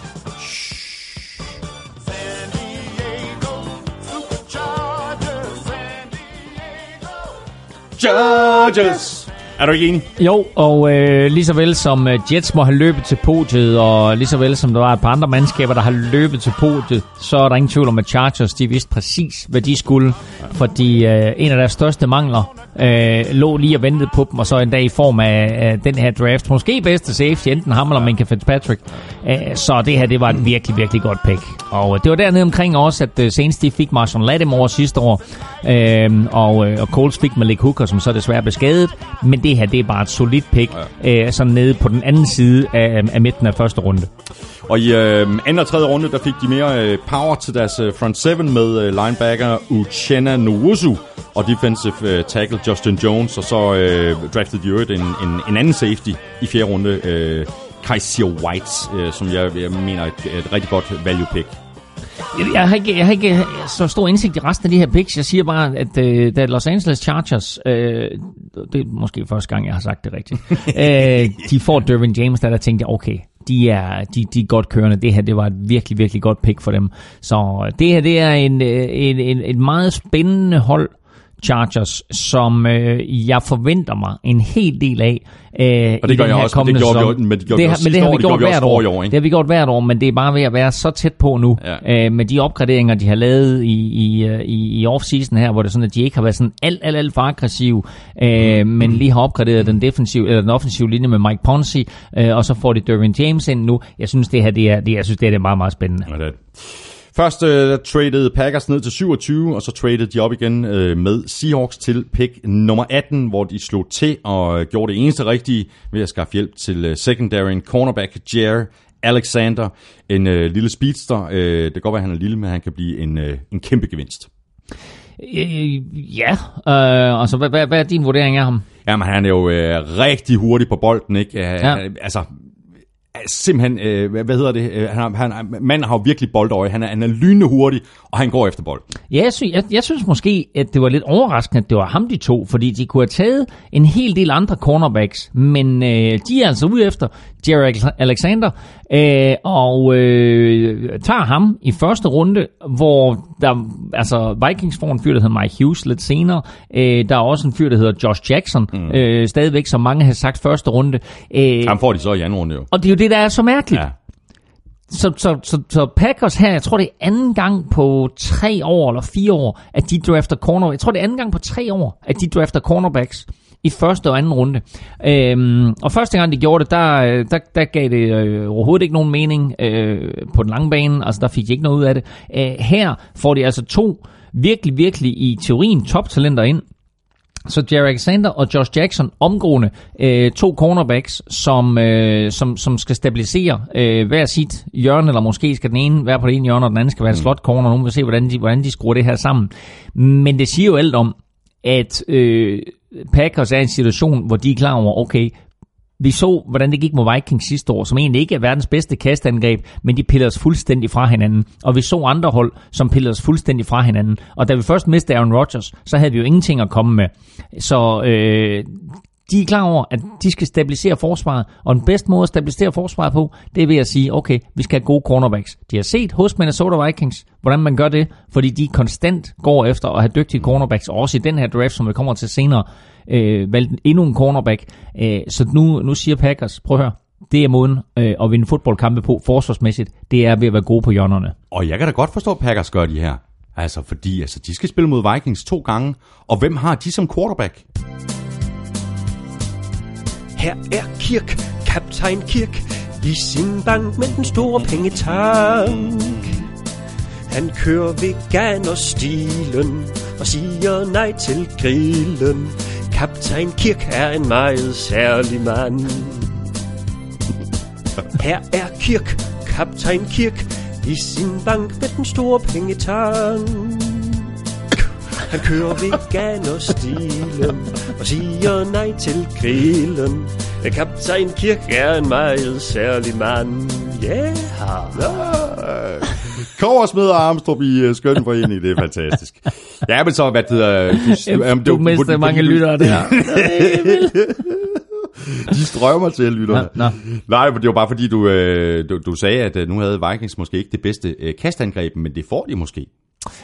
Chargers! Er du ikke enig?
Jo, og øh, lige så vel som øh, Jets må have løbet til podiet, og lige så vel som der var et par andre mandskaber, der har løbet til podiet, så er der ingen tvivl om, at Chargers de vidste præcis, hvad de skulle. Fordi øh, en af deres største mangler øh, lå lige og ventede på dem, og så en dag i form af, af den her draft. Måske bedste safety, enten ham eller Minka Fitzpatrick. Øh, så det her, det var et virkelig, virkelig godt pick. Og øh, det var dernede omkring også, at øh, Saints de fik Marshall Lattimore sidste år, øh, og, øh, og Coles fik Malik Hooker, som så desværre blev skadet. Men det her, det er bare et solidt pick, øh, sådan nede på den anden side af, af midten af første runde.
Og i øh, anden og tredje runde, der fik de mere øh, power til deres øh, front seven med øh, linebacker Uchenna Nwosu og defensive øh, tackle Justin Jones. Og så øh, draftede de jo en, en, en anden safety i fjerde runde, øh, Kaiser White, øh, som jeg, jeg mener er et, et rigtig godt value pick.
Jeg, jeg, har ikke, jeg har ikke så stor indsigt i resten af de her picks. Jeg siger bare, at øh, da Los Angeles Chargers, øh, det er måske første gang, jeg har sagt det rigtigt, øh, de får Dervin James, der der tænkte jeg, okay, de er, de, de er godt kørende. Det her, det var et virkelig, virkelig godt pick for dem. Så det her, det er en, øh, en, en, et meget spændende hold, Chargers, som øh, jeg forventer mig en hel del af. Øh,
Og det
i
gør jeg
her
også, men det gjorde vi jo- men det gjorde vi
har-
også
men det har vi
det
gjort
også
hvert år.
år, ikke?
Det har vi gjort hvert år, men det er bare ved at være så tæt på nu,
Ja.
øh, med de opgraderinger, de har lavet i, i, øh, i, i off-season her, hvor det er sådan, at de ikke har været sådan alt, alt, alt for aggressive, øh, men lige har opgraderet den defensive, eller den offensive linje med Mike Ponzi, øh, og så får de Dervin James ind nu. Jeg synes, det her, det er, det, jeg synes, det er, det er meget, meget spændende.
Ja, det er det. Først øh, traded Packers ned til 27, og så traded de op igen øh, med Seahawks til pick nummer 18, hvor de slog til og øh, gjorde det eneste rigtige ved at skaffe hjælp til øh, secondary cornerback Jer Alexander, en øh, lille speedster. Øh, det kan godt være, at han er lille, men han kan blive en, øh, en kæmpe gevinst.
Øh, ja, øh, og så hvad, hvad, hvad er din vurdering af ham?
Jamen, han er jo øh, rigtig hurtig på bolden, ikke? Øh,
Ja.
Altså, simpelthen, øh, hvad hedder det? Øh, Han, han, manden har jo virkelig boldøje. Han er, han er lynende hurtig, og han går efter bolden.
Ja, jeg, sy- jeg, jeg synes måske, at det var lidt overraskende, at det var ham, de to, fordi de kunne have taget en hel del andre cornerbacks, men øh, de er altså ude efter Jerry Alexander, øh, og øh, tager ham i første runde, hvor der, altså Vikings får en fyr, der hedder Mike Hughes lidt senere, øh, der er også en fyr, der hedder Josh Jackson, mm. øh, stadigvæk, som mange har sagt første runde, øh,
Ham får de så i anden runde jo.
og det er jo det, der er så mærkeligt.
Ja.
Så, så, så, så Packers her, jeg tror det er anden gang på tre år eller fire år, at de drafter corner. Jeg tror det er anden gang på tre år, at de drafter cornerbacks i første og anden runde. Øhm, og første gang de gjorde det, der, øh, der, der gav det øh, overhovedet ikke nogen mening øh, på den lange bane. Altså der fik de ikke noget ud af det. Øh, her får de altså to virkelig, virkelig i teorien toptalenter ind. Så Jerry Alexander og Josh Jackson omgående øh, to cornerbacks, som, øh, som, som skal stabilisere øh, hver sit hjørne, eller måske skal den ene være på det ene hjørne, og den anden skal være en slot corner. Nogen vil se, hvordan de, hvordan de skruer det her sammen. Men det siger jo alt om, at øh, Packers er i en situation, hvor de er klar over, okay, vi så, hvordan det gik mod Vikings sidste år, som egentlig ikke er verdens bedste kastangreb, men de piller os fuldstændig fra hinanden. Og vi så andre hold, som piller os fuldstændig fra hinanden. Og da vi først mistede Aaron Rodgers, så havde vi jo ingenting at komme med. Så øh, de er klar over, at de skal stabilisere forsvaret, og den bedste måde at stabilisere forsvaret på, det er ved at sige, okay, vi skal have gode cornerbacks. De har set hos Minnesota Vikings, hvordan man gør det, fordi de konstant går efter at have dygtige cornerbacks, og også i den her draft, som vi kommer til senere, øh, valgte endnu en cornerback. Øh, så nu, nu siger Packers, prøv at høre, det er måden øh, at vinde fodboldkampe på forsvarsmæssigt, det er ved at være gode på hjørnerne.
Og jeg kan da godt forstå, at Packers gør de her. Altså, fordi altså, de skal spille mod Vikings to gange. Og hvem har de som quarterback?
Her er Kirk, kaptajn Kirk, i sin bank med den store pengetank. Han kører veganer-stilen og siger nej til grillen. Kaptajn Kirk er en meget særlig mand. Her er Kirk, kaptajn Kirk, i sin bank med den store pengetank. Han kører veganer-stilen og siger nej til grillen. Kaptajn Kirk er en meget særlig mand. Yeah.
Koversmed og Armstrong i uh, Skønforening, det er fantastisk. Ja, men så, hvad det hedder... Du,
Jamen, du mister mange lyttere der.
De strømmer til, lytterne.
Nå, nå.
Nej, men det var bare fordi, du, øh, du, du sagde, at øh, nu havde Vikings måske ikke det bedste øh, kastangreb, men det får de måske.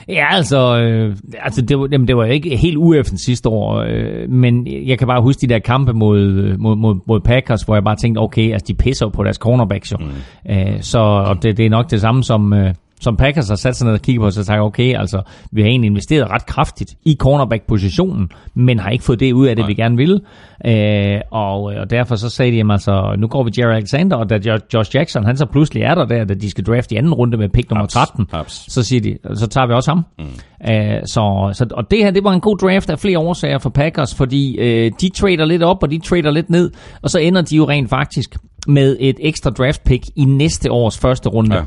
Ja, altså, øh, altså det, var, jamen, det var ikke helt ueffen sidste år, øh, men jeg kan bare huske de der kampe mod, mod, mod, mod Packers, hvor jeg bare tænkte, okay, altså de pisser på deres cornerbacks jo. Mm. Øh, så og det, det er nok det samme som... Øh, som Packers har sat sig ned og kigget på, så sagt, okay, altså, vi har egentlig investeret ret kraftigt i cornerback-positionen, men har ikke fået det ud af det,
Nej.
vi gerne ville. Øh, og, og derfor så sagde de, jamen, altså, nu går vi Jerry Alexander, og da Jo- Josh Jackson, han så pludselig er der der, da de skal drafte i anden runde med pick nummer
Abs.
13,
Abs.
så siger de, så tager vi også ham. Mm. Uh, så, så, og det her, det var en god draft af flere årsager for Packers, fordi uh, de trader lidt op, og de trader lidt ned, og så ender de jo rent faktisk med et ekstra draft pick i næste års første runde. Ja.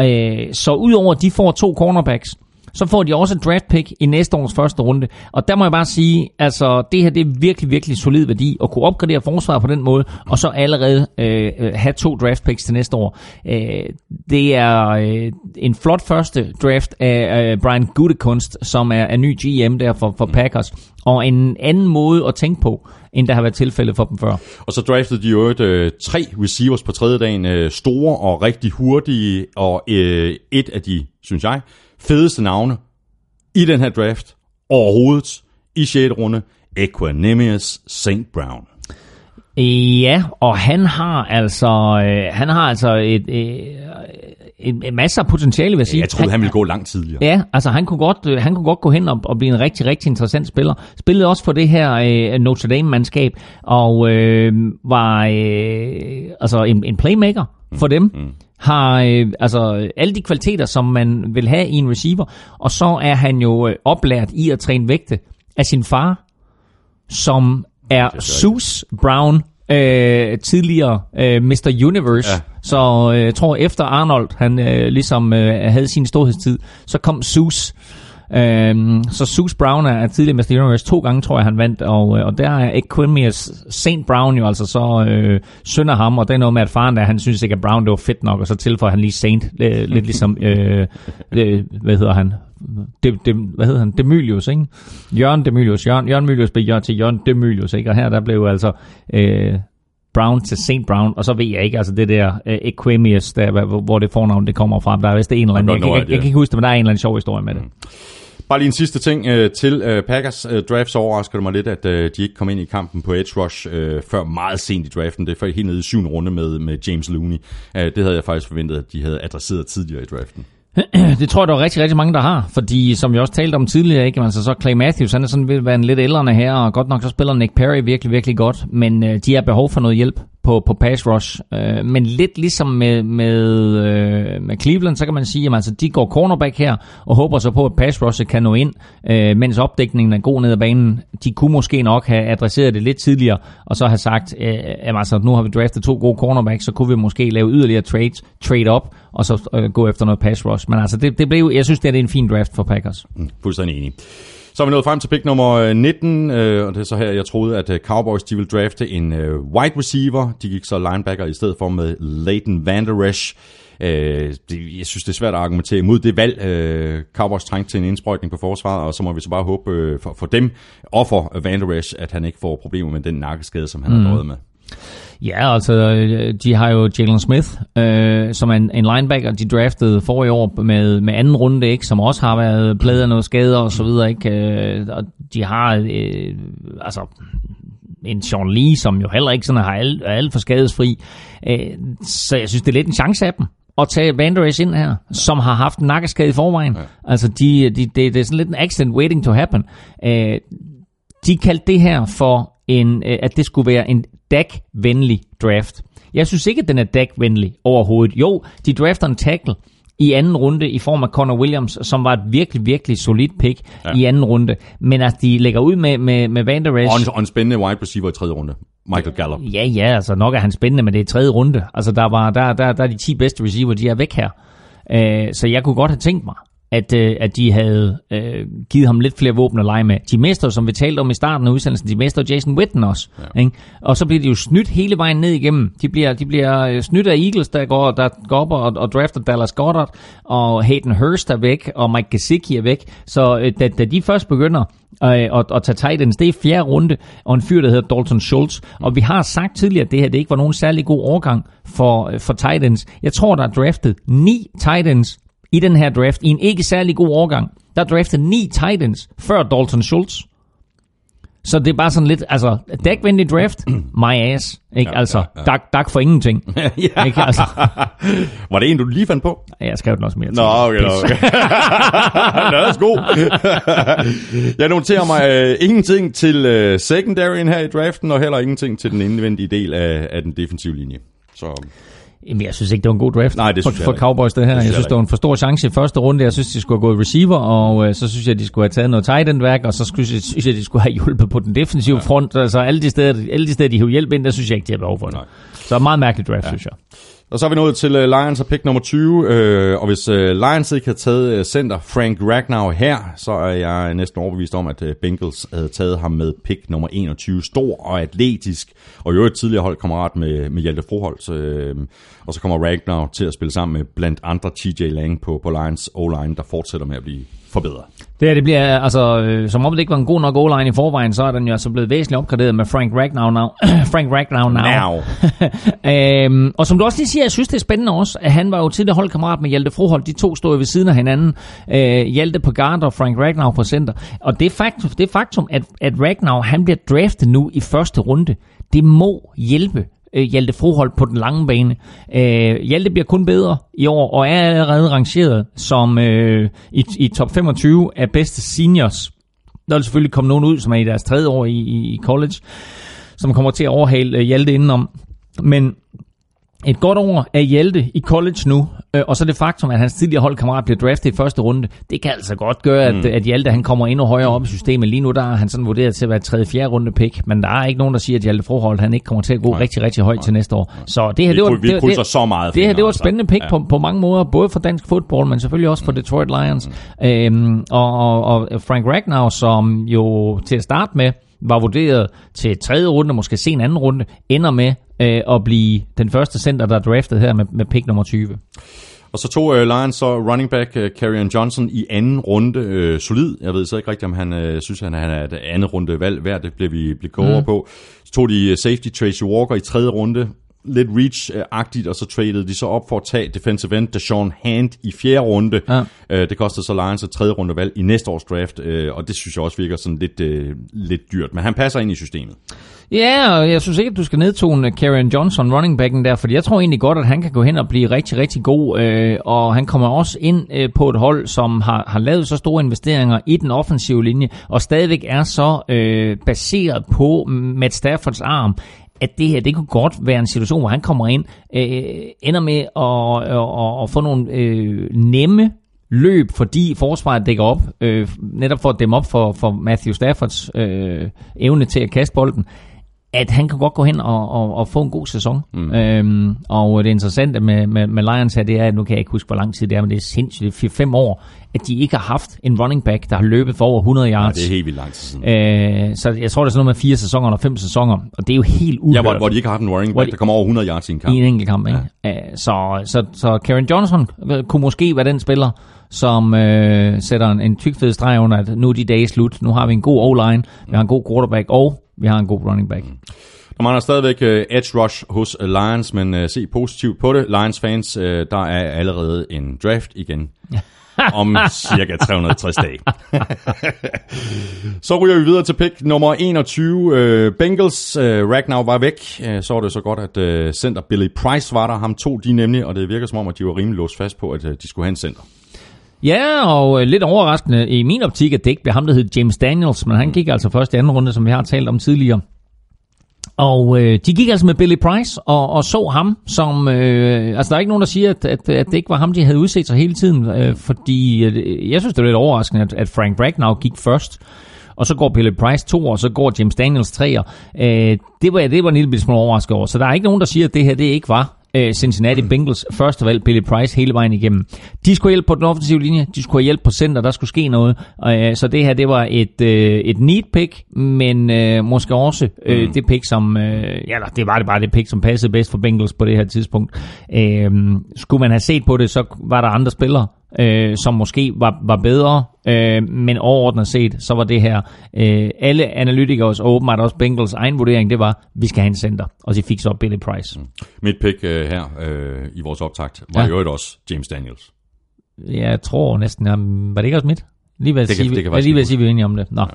Øh, så udover at de får to cornerbacks, så får de også et draft pick i næste års første runde. Og der må jeg bare sige, altså det her det er virkelig, virkelig solid værdi at kunne opgradere forsvaret på den måde, og så allerede øh, øh, have to draft picks til næste år. Øh, det er øh, en flot første draft af øh, Brian Gutekunst, som er, er ny GM der for, for Packers, og en anden måde at tænke på, end der har været tilfældet for dem før.
Og så draftede de jo et, øh, tre receivers på tredje dagen. Øh, store og rigtig hurtige, og øh, et af de, synes jeg, fedeste navne i den her draft overhovedet i 6. runde, Equanimous St. Brown.
Ja, og han har altså, øh, han har altså et, øh, en, en masse af potentiale, vil jeg sige.
Jeg troede, han ville gå langt tidligere.
Ja, altså han kunne godt, øh, han kunne godt gå hen og, og blive en rigtig, rigtig interessant spiller. Spillede også for det her øh, Notre Dame-mandskab, og øh, var øh, altså en, en playmaker for dem. Mm. Har øh, altså alle de kvaliteter, som man vil have i en receiver, og så er han jo øh, oplært i at træne vægte af sin far, som er Sus Brown, øh, tidligere øh, Mr. Universe. Ja. Så øh, jeg tror, efter Arnold han øh, ligesom øh, havde sin storhedstid, så kom Sus. Øhm, så Sus Brown er tidligere Mr. Universe to gange, tror jeg, han vandt, og, øh, og der er Equimius St. Brown jo altså så øh, søn af ham, og det er noget med, at faren der, han synes ikke, at Brown det var fedt nok, og så tilføjer han lige Saint, øh, lidt ligesom, øh, øh, hvad hedder han, de, de, hvad hedder han? Demylius, ikke? Jørgen Demylius. Jørgen, Jørgen Mylius blev Jørgen til Jørgen Demylius, ikke? Og her der blev altså øh, Brown til St. Brown, og så ved jeg ikke, altså det der uh, Equimius, der, hvor, det fornavn det kommer fra. Der er vist en eller anden, jeg, jeg, jeg, jeg, jeg kan ikke huske det, men der er en eller anden sjov historie med det.
Bare lige en sidste ting øh, til øh, Packers øh, draft, så overrasker det mig lidt, at øh, de ikke kom ind i kampen på edge rush øh, før meget sent i draften. Det er før helt nede i syvende runde med, med James Looney. Øh, det havde jeg faktisk forventet, at de havde adresseret tidligere i draften.
Det tror jeg, der er rigtig, rigtig mange, der har. Fordi, som jeg også talte om tidligere, ikke? Altså, så Clay Matthews, han er sådan ved at være en lidt ældre her, og godt nok så spiller Nick Perry virkelig, virkelig godt. Men øh, de har behov for noget hjælp på, på pass rush. Øh, men lidt ligesom med, med, øh, med Cleveland, så kan man sige, at altså, de går cornerback her, og håber så på, at pass rush kan nå ind, øh, mens opdækningen er god ned ad banen. De kunne måske nok have adresseret det lidt tidligere, og så have sagt, øh, at altså, nu har vi draftet to gode cornerbacks, så kunne vi måske lave yderligere trades, trade up, og så øh, gå efter noget pass rush. Men altså, det, det blev, jeg synes, det er en fin draft for Packers.
Mm, fuldstændig enig. Så er vi nået frem til pick nummer 19, øh, og det er så her, jeg troede, at øh, Cowboys de ville drafte en øh, wide receiver. De gik så linebacker i stedet for med Leighton Van Der Esch. Øh, det, jeg synes, det er svært at argumentere imod det valg. Øh, Cowboys trængte til en indsprøjtning på forsvaret, og så må vi så bare håbe øh, for, for dem og for Van Der Esch, at han ikke får problemer med den nakkeskade, som han mm. har døjet med.
Ja, altså, de har jo Jalen Smith, øh, som er en, en linebacker, de draftede for i år med, med anden runde, ikke, som også har været pladet af noget skader og så videre, ikke, øh, og de har, øh, altså, en Sean Lee, som jo heller ikke sådan er alt, er alt for skadesfri, øh, så jeg synes, det er lidt en chance af dem at tage Van Der Esch ind her, ja. som har haft en nakkeskade i forvejen. Ja. Altså, de, de, det, det er sådan lidt en accident waiting to happen. Øh, de kaldte det her for en, øh, at det skulle være en Dak-venlig draft. Jeg synes ikke, at den er Dak-venlig overhovedet. Jo, de drafter en tackle i anden runde i form af Connor Williams, som var et virkelig, virkelig solidt pick ja. i anden runde. Men at de lægger ud med, med, med Van Der Esch...
Og en, og en spændende wide receiver i tredje runde. Michael Gallup.
Ja, ja, altså nok er han spændende, men det er tredje runde. Altså der, var, der, der, der er de 10 bedste receiver, de er væk her. Uh, så jeg kunne godt have tænkt mig, at, øh, at de havde øh, givet ham lidt flere våben at lege med. De mester, som vi talte om i starten af udsendelsen, de mester Jason Witten også. Ja. Ikke? Og så bliver de jo snydt hele vejen ned igennem. De bliver, de bliver øh, snydt af Eagles, der går, der går op og, og drafter Dallas Goddard, og Hayden Hurst er væk, og Mike Gesicki er væk. Så øh, da, da de først begynder øh, at, at tage Titans. Det er fjerde runde, og en fyr, der hedder Dalton Schultz. Og vi har sagt tidligere, at det her det ikke var nogen særlig god overgang for, for Titans. Jeg tror, der er draftet ni Titans i den her draft, i en ikke særlig god årgang, der draftede ni Titans før Dalton Schultz. Så det er bare sådan lidt, altså, dækvenlig draft, my ass. Ikke? Ja, altså, ja, ja. Dak, dak for ingenting.
ja.
ikke? Altså.
Var det en, du lige fandt på?
Ja, jeg skrev den også mere.
Nå, okay, nå, okay. Nå, det er god. jeg noterer mig uh, ingenting til uh, secondaryen her i draften, og heller ingenting til den indvendige del af, af den defensive linje. Så
Jamen, jeg synes ikke, det var en god draft
Nej, det
for, for Cowboys, det her. Det jeg synes, det var en for stor chance i første runde. Jeg synes, de skulle have gået receiver, og øh, så synes jeg, de skulle have taget noget tight end værk, og så synes jeg, synes jeg, de skulle have hjulpet på den defensive ja. front. Altså, alle de steder, alle de steder de har hjælp ind, der synes jeg ikke, de har behov for det. Nej. Så meget mærkelig draft, ja. synes jeg.
Og så er vi nået til uh, Lions og pick nummer 20, øh, og hvis uh, Lions ikke havde taget uh, center Frank Ragnar her, så er jeg næsten overbevist om, at uh, Bengals havde taget ham med pick nummer 21. Stor og atletisk, og i øvrigt tidligere holdkammerat med, med Hjalte Froholt. Øh, og så kommer Ragnar til at spille sammen med blandt andre TJ Lang på, på Lions O-line, der fortsætter med at blive forbedret.
Det her, det bliver, altså, øh, som om det ikke var en god nok o-line i forvejen, så er den jo altså blevet væsentligt opgraderet med Frank Ragnar now. Frank Ragnar now.
now.
øhm, og som du også lige siger, jeg synes, det er spændende også, at han var jo tidligere holdkammerat med Hjalte Froholt. De to stod ved siden af hinanden. Øh, Hjalte på guard og Frank Ragnar på center. Og det, faktum, det faktum, at, at Ragnar, han bliver draftet nu i første runde, det må hjælpe øh, Hjalte Froholt på den lange bane. Øh, Hjalte bliver kun bedre i år, og er allerede rangeret som øh, i, i top 25 af bedste seniors. Der vil selvfølgelig komme nogen ud, som er i deres tredje år i, i, college, som kommer til at overhale øh, Hjalte indenom. Men et godt år af Hjalte i college nu, øh, og så det faktum, at hans tidligere holdkammerat bliver draftet i første runde, det kan altså godt gøre, at, mm. at Hjalte han kommer endnu højere op i systemet. Lige nu der er han sådan vurderet til at være et tredje, fjerde runde pick, men der er ikke nogen, der siger, at Hjalte Froholt han ikke kommer til at gå Nej. rigtig, rigtig højt Nej. til næste år. Så det her,
Vi
det var,
vi
det,
krydser
det,
så meget
Det her, det var et
altså.
spændende pick
Ja.
på, på mange måder, både for dansk fodbold, men selvfølgelig også for Detroit Lions. Mm. Øhm, og, og, og Frank Ragnar, som jo til at starte med var vurderet til tredje runde, måske sen anden runde, ender med øh, at blive den første center, der er draftet her med, med pick nummer 20.
Og så tog uh, Lions så running back uh, Carrion Johnson i anden runde uh, solid. Jeg ved så ikke rigtigt, om han uh, synes, han, han er et andet runde valg værd. Det bliver vi blive klogere mm. på. Så tog de uh, safety Tracy Walker i tredje runde. Lidt reach-agtigt, og så traded de så op for at tage defensive end Deshaun Hand i fjerde runde.
Ja.
Uh, det kostede så Lions et tredje runde valg i næste års draft, uh, og det synes jeg også virker sådan lidt, uh, lidt dyrt. Men han passer ind i systemet.
Ja, og jeg synes ikke, at du skal nedtone Karen Johnson, running backen der, fordi jeg tror egentlig godt, at han kan gå hen og blive rigtig, rigtig god, øh, og han kommer også ind øh, på et hold, som har, har lavet så store investeringer i den offensive linje, og stadigvæk er så øh, baseret på Matt Staffords arm, at det her, det kunne godt være en situation, hvor han kommer ind, øh, ender med at, at, at, at få nogle øh, nemme løb, fordi forsvaret dækker op, øh, netop for at dæmme op for, for Matthew Staffords øh, evne til at kaste bolden, at han kan godt gå hen og, og, og få en god sæson. Mm. Øhm, og det interessante med, med, med Lions her, det er, at nu kan jeg ikke huske, hvor lang tid det er, men det er sindssygt, det er 4-5 år, at de ikke har haft en running back, der har løbet for over 100
Ja,
yards.
det er helt vildt lang tid siden.
Øh, så jeg tror, det er sådan noget med fire sæsoner eller fem sæsoner, og det er jo helt uhørt
Ja, hvor, hvor de ikke har haft en running back,
de-
der kommer over 100 yards i en kamp.
i en enkelt kamp. Ikke? Ja. Så, så, så Karen Johnson øh, kunne måske være den spiller, som øh, sætter en, en tyk fed streg under, at nu er de dage slut. Nu har vi en god O-line, vi har en god quarterback, og vi har en god running back.
Der mangler stadigvæk uh, edge rush hos uh, Lions, men uh, se positivt på det. Lions fans, der er allerede en draft igen om cirka 360 dage. så ryger vi videre til pick nummer 21. Uh, Bengals, Ragnar var væk. Så var det så godt, at center Billy Price var der. Ham tog de nemlig, og det virker som om, at de var rimelig låst fast på, at de skulle have en center.
Ja, og øh, lidt overraskende i min optik, at det ikke blev ham, der hed James Daniels, men han gik altså først i anden runde, som vi har talt om tidligere. Og øh, de gik altså med Billy Price og, og så ham som... Øh, altså, der er ikke nogen, der siger, at, at, at det ikke var ham, de havde udset sig hele tiden. Øh, fordi øh, jeg synes, det er lidt overraskende, at, at Frank Ragnar gik først. Og så går Billy Price to, og så går James Daniels tre. Øh, det, var, det var en lille smule overrasket over. Så der er ikke nogen, der siger, at det her det ikke var øh, Cincinnati Bengals første valg, Billy Price, hele vejen igennem. De skulle hjælpe på den offensive linje, de skulle have hjælp på center, der skulle ske noget. Øh, så det her, det var et, øh, et need pick, men øh, måske også øh, det pick, som, øh, ja, det var det bare det pick, som passede bedst for Bengals på det her tidspunkt. Øh, skulle man have set på det, så var der andre spillere, øh, som måske var, var bedre, øh, men overordnet set, så var det her, øh, alle analytikers og åbenbart også Bengals egen vurdering, det var, vi skal have en center, og de fik så Billy Price.
Mit pick uh, her uh, i vores optakt var
Ja.
i øvrigt også James Daniels.
Jeg tror næsten, jamen, var det ikke også mit? Lige ved at
Det kan- kan
lige ved at sige, vi er enige om det. Nå. Ja.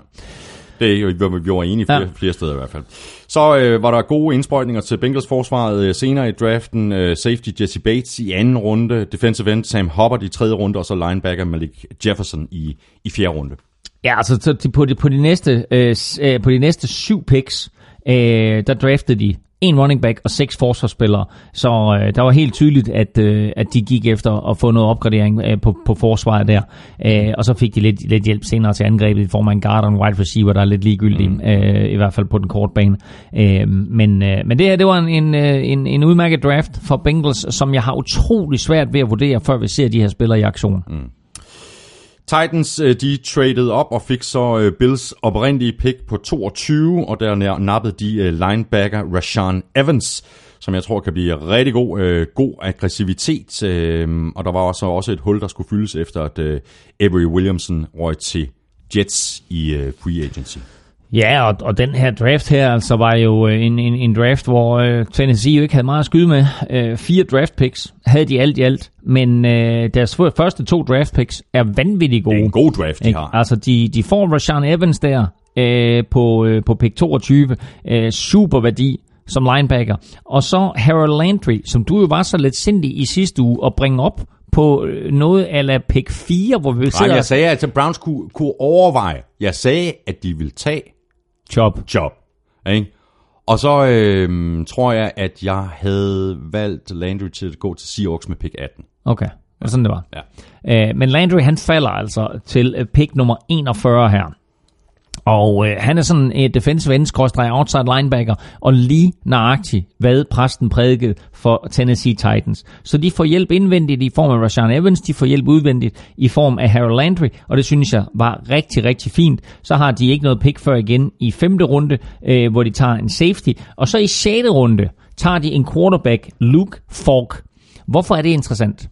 Det er jo, vi, var enige flere,
Ja.
flere steder i hvert fald. Så øh, var der gode indsprøjtninger til Bengals forsvaret øh, senere i draften. Øh, safety Jesse Bates i anden runde, defensive end Sam Hubbard i tredje runde, og så linebacker Malik Jefferson i, i fjerde runde.
Ja, altså på de, på de, næste, øh, øh, på de næste syv picks, øh, der draftede de en running back og seks forsvarsspillere. Så øh, der var helt tydeligt, at, øh, at de gik efter at få noget opgradering øh, på, på forsvaret der. Øh, og så fik de lidt, lidt hjælp senere til angrebet i form af en guard og en wide receiver, der er lidt ligegyldige, mm. øh, i hvert fald på den korte bane. Øh, men, øh, men det her, det var en, en, øh, en, en udmærket draft for Bengals, som jeg har utrolig svært ved at vurdere, før vi ser de her spillere i aktion. Mm.
Titans, øh, de traded op og fik så øh, Bills oprindelige pick på 22, og der nappede de øh, linebacker Rashan Evans, som jeg tror kan blive rigtig god, øh, god aggressivitet. Øh, og der var også, også et hul, der skulle fyldes efter, at øh, Avery Williamson røg til Jets i øh, free agency.
Ja, og, og den her draft her altså var jo øh, en, en, en draft, hvor øh, Tennessee jo ikke havde meget at skyde med. Øh, fire draft picks havde de alt i alt, men øh, deres første to draft picks er vanvittigt gode.
Det er en god draft, de har.
Altså, de, de får Rashawn Evans der øh, på, øh, på pick 22. Øh, super værdi som linebacker. Og så Harold Landry, som du jo var så lidt sindig i sidste uge at bringe op på øh, noget af pick 4, hvor vi
Nej,
sidder...
jeg sagde, at Browns kunne, kunne overveje. Jeg sagde, at de ville tage
Job.
job. Ikke? Og så øh, tror jeg, at jeg havde valgt Landry til at gå til Seahawks med pick 18.
Okay, det var sådan det var.
Ja.
Øh, men Landry han falder altså til øh, pick nummer 41 her. Og øh, han er sådan et defensive end, outside linebacker, og lige nøjagtigt, hvad præsten prædikede for Tennessee Titans. Så de får hjælp indvendigt i form af Rashawn Evans, de får hjælp udvendigt i form af Harold Landry, og det synes jeg var rigtig, rigtig fint. Så har de ikke noget pick før igen i femte runde, øh, hvor de tager en safety, og så i sjette runde tager de en quarterback, Luke Falk. Hvorfor er det interessant?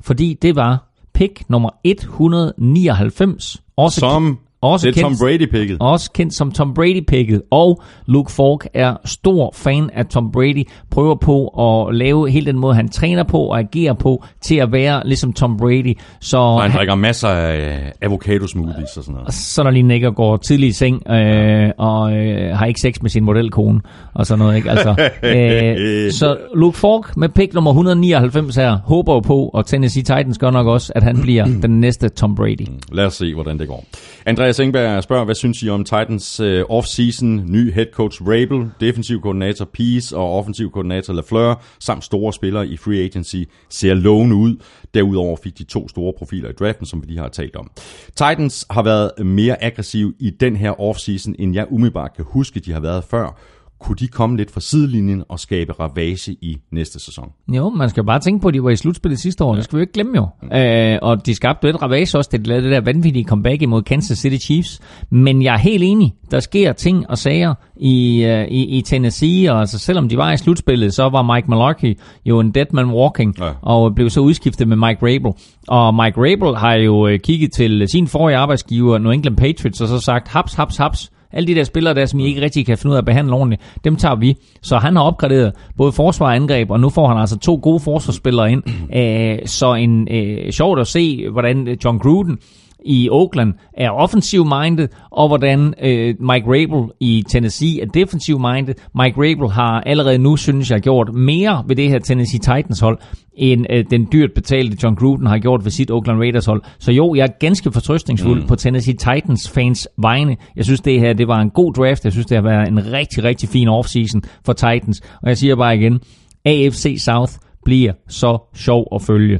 Fordi det var pick nummer 199. Også
Som
også
det er
kendt-
Tom Brady-picket.
også kendt som Tom Brady-picket. Og Luke Falk er stor fan af Tom Brady. Prøver på at lave hele den måde, han træner på og agerer på, til at være ligesom Tom Brady. Så
Og han drikker masser af avocado smoothies og sådan noget.
så er der lige Nick og går tidlig i seng øh, og øh, har ikke sex med sin modelkone og sådan noget. Ikke? Altså, øh, så Luke Falk med pick nummer 199 her håber jo på, og Tennessee Titans gør nok også, at han bliver den næste Tom Brady.
Lad os se, hvordan det går. Andreas Engberg spørger, hvad synes I om Titans uh, off-season, ny head coach Rabel, defensiv koordinator Peace og offensiv koordinator LaFleur, samt store spillere i free agency, ser lovende ud. Derudover fik de to store profiler i draften, som vi lige har talt om. Titans har været mere aggressiv i den her off-season, end jeg umiddelbart kan huske, de har været før. Kunne de komme lidt fra sidelinjen og skabe ravage i næste sæson?
Jo, man skal bare tænke på, at de var i slutspillet sidste år. Ja. Det skal vi jo ikke glemme jo. Øh, og de skabte et ravage også, da de lavede det der vanvittige comeback imod Kansas City Chiefs. Men jeg er helt enig. Der sker ting og sager i, øh, i, i Tennessee, og altså, selvom de var i slutspillet, så var Mike Malarkey jo en dead man walking,
Ja.
ja. og blev så udskiftet med Mike Rabel. Og Mike Rabel har jo øh, kigget til sin forrige arbejdsgiver, New England Patriots, og så sagt, haps, haps, haps, alle de der spillere der, som I ikke rigtig kan finde ud af at behandle ordentligt, dem tager vi. Så han har opgraderet både forsvar og angreb, og nu får han altså to gode forsvarsspillere ind. Æh, så en øh, sjovt at se, hvordan John Gruden i Oakland er offensiv minded, og hvordan øh, Mike Rabel i Tennessee er defensiv minded. Mike Rabel har allerede nu, synes jeg, gjort mere ved det her Tennessee Titans hold, end øh, den dyrt betalte John Gruden har gjort ved sit Oakland Raiders hold. Så jo, jeg er ganske fortrøstningsfuld mm. på Tennessee Titans fans vegne. Jeg synes, det her det var en god draft. Jeg synes, det har været en rigtig, rigtig fin offseason for Titans. Og jeg siger bare igen, AFC South bliver så sjov at følge.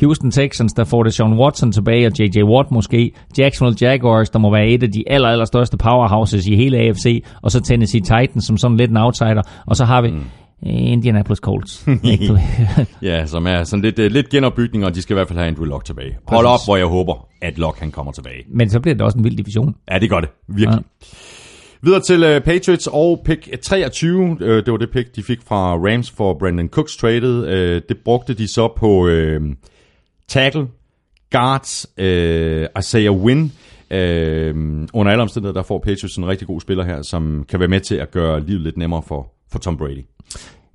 Houston Texans, der får det Sean Watson tilbage, og J.J. Watt måske. Jacksonville Jaguars, der må være et af de aller, aller største powerhouses i hele AFC. Og så Tennessee Titans, som sådan lidt en outsider. Og så har vi mm. Indianapolis Colts.
Ja, som er sådan lidt, uh, lidt genopbygning, og de skal i hvert fald have Andrew Luck tilbage. Hold op, hvor jeg håber, at Luck han kommer tilbage.
Men så bliver det også en vild division.
Ja, det gør det. Virkelig. Ja. Videre til uh, Patriots og pick 23. Uh, det var det pick, de fik fra Rams for Brandon Cooks traded. Uh, det brugte de så på uh, tackle, guards, øh, Isaiah Wynn. Øh, under alle omstændigheder, der får Patriots en rigtig god spiller her, som kan være med til at gøre livet lidt nemmere for, for Tom Brady.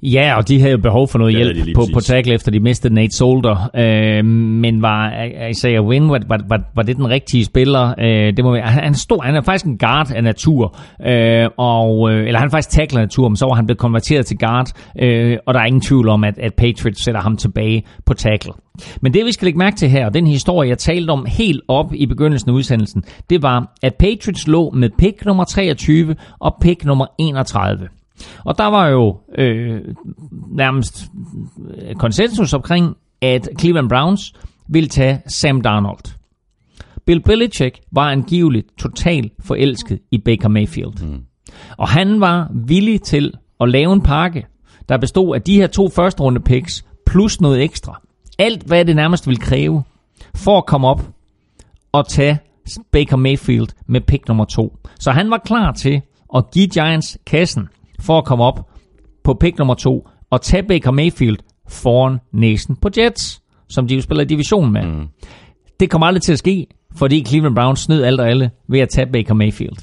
Ja, og de havde jo behov for noget
de
hjælp på, på tackle, efter de mistede Nate Solder. Øh, men var Isaiah Wynn, var, var, var, var det den rigtige spiller? Øh, det må være, han, er stor, han er faktisk en guard af natur, øh, og, øh, eller han er faktisk tackler af natur, men så var han blevet konverteret til guard, øh, og der er ingen tvivl om, at, at Patriots sætter ham tilbage på tackle. Men det vi skal lægge mærke til her, og den historie jeg talte om helt op i begyndelsen af udsendelsen, det var, at Patriots lå med pick nummer 23 og pick nummer 31. Og der var jo øh, nærmest konsensus omkring, at Cleveland Browns ville tage Sam Darnold. Bill Belichick var angiveligt totalt forelsket i Baker Mayfield. Mm. Og han var villig til at lave en pakke, der bestod af de her to første runde picks, plus noget ekstra. Alt, hvad det nærmest ville kræve, for at komme op og tage Baker Mayfield med pick nummer to. Så han var klar til at give Giants kassen for at komme op på pick nummer to og tage Baker Mayfield foran næsen på Jets, som de jo spiller i division med. Mm. Det kommer aldrig til at ske, fordi Cleveland Browns snød alt og alle ved at tage Baker Mayfield.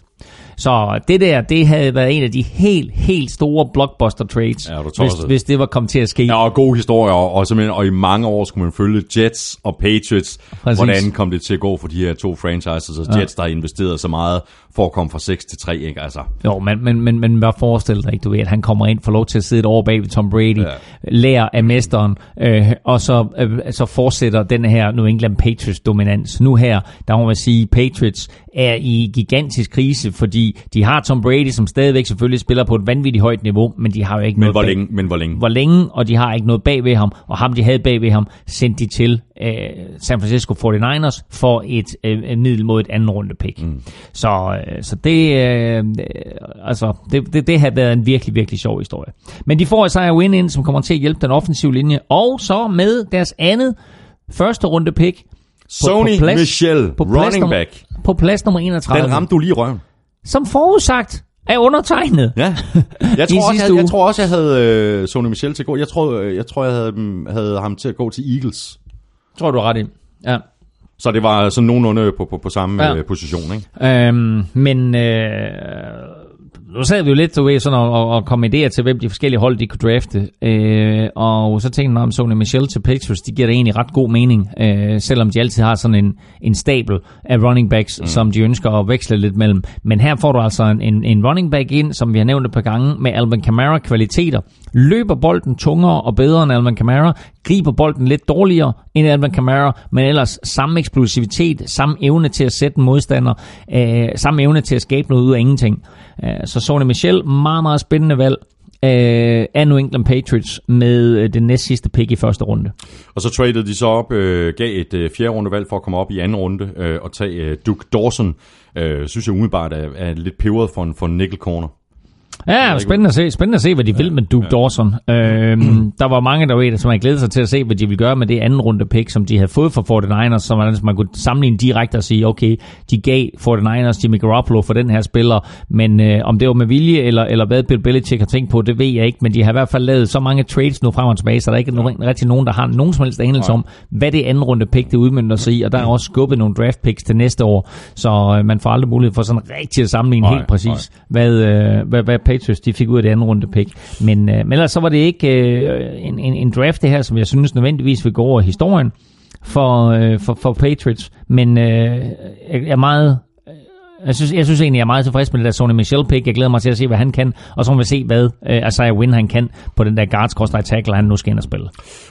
Så det der, det havde været en af de helt, helt store blockbuster trades,
Ja,
hvis, hvis det var kommet til at ske.
Ja, og gode historier, og, og, simpelthen, og i mange år skulle man følge Jets og Patriots.
Præcis.
Hvordan kom det til at gå for de her to franchises, og
Ja.
Jets, der har investeret så meget for at komme fra 6 til 3, ikke? Altså,
Jo, men, men, men, men hvad forestiller dig du ved, at han kommer ind, får lov til at sidde et år bag ved Tom Brady,
Ja.
lærer af mesteren, øh, og så, øh, så fortsætter den her New England Patriots dominans. Nu her, der må man sige, Patriots er i gigantisk krise, fordi Fordi de har Tom Brady, som stadigvæk selvfølgelig spiller på et vanvittigt højt niveau, men de har jo ikke
Men
noget
hvor
bag-
længe? Men hvor længe?
hvor længe, og de har ikke noget bag ved ham, og ham de havde bag ved ham, sendte de til øh, San Francisco 49ers for et øh, middel mod et anden runde pick. Mm. Så, øh, så det, øh, øh, altså, det, det, det har været en virkelig, virkelig sjov historie. Men de får Isaiah Wynn ind, som kommer til at hjælpe den offensive linje, og så med deres andet første runde pick,
Sony Michel,
på plads
running
nummer-
back.
på plads nummer 31,
Den ramte du lige i røven.
som forudsagt er undertegnet.
Ja. Jeg tror, også, jeg, jeg tror også, jeg havde øh, Sony Michel til at gå. Jeg tror, øh, jeg, tror, jeg havde, dem- havde ham til at gå til Eagles.
Tror du ret i. Ja.
Så det var sådan nogenlunde på, på, på samme
Ja.
ja. position, ikke?
Øhm, men øh, nu sad vi jo lidt du ved, sådan og, og, og kom idéer til, hvem de forskellige hold de kunne drafte. Øh, og så tænkte jeg om Sony Michel til Patriots, de giver da egentlig ret god mening, øh, selvom de altid har sådan en, en stabel af running backs, mm. som de ønsker at veksle lidt mellem. Men her får du altså en, en, en running back ind, som vi har nævnt et par gange, med Alvin Kamara kvaliteter. Løber bolden tungere og bedre end Alvin Kamara, griber bolden lidt dårligere end Alvin Kamara, men ellers samme eksplosivitet, samme evne til at sætte en modstander, øh, samme evne til at skabe noget ud af ingenting. Øh, så Sony Michel, meget, meget spændende valg øh, af New England Patriots med øh, det næst sidste pick i første runde.
Og så traded de så op, øh, gav et øh, fjerde rundevalg for at komme op i anden runde øh, og tage øh, Duke Dawson. Øh, synes jeg umiddelbart er, er lidt peberet for en, for en nickel corner.
Ja, spændende at se, spændende at se hvad de vil med Duke Dawson. Øhm, der var mange, der ved, som havde glædet sig til at se, hvad de ville gøre med det anden runde pick, som de havde fået fra 49ers, så man, man kunne sammenligne direkte og sige, okay, de gav 49ers Jimmy Garoppolo for den her spiller, men øh, om det var med vilje, eller, eller hvad Bill Belichick har tænkt på, det ved jeg ikke, men de har i hvert fald lavet så mange trades nu frem og tilbage, så der er ikke nogen, rigtig nogen, der har nogen som helst anelse om, hvad det anden runde pick, det udmyndter sig i, og der er også skubbet nogle draft picks til næste år, så øh, man får aldrig mulighed for sådan rigtig at sammenligne
Nej,
helt præcis, hvad, øh, hvad, hvad Patriots de fik ud af det andet runde pick. Men, øh, men ellers så var det ikke øh, en, en, en draft det her, som jeg synes nødvendigvis vil gå over i historien for, øh, for, for Patriots. Men øh, jeg er meget... Jeg synes, jeg synes egentlig, jeg er meget tilfreds med det der Sony Michel pick. Jeg glæder mig til at se, hvad han kan. Og så må vi se, hvad øh, Isaiah Wynn han kan på den der guards cross tackle, han nu skal ind og spille.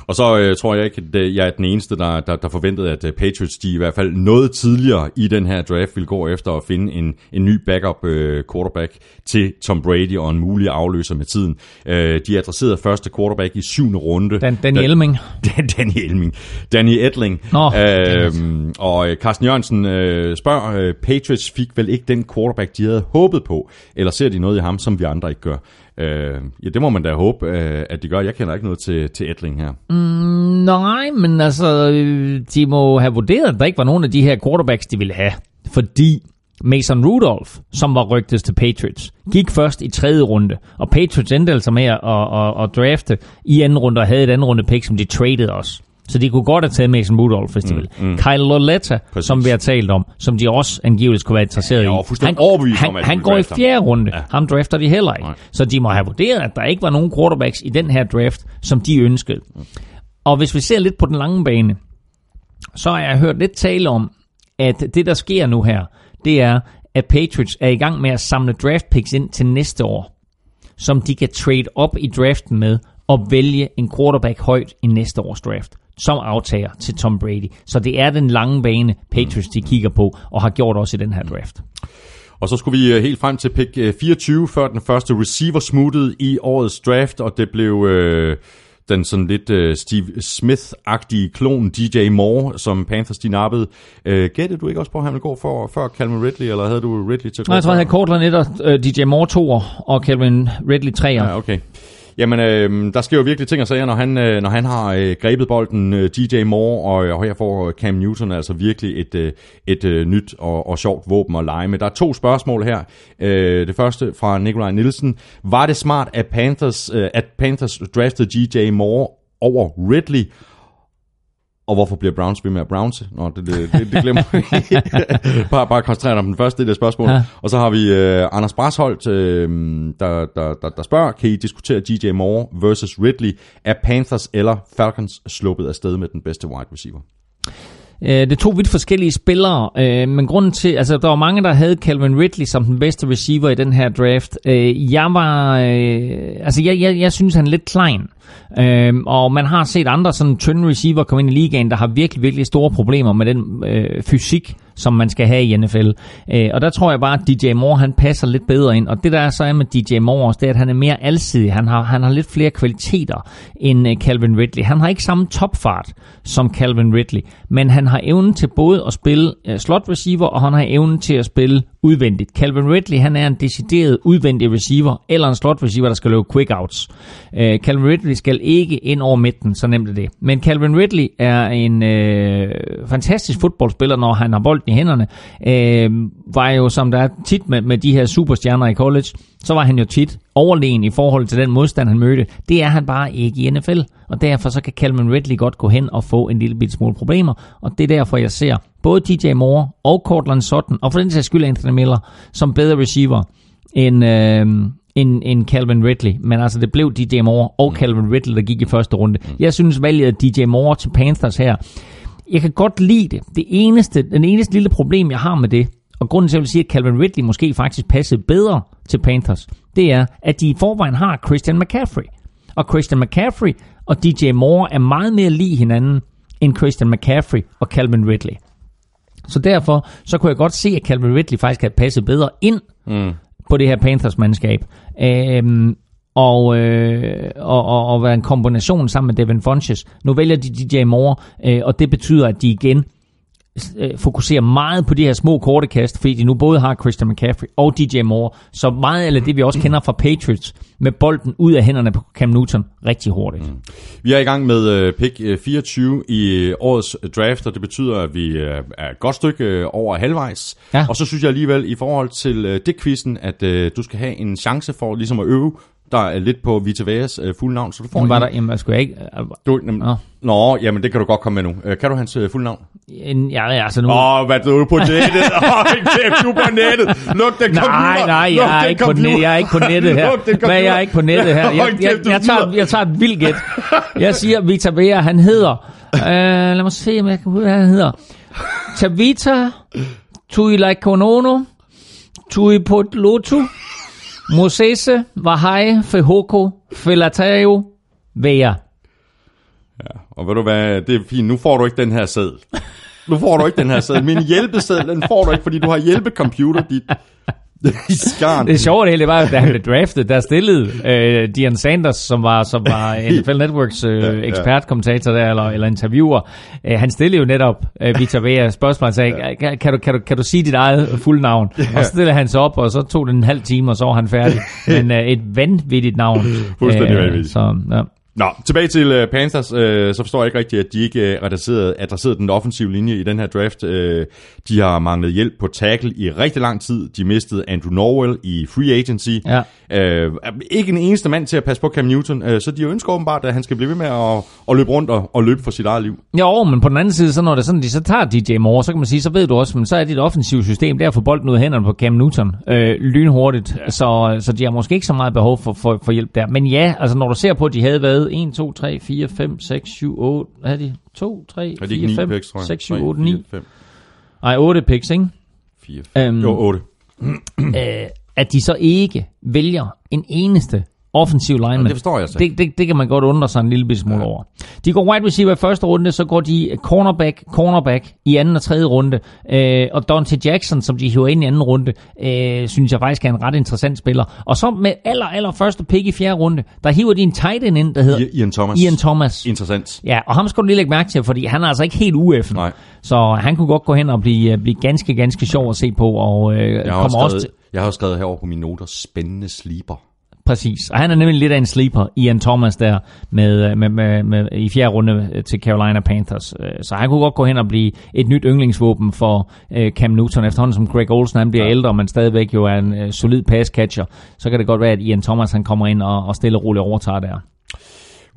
Og så øh, tror jeg ikke, at jeg er den eneste, der, der, der forventede, at øh, Patriots de i hvert fald noget tidligere i den her draft vil gå efter at finde en, en ny backup øh, quarterback til Tom Brady og en mulig afløser med tiden. Øh, de adresserede første quarterback i syvende runde.
Dan, Danny
Da-
Elming.
Danny Elming. Danny Edling.
Nå,
øhm, og øh, Carsten Jørgensen øh, spørger, øh, Patriots fik vel ikke den quarterback, de havde håbet på, eller ser de noget i ham, som vi andre ikke gør? Øh, ja, det må man da håbe, øh, at de gør. Jeg kender ikke noget til, til Edling her.
Mm, nej, men altså, øh, de må have vurderet, at der ikke var nogen af de her quarterbacks, de ville have. Fordi Mason Rudolph, som var rygtet til Patriots, gik først i tredje runde. Og Patriots endte altså med at, at, at, at drafte i anden runde og havde et anden runde pick, som de traded også. Så de kunne godt have taget Mason Rudolph, hvis de ville. Mm. Kyle Loletta,
Præcis.
som vi har talt om, som de også angiveligt skulle være interesseret
Ja,
i.
overbevist
han,
om,
han går i fjerde runde.
Ja.
Ham drafter de heller ikke.
Nej.
Så de må have vurderet, at der ikke var nogen quarterbacks i den her draft, som de ønskede. Og hvis vi ser lidt på den lange bane, så har jeg hørt lidt tale om, at det der sker nu her, det er, at Patriots er i gang med at samle draft picks ind til næste år, som de kan trade op i draften med og vælge en quarterback højt i næste års draft som aftager til Tom Brady. Så det er den lange bane, Patriots de kigger på, og har gjort også i den her draft.
Og så skulle vi øh, helt frem til pick øh, 24, før den første receiver smuttede i årets draft, og det blev øh, den sådan lidt øh, Steve Smith-agtige klon DJ Moore, som Panthers de nappede. Øh, gættede du ikke også på, at han ville gå for, før Calvin Ridley, eller havde du Ridley til at gå
Nej, jeg tror, jeg havde Cortland 1 og øh, DJ Moore 2 og Calvin Ridley 3.
Ja, okay. Jamen, øh, der sker jo virkelig ting og sager, når han, øh, når han har øh, grebet bolden, øh, DJ Moore, og, og her får øh, Cam Newton altså virkelig et, øh, et øh, nyt og, og sjovt våben at lege med. Der er to spørgsmål her. Øh, det første fra Nikolaj Nielsen. Var det smart, at Panthers, øh, at Panthers draftede DJ Moore over Ridley? Og hvorfor bliver Browns ved med at Browns? Nå, det, det, det, det glemmer vi. bare, bare koncentrere dig om den første del af spørgsmålet. Ja. Og så har vi øh, Anders Brasholdt, øh, der, der, der, der spørger, kan I diskutere DJ Moore versus Ridley? Er Panthers eller Falcons sluppet afsted med den bedste wide receiver?
Øh, Det er to vidt forskellige spillere, øh, men grunden til, altså der var mange, der havde Calvin Ridley som den bedste receiver i den her draft. Øh, Jeg var, altså jeg, jeg, jeg synes, han er lidt klein. Øh, og man har set andre sådan tynde receiver komme ind i ligaen, der har virkelig, virkelig store problemer med den øh, fysik, som man skal have i NFL. Øh, og der tror jeg bare, at DJ Moore han passer lidt bedre ind. Og det der så er med DJ Moore også, det er, at han er mere alsidig. Han har, han har lidt flere kvaliteter end øh, Calvin Ridley. Han har ikke samme topfart som Calvin Ridley, men han har evnen til både at spille øh, slot receiver, og han har evnen til at spille udvendigt. Calvin Ridley, han er en decideret udvendig receiver, eller en slot receiver, der skal løbe quick outs. Øh, Calvin Ridley skal ikke ind over midten, så nemt er det. Men Calvin Ridley er en øh, fantastisk fodboldspiller, når han har bolden i hænderne. Øh, var jo, som der er tit med, med de her superstjerner i college, så var han jo tit overlegen i forhold til den modstand, han mødte. Det er han bare ikke i NFL, og derfor så kan Calvin Ridley godt gå hen og få en lille bit smule problemer, og det er derfor, jeg ser både DJ Moore og Cortland Sutton, og for den sags skyld Anthony Miller, som bedre receiver end, øh, end, end Calvin Ridley. Men altså, det blev DJ Moore og Calvin Ridley, der gik i første runde. Jeg synes, valget af DJ Moore til Panthers her, jeg kan godt lide det. det eneste, den eneste lille problem, jeg har med det, og grunden til, at jeg vil sige, at Calvin Ridley måske faktisk passede bedre til Panthers, det er, at de i forvejen har Christian McCaffrey. Og Christian McCaffrey og DJ Moore er meget mere lige hinanden end Christian McCaffrey og Calvin Ridley. Så derfor så kunne jeg godt se, at Calvin Ridley faktisk havde passet bedre ind mm på det her Panthers-mandskab. Øhm, og, øh, og, og, og være en kombination sammen med Devin Funches. Nu vælger de DJ Moore, øh, og det betyder, at de igen øh, fokuserer meget på de her små korte kast, fordi de nu både har Christian McCaffrey og DJ Moore, så meget af det, vi også kender fra Patriots, med bolden ud af hænderne på Cam Newton rigtig hurtigt. Mm.
Vi er i gang med øh, pick øh, 24 i øh, årets draft, og det betyder, at vi øh, er et godt stykke øh, over halvvejs.
Ja.
Og så synes jeg alligevel, i forhold til øh, det quizzen, at øh, du skal have en chance for ligesom at øve der er lidt på Vita Veas øh, fulde navn, så du får
Jamen, var
en-
der, jamen, skulle jeg ikke...
Du, nem,
Nå.
Nå, jamen det kan du godt komme med nu. Øh, kan du hans øh, fulde navn?
En, ja, altså nu...
Åh, oh, hvad du på nettet? Åh, oh, kæft, du er på nettet. Luk den computer.
Nej, nej,
Luk
jeg er, ikke på
computer.
net, jeg er ikke på nettet her.
Luk den
jeg er ikke på nettet her. Jeg, jeg,
du
jeg, tager, jeg tager et vildt gæt. Jeg siger, Vita Vea, han hedder... Uh, lad mig se, om jeg kan huske, hvad han hedder. Tavita Tuilaikonono Tuipotlotu Mosese Vahai Fehoko Felatao Vea.
Og ved du hvad, det er fint. Nu får du ikke den her sæd. Nu får du ikke den her sæd. Min hjælpeseddel, den får du ikke, fordi du har hjælpecomputer, dit i skarn.
Det er sjovt, det hele var, da han blev draftet, der stillede øh, Dion Sanders, som var, som var NFL Networks øh,
ja.
ekspertkommentator der, eller, eller interviewer. Øh, han stillede jo netop øh, Vita Vea spørgsmål og sagde, kan, kan, du, kan, du, kan du sige dit eget fulde navn? Og så stillede han sig op, og så tog det en halv time, og så var han færdig. Men øh, et vanvittigt navn.
Fuldstændig vanvittigt.
Så, ja.
Nå, tilbage til uh, Panthers, uh, så forstår jeg ikke rigtigt, at de ikke uh, adresserede, adresserede den offensive linje i den her draft. Uh, de har manglet hjælp på tackle i rigtig lang tid. De mistede Andrew Norwell i free agency.
Ja.
Uh, ikke en eneste mand til at passe på Cam Newton, uh, så de ønsker åbenbart, at han skal blive ved med at, at løbe rundt og, og løbe for sit eget liv.
Jo, men på den anden side, så når det er sådan, de så tager DJ Moore, så kan man sige, så ved du også, men så er dit offensive system, der få bolden ud af hænderne på Cam Newton øh, lynhurtigt, så, så de har måske ikke så meget behov for, for, for hjælp der. Men ja, altså når du ser på, at de havde været 1, 2, 3, 4, 5, 6, 7, 8, hvad er de? 2, 3,
Er de ikke
4,
9
5,
picks, tror jeg?
6, 7,
3,
8, 9.
4, 5,
Ej, 8 picks, ikke?
4, 5.
Øhm,
Jo, 8.
øh, at de så ikke vælger en eneste offensiv lineman.
det forstår jeg så
det, det, det kan man godt undre sig en lille smule ja. over. De går wide receiver i første runde, så går de cornerback, cornerback i anden og tredje runde. Øh, og Dante Jackson, som de hiver ind i anden runde, øh, synes jeg faktisk er en ret interessant spiller. Og så med aller, aller første pick i fjerde runde, der hiver de en tight end ind, der hedder
Ian Thomas.
Ian Thomas.
Interessant.
Ja, og ham skal du lige lægge mærke til, fordi han er altså ikke helt UF'en.
Nej.
Så han kunne godt gå hen og blive, blive ganske, ganske sjov at se på, og øh,
Jeg har, skrevet,
til,
jeg har også skrevet herovre på mine noter, spændende sleeper.
Præcis, og han er nemlig lidt af en sleeper, Ian Thomas der, med, med, med, med, i fjerde runde til Carolina Panthers. Øh, Så han kunne godt gå hen og blive et nyt yndlingsvåben for øh, Cam Newton, efterhånden som Greg Olsen han bliver ja. ældre, men stadigvæk jo er en øh, solid pass catcher. Så kan det godt være, at Ian Thomas han kommer ind og, og stille og roligt overtager der.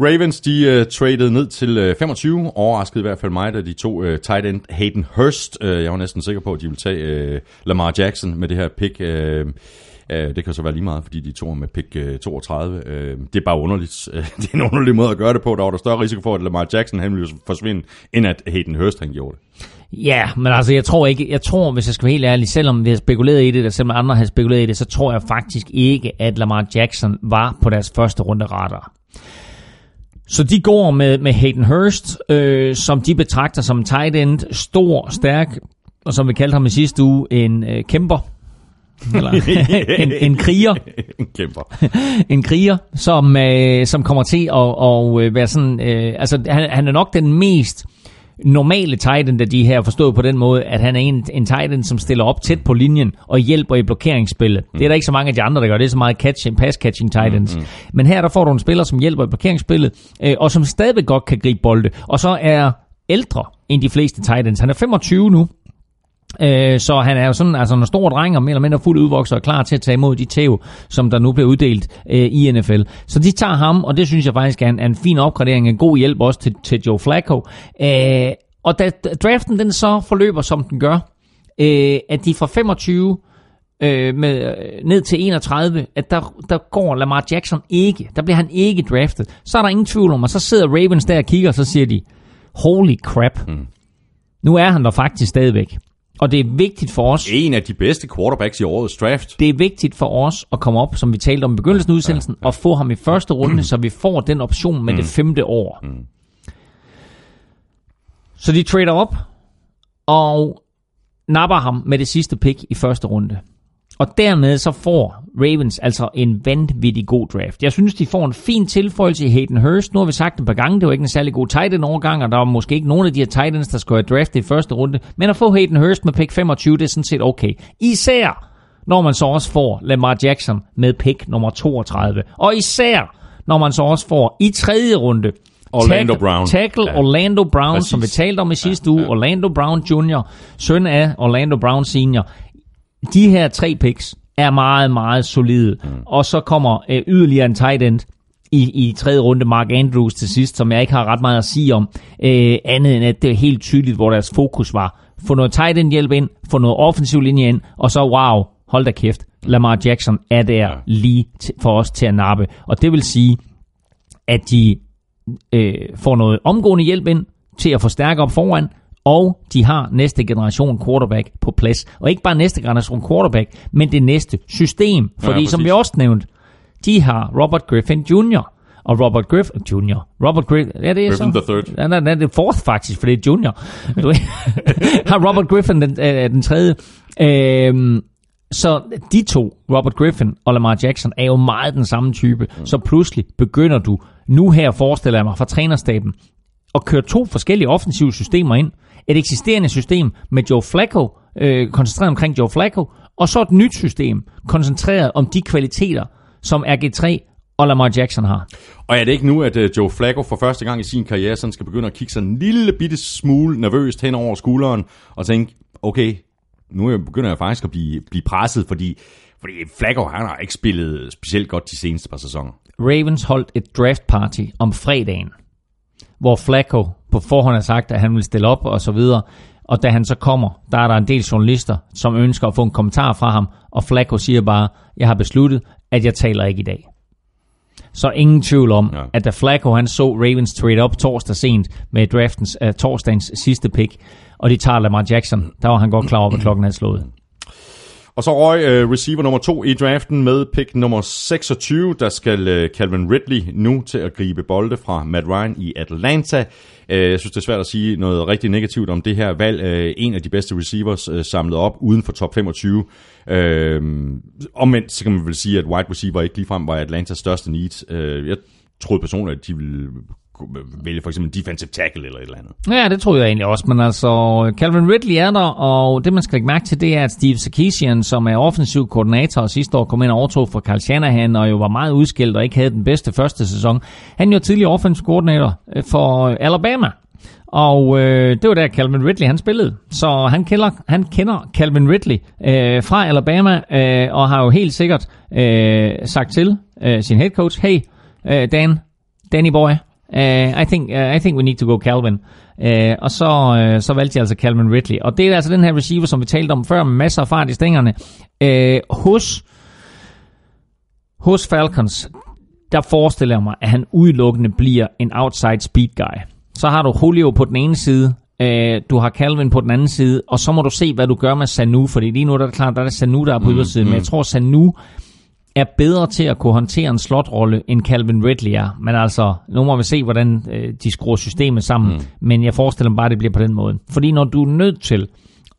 Ravens, de uh, traded ned til uh, 25, overraskede i hvert fald mig, da de tog uh, tight end Hayden Hurst. Uh, jeg var næsten sikker på, at de ville tage uh, Lamar Jackson med det her pick. Uh, Uh, det kan så være lige meget, fordi de tog med pick øh, 32. Uh, øh, det er bare underligt. Det er en underlig måde at gøre det på. Der var der større risiko for, at Lamar Jackson han ville forsvinde, end at Hayden Hurst han gjorde det.
Ja, men altså jeg tror ikke, jeg tror, hvis jeg skal være helt ærlig, selvom vi har spekuleret i det, og selvom andre har spekuleret i det, så tror jeg faktisk ikke, at Lamar Jackson var på deres første runde radar. Så de går med, med Hayden Hurst, øh, som de betragter som tight end, stor, stærk, og som vi kaldte ham i sidste uge, en øh, kæmper. Eller en, en kriger.
en kæmper.
en kriger, som, øh, som kommer til at, at øh, være sådan... Øh, altså, han, han er nok den mest normale tight end af de her, forstået på den måde, at han er en, en tight end, som stiller op tæt på linjen og hjælper i blokeringsspillet. Mm. Det er der ikke så mange af de andre, der gør. Det er så meget catch, pass-catching tight ends. Mm, mm. Men her der får du en spiller, som hjælper i blokeringsspillet, øh, og som stadigvæk godt kan gribe bolde. Og så er ældre end de fleste tight ends. Han er 25 nu, Øh, så han er jo sådan altså en stor dreng og mere eller mindre fuldt udvokset og klar til at tage imod de tæv, som der nu bliver uddelt øh, i NFL. Så de tager ham, og det synes jeg faktisk er en, er en fin opgradering, en god hjælp også til, til Joe Flacco. Øh, og da draften den så forløber, som den gør, øh, at de fra 25 øh, med, øh, ned til 31, at der, der går Lamar Jackson ikke. Der bliver han ikke draftet. Så er der ingen tvivl om, og så sidder Ravens der og kigger, og så siger de, holy crap. Mm. Nu er han der faktisk stadigvæk. Og det er vigtigt for os...
En af de bedste quarterbacks i årets draft.
Det er vigtigt for os at komme op, som vi talte om i begyndelsen af udsendelsen, ja, ja. og få ham i første runde, så vi får den option med mm. det femte år. Mm. Så de trader op, og napper ham med det sidste pick i første runde. Og dermed så får Ravens altså en vanvittig god draft. Jeg synes, de får en fin tilføjelse i Hayden Hurst. Nu har vi sagt det et par gange, det var ikke en særlig god tight end overgang, og der var måske ikke nogen af de her tight ends, der skulle have draftet i første runde. Men at få Hayden Hurst med pick 25, det er sådan set okay. Især når man så også får Lamar Jackson med pick nummer 32. Og især når man så også får i tredje runde
Orlando
tackle,
Brown.
Tackle ja. Orlando Brown, Præcis. som vi talte om i sidste ja, uge. Ja. Orlando Brown Jr., søn af Orlando Brown Senior. De her tre picks er meget, meget solide. Mm. Og så kommer øh, yderligere en tight end i, i tredje runde, Mark Andrews til sidst, som jeg ikke har ret meget at sige om, øh, andet end at det er helt tydeligt, hvor deres fokus var. Få noget tight end hjælp ind, få noget offensiv linje ind, og så wow, hold da kæft, Lamar Jackson er der lige for os til at nappe. Og det vil sige, at de øh, får noget omgående hjælp ind til at forstærke op foran, og de har næste generation quarterback på plads. Og ikke bare næste generation quarterback, men det næste system. Fordi ja, som vi også nævnt, de har Robert Griffin Jr., og Robert Griffin Jr. Robert Griffin, ja, det er
Griffin
så.
the third.
Ja, det er det fourth faktisk, for det er junior. har Robert Griffin den, øh, den tredje. Øhm, så de to, Robert Griffin og Lamar Jackson, er jo meget den samme type. Mm. Så pludselig begynder du, nu her forestiller jeg mig fra trænerstaben, at køre to forskellige offensive systemer ind et eksisterende system med Joe Flacco, øh, koncentreret omkring Joe Flacco, og så et nyt system, koncentreret om de kvaliteter, som RG3 og Lamar Jackson har.
Og er det ikke nu, at uh, Joe Flacco for første gang i sin karriere sådan skal begynde at kigge sig en lille bitte smule nervøst hen over skulderen og tænke, okay, nu begynder jeg faktisk at blive, blive presset, fordi, fordi Flacco han har ikke spillet specielt godt de seneste par sæsoner.
Ravens holdt et draft party om fredagen, hvor Flacco på forhånd har sagt, at han vil stille op og så videre. Og da han så kommer, der er der en del journalister, som ønsker at få en kommentar fra ham, og Flacco siger bare, jeg har besluttet, at jeg taler ikke i dag. Så ingen tvivl om, ja. at da Flacco han så Ravens trade op torsdag sent med draftens, uh, torsdagens sidste pick, og de tager Lamar Jackson, der var han godt klar over, at klokken er slået.
Og så røg uh, receiver nummer to i draften med pick nummer 26. Der skal uh, Calvin Ridley nu til at gribe bolde fra Matt Ryan i Atlanta. Uh, jeg synes, det er svært at sige noget rigtig negativt om det her valg. Uh, en af de bedste receivers uh, samlet op uden for top 25. Uh, omvendt så kan man vel sige, at wide receiver ikke ligefrem var Atlantas største need. Uh, jeg troede personligt, at de ville vælge for eksempel defensive tackle eller et eller andet.
Ja, det tror jeg egentlig også, men altså Calvin Ridley er der, og det man skal lægge mærke til, det er, at Steve Sarkisian, som er offensiv koordinator og sidste år kom ind og overtog fra Carl Shanahan, og jo var meget udskilt og ikke havde den bedste første sæson. Han er jo tidligere offensiv koordinator øh, for øh, Alabama, og øh, det var der Calvin Ridley han spillede. Så han kender, han kender Calvin Ridley øh, fra Alabama, øh, og har jo helt sikkert øh, sagt til øh, sin head coach, hey øh, Dan, Danny boy, Uh, I think uh, I think we need to go Calvin. Uh, og så, uh, så valgte jeg altså Calvin Ridley. Og det er altså den her receiver, som vi talte om før, med masser af fart i stængerne. Uh, hos, hos Falcons, der forestiller jeg mig, at han udelukkende bliver en outside speed guy. Så har du Julio på den ene side, uh, du har Calvin på den anden side, og så må du se, hvad du gør med Sanu, fordi lige nu der er det klart, der er det Sanu, der er på mm, ydersiden, mm. men jeg tror, Sanu er bedre til at kunne håndtere en slotrolle, end Calvin Ridley er. Men altså, nu må vi se, hvordan øh, de skruer systemet sammen. Mm. Men jeg forestiller mig bare, at det bliver på den måde. Fordi når du er nødt til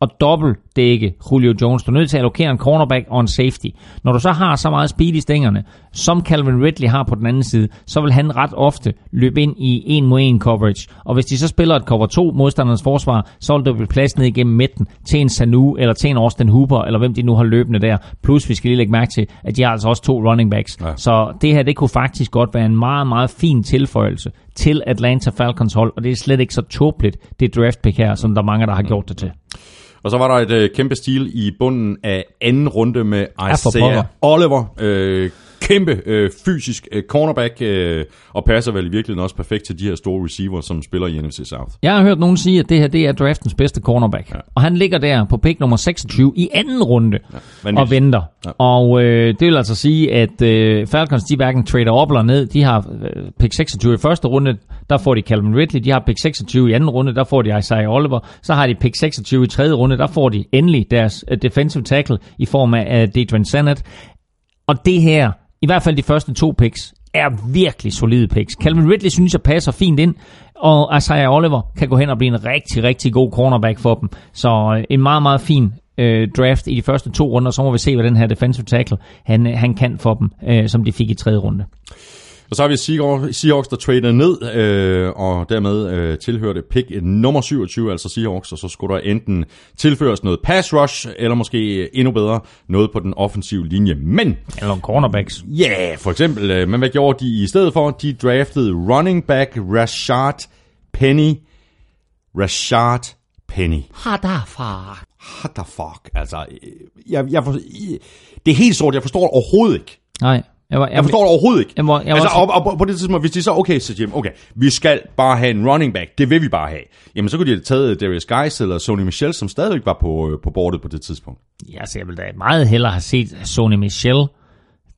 at dobbeltdække Julio Jones. Du er nødt til at allokere en cornerback og en safety. Når du så har så meget speed i stængerne, som Calvin Ridley har på den anden side, så vil han ret ofte løbe ind i en mod en coverage. Og hvis de så spiller et cover 2 modstandernes forsvar, så vil der blive plads ned igennem midten til en Sanu eller til en Austin Hooper, eller hvem de nu har løbende der. Plus vi skal lige lægge mærke til, at de har altså også to running backs. Ja. Så det her, det kunne faktisk godt være en meget, meget fin tilføjelse til Atlanta Falcons hold, og det er slet ikke så tåbeligt, det draft pick her, som der er mange, der har gjort det til.
Og så var der et øh, kæmpe stil i bunden af anden runde med Isaiah. Oliver. Øh, kæmpe øh, fysisk øh, cornerback, øh, og passer vel i virkeligheden også perfekt til de her store receiver, som spiller i NFC South.
Jeg har hørt nogen sige, at det her det er draftens bedste cornerback. Ja. Og han ligger der på pick nummer 26 i anden runde ja, og venter.
Ja.
Og øh, det vil altså sige, at øh, Falcons de hverken trader op eller ned. De har øh, pick 26 i første runde, der får de Calvin Ridley. De har pick 26 i anden runde, der får de Isaiah Oliver. Så har de pick 26 i tredje runde, der får de endelig deres øh, defensive tackle i form af uh, Deidrin Sennett. Og det her, i hvert fald de første to picks, er virkelig solide picks. Calvin Ridley synes jeg passer fint ind, og Isaiah Oliver kan gå hen og blive en rigtig, rigtig god cornerback for dem. Så øh, en meget, meget fin øh, draft i de første to runder, så må vi se, hvad den her defensive tackle han, øh, han kan for dem, øh, som de fik i tredje runde.
Og så har vi Seahawks, der trader ned, øh, og dermed øh, tilhørte pick nummer 27, altså Seahawks, og så skulle der enten tilføres noget pass rush, eller måske endnu bedre, noget på den offensive linje. Men,
Eller cornerbacks.
ja, yeah, for eksempel, øh, men hvad gjorde de i stedet for? De draftede running back Rashard Penny. Rashard Penny.
Hadafar.
What the fuck? Altså, øh, jeg, jeg for, det er helt sort, jeg forstår det overhovedet ikke.
Nej. Jeg, var,
Jeg forstår det overhovedet ikke.
Jeg må- jeg må
altså,
også-
og, og, på det tidspunkt, hvis de så, okay, så Jim, okay, vi skal bare have en running back, det vil vi bare have. Jamen, så kunne de have taget Darius Guys eller Sony Michel, som stadigvæk var på, øh, på bordet på det tidspunkt.
Ja, så jeg vil da meget hellere have set Sony Michel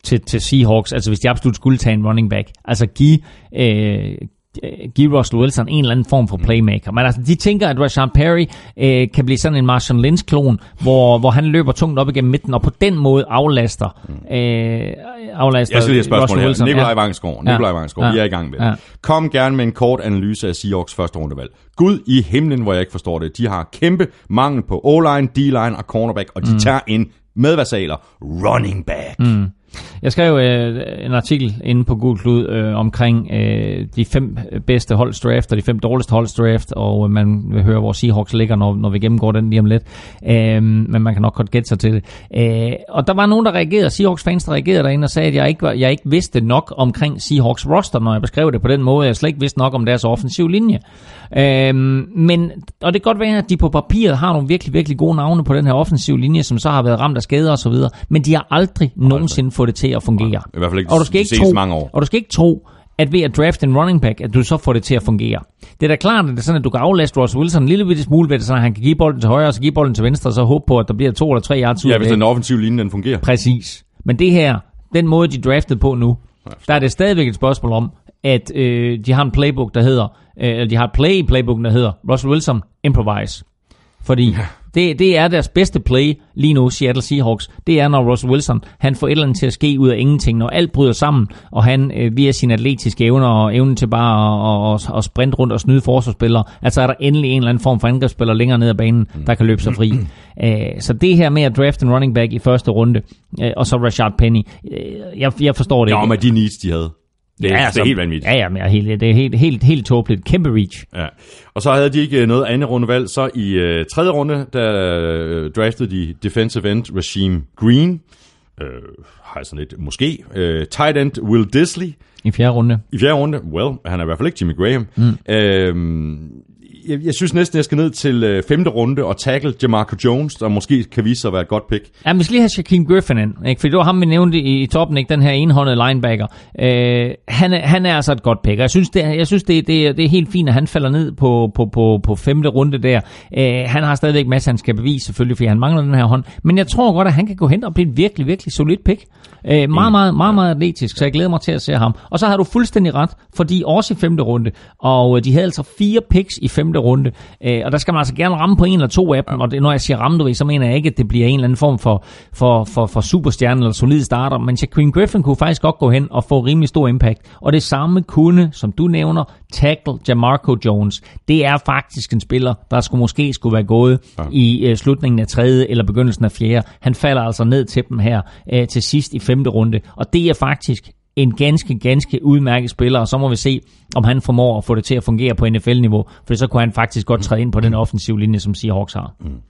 til, til Seahawks, altså hvis de absolut skulle tage en running back. Altså give, øh, give Russell Wilson en eller anden form for playmaker. Men altså, de tænker, at Rashawn Perry øh, kan blive sådan en Marshall Lynch-klon, hvor, hvor han løber tungt op igennem midten, og på den måde aflaster, øh, aflaster
Jeg skal lige have spørgsmål her.
Wilson.
Nikolaj
Ja.
Vangsgaard, Nikolaj
Ja.
Vangsgaard, vi
Ja.
er i gang med det.
Ja.
Kom gerne med en kort analyse af Seahawks første rundevalg. Gud i himlen, hvor jeg ikke forstår det. De har kæmpe mangel på O-line, D-line og cornerback, og de mm. tager en medversaler running back. Mm.
Jeg skrev øh, en artikel inde på Google Klud øh, omkring øh, de fem bedste holds draft og de fem dårligste holds draft, og øh, man vil høre, hvor Seahawks ligger, når, når vi gennemgår den lige om lidt. Øh, men man kan nok godt gætte sig til det. Øh, og der var nogen, der reagerede, Seahawks fans, der reagerede derinde og sagde, at jeg ikke, var, jeg ikke vidste nok omkring Seahawks roster, når jeg beskrev det på den måde. Jeg slet ikke vidste nok om deres offensiv linje. Øh, men, og det kan godt være, at de på papiret har nogle virkelig, virkelig gode navne på den her offensiv linje, som så har været ramt af skader videre, men de har aldrig nogensinde fået det til at fungere.
I hvert fald ikke
og du skal ikke tro,
mange år.
Og du skal ikke tro, at ved at drafte en running back, at du så får det til at fungere. Det er da klart, at det er sådan, at du kan aflaste Ross Wilson en lille bitte smule ved det, så han kan give bolden til højre, og så give bolden til venstre, og så håbe på, at der bliver to eller tre yards ud
Ja, hvis den offensive linje den fungerer.
Præcis. Men det her, den måde, de draftede på nu, der er det stadigvæk et spørgsmål om, at øh, de har en playbook, der hedder, øh, eller de har et play i playbooken, der hedder Russell Wilson Improvise. Fordi ja. Det, det er deres bedste play lige nu, Seattle Seahawks. Det er, når Russell Wilson han får et eller andet til at ske ud af ingenting. Når alt bryder sammen, og han øh, via sine atletiske evner og evnen til bare at, at, at sprinte rundt og snyde forsvarsspillere, altså er der endelig en eller anden form for angrebsspiller længere ned ad banen, der kan løbe sig fri. Æh, så det her med at drafte en running back i første runde, øh, og så Rashard Penny, øh, jeg, jeg forstår det ikke.
med de needs, de havde. Det, er, det er helt vanvittigt.
Ja, ja, men helt, det er helt, helt, helt tåbeligt. Kæmpe reach.
Ja. Og så havde de ikke øh, noget andet rundevalg. Så i øh, tredje runde, der øh, draftede de defensive end Rasheem Green. Øh, har jeg sådan lidt, måske. Øh, tight end Will Disley.
I fjerde runde.
I fjerde runde, well, han er i hvert fald ikke Jimmy Graham. Mm. Øh, jeg, jeg synes næsten, jeg skal ned til øh, femte runde og tackle Jamarco Jones, der måske kan vise sig at være et godt pick.
Ja, men lige have Shaquem Griffin ind, ikke? for det var ham, vi nævnte i, i toppen, ikke? den her enhåndede linebacker. Øh, han, han er altså et godt pick, og jeg synes, det, jeg synes det, det, er- det er helt fint, at han falder ned på, på, på, på femte runde der. Øh, han har stadigvæk masser, han skal bevise selvfølgelig, fordi han mangler den her hånd. Men jeg tror godt, at han kan gå hen og blive et virkelig, virkelig solid pick. Øh, meget, meget, meget, meget atletisk, så jeg glæder mig til at se ham. Og så har du fuldstændig ret, fordi også i femte runde, og øh, de havde altså fire picks i femte femte runde. Øh, og der skal man altså gerne ramme på en eller to af dem, og det, når jeg siger ramme, du ved, så mener jeg ikke, at det bliver en eller anden form for, for, for, for superstjerne eller solid starter, men Shaquem Griffin kunne faktisk godt gå hen og få rimelig stor impact. Og det samme kunne, som du nævner, tackle Jamarco Jones. Det er faktisk en spiller, der skulle måske skulle være gået ja. i øh, slutningen af tredje eller begyndelsen af fjerde. Han falder altså ned til dem her øh, til sidst i femte runde, og det er faktisk en ganske, ganske udmærket spiller, og så må vi se, om han formår at få det til at fungere på NFL-niveau, for så kunne han faktisk godt træde ind på den offensive linje, som Seahawks har. Mm.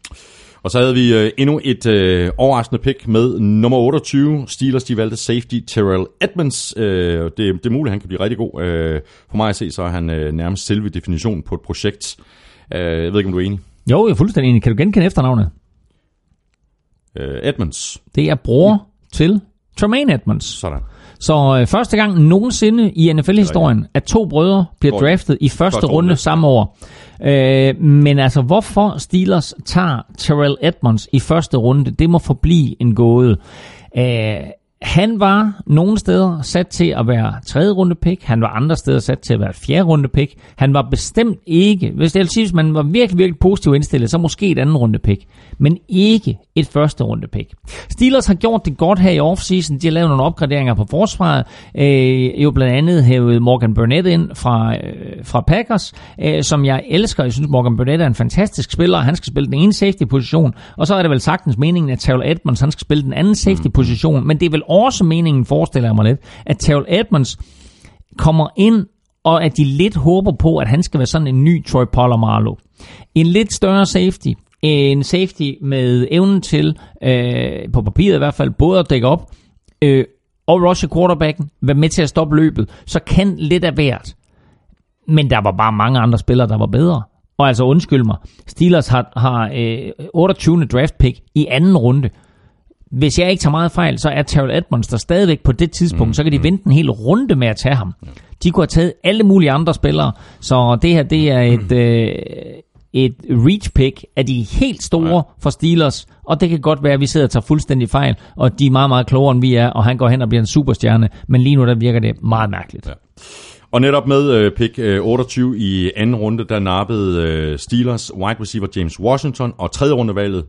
Og så havde vi øh, endnu et øh, overraskende pick med nummer 28. Steelers, de valgte safety Terrell Edmonds. Øh, det, det er muligt, han kan blive rigtig god. Øh, for mig at se, så er han øh, nærmest selve definitionen på et projekt. Øh, jeg ved ikke, om du er enig?
Jo, jeg er fuldstændig enig. Kan du genkende efternavnet?
Øh, Edmonds.
Det er bror ja. til Tremaine Edmonds.
Sådan.
Så øh, første gang nogensinde i NFL-historien, at to brødre bliver draftet i første, første runde, runde samme år. Øh, men altså, hvorfor Steelers tager Terrell Edmonds i første runde, det må forblive en gåde. Øh, han var nogle steder sat til at være tredje runde pick. Han var andre steder sat til at være fjerde runde pick. Han var bestemt ikke, hvis det sige, hvis man var virkelig, virkelig positiv indstillet, så måske et anden runde pick. Men ikke et første runde pick. Steelers har gjort det godt her i offseason. De har lavet nogle opgraderinger på forsvaret. Øh, jo blandt andet hævet Morgan Burnett ind fra, øh, fra Packers, øh, som jeg elsker. Jeg synes, Morgan Burnett er en fantastisk spiller. Han skal spille den ene safety-position. Og så er det vel sagtens meningen, at Terrell Edmonds han skal spille den anden safety-position. Men det er vel også meningen, forestiller jeg mig lidt, at Terrell Edmonds kommer ind, og at de lidt håber på, at han skal være sådan en ny Troy Polamalu. En lidt større safety, en safety med evnen til, øh, på papiret i hvert fald, både at dække op øh, og rushe quarterbacken, være med til at stoppe løbet, så kan lidt af hvert. Men der var bare mange andre spillere, der var bedre. Og altså undskyld mig, Steelers har, har øh, 28. draft pick i anden runde hvis jeg ikke tager meget fejl, så er Terrell Edmonds der stadigvæk på det tidspunkt, mm, så kan de mm. vente en hel runde med at tage ham. De kunne have taget alle mulige andre spillere, så det her det er et, mm. øh, et reach pick af de helt store ja. for Steelers, og det kan godt være, at vi sidder og tager fuldstændig fejl, og de er meget, meget klogere end vi er, og han går hen og bliver en superstjerne, men lige nu der virker det meget mærkeligt. Ja.
Og netop med uh, pick uh, 28 i anden runde, der nappede uh, Steelers wide receiver James Washington, og tredje rundevalget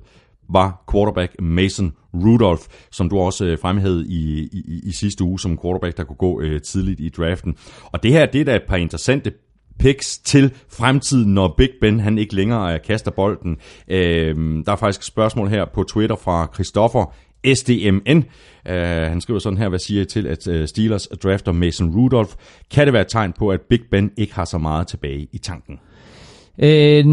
var quarterback Mason Rudolph, som du også øh, fremhævede i, i, i sidste uge som quarterback, der kunne gå øh, tidligt i draften. Og det her, det er da et par interessante picks til fremtiden, når Big Ben han ikke længere øh, kaster bolden. Øh, der er faktisk et spørgsmål her på Twitter fra Christoffer SDMN. Uh, øh, han skriver sådan her, hvad siger I til, at uh, Steelers drafter Mason Rudolph? Kan det være et tegn på, at Big Ben ikke har så meget tilbage i tanken?
Øh,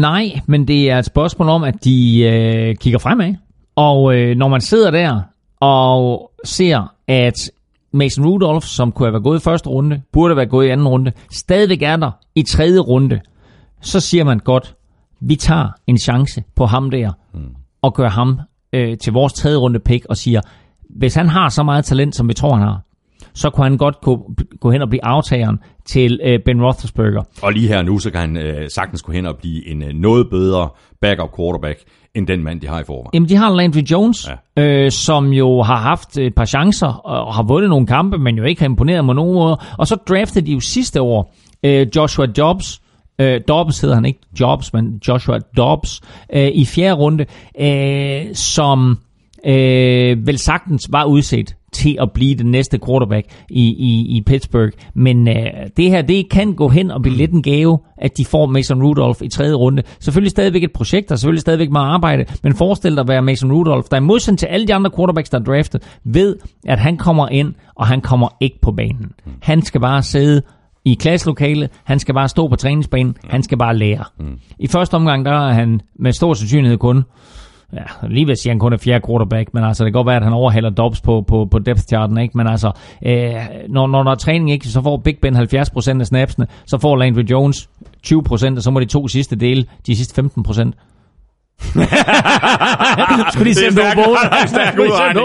nej, men det er et spørgsmål om, at de øh, kigger fremad. Og øh, når man sidder der og ser, at Mason Rudolph, som kunne have været gået i første runde, burde have været gået i anden runde, stadigvæk er der i tredje runde, så siger man godt, vi tager en chance på ham der, mm. og gør ham øh, til vores tredje runde pick, og siger, hvis han har så meget talent, som vi tror, han har, så kunne han godt gå, gå hen og blive aftageren til øh, Ben Roethlisberger.
Og lige her nu, så kan han øh, sagtens gå hen og blive en øh, noget bedre backup quarterback, end den mand, de har i forvejen.
Jamen, de har Landry Jones, ja. øh, som jo har haft et par chancer og har vundet nogle kampe, men jo ikke har imponeret på nogen måde. Og så draftede de jo sidste år øh, Joshua Dobbs, øh, Dobbs hedder han ikke Jobs, men Joshua Dobbs, øh, i fjerde runde, øh, som øh, vel sagtens var udset til at blive den næste quarterback i, i, i Pittsburgh. Men øh, det her, det kan gå hen og blive lidt en gave, at de får Mason Rudolph i tredje runde. Selvfølgelig stadigvæk et projekt, og selvfølgelig stadigvæk meget arbejde, men forestil dig at være Mason Rudolph, der i modsætning til alle de andre quarterbacks, der er draftet, ved, at han kommer ind, og han kommer ikke på banen. Han skal bare sidde i klasselokalet. Han skal bare stå på træningsbanen. Han skal bare lære. Mm. I første omgang, der er han med stor sandsynlighed kun ja, lige ved at sige, at han kun er fjerde quarterback, men altså, det kan godt være, at han overhaler Dobbs på, på, på depth charten, ikke? Men altså, øh, når, når der er træning, ikke, så får Big Ben 70% af snapsene, så får Landry Jones 20%, og så må de to sidste dele de sidste 15%. Skulle de se, om du vågner?
Stærk udregning.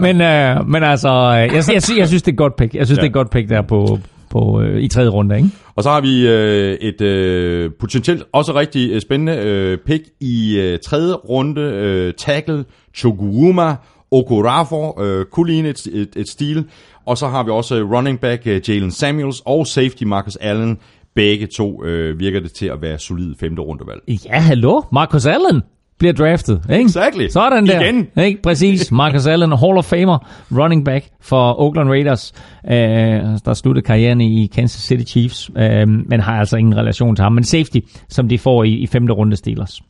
men, øh, men altså, jeg, jeg, jeg, jeg synes, det er et godt pick. Jeg synes, ja. det er et godt pick der på, på, øh, i tredje runde. Ikke?
Og så har vi øh, et øh, potentielt også rigtig øh, spændende øh, pick i øh, tredje runde. Øh, tackle Choguruma Okorafor øh, kunne ligne et, et, et stil. Og så har vi også øh, running back øh, Jalen Samuels og safety Marcus Allen. Begge to øh, virker det til at være solide femte rundevalg.
Ja, hallo. Marcus Allen bliver draftet. Ikke?
Exactly.
Sådan der.
Igen.
Ikke? Præcis. Marcus Allen, Hall of Famer, running back for Oakland Raiders, øh, der sluttede karrieren i Kansas City Chiefs, øh, men har altså ingen relation til ham. Men safety, som de får i, i femte runde Steelers.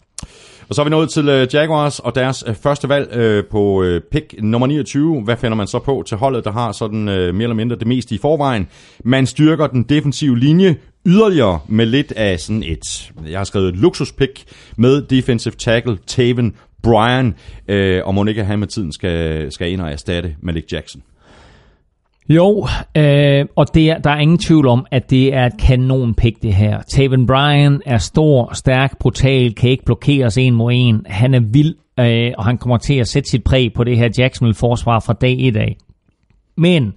Og så er vi nået til øh, Jaguars og deres øh, første valg øh, på pick nummer 29. Hvad finder man så på til holdet, der har sådan mere eller mindre det meste i forvejen? Man styrker den defensive linje yderligere med lidt af sådan et, jeg har skrevet et luksuspick med defensive tackle Taven Bryan, øh, og må ikke have med tiden skal, skal ind og erstatte Malik Jackson.
Jo, øh, og det er, der er ingen tvivl om, at det er et kanonpick det her. Taven Bryan er stor, stærk, brutal, kan ikke blokeres en mod en. Han er vild, øh, og han kommer til at sætte sit præg på det her Jacksonville-forsvar fra dag i dag. Men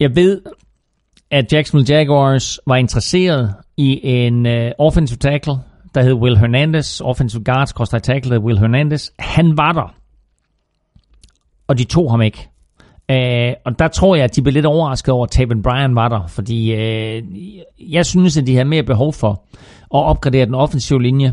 jeg ved, at Jacksonville Jaguars var interesseret i en uh, offensive tackle, der hed Will Hernandez. Offensive guards, cross tackle, der hed Will Hernandez. Han var der. Og de tog ham ikke. Uh, og der tror jeg, at de blev lidt overrasket over, at Taven Bryan var der. Fordi uh, jeg synes, at de havde mere behov for at opgradere den offensive linje.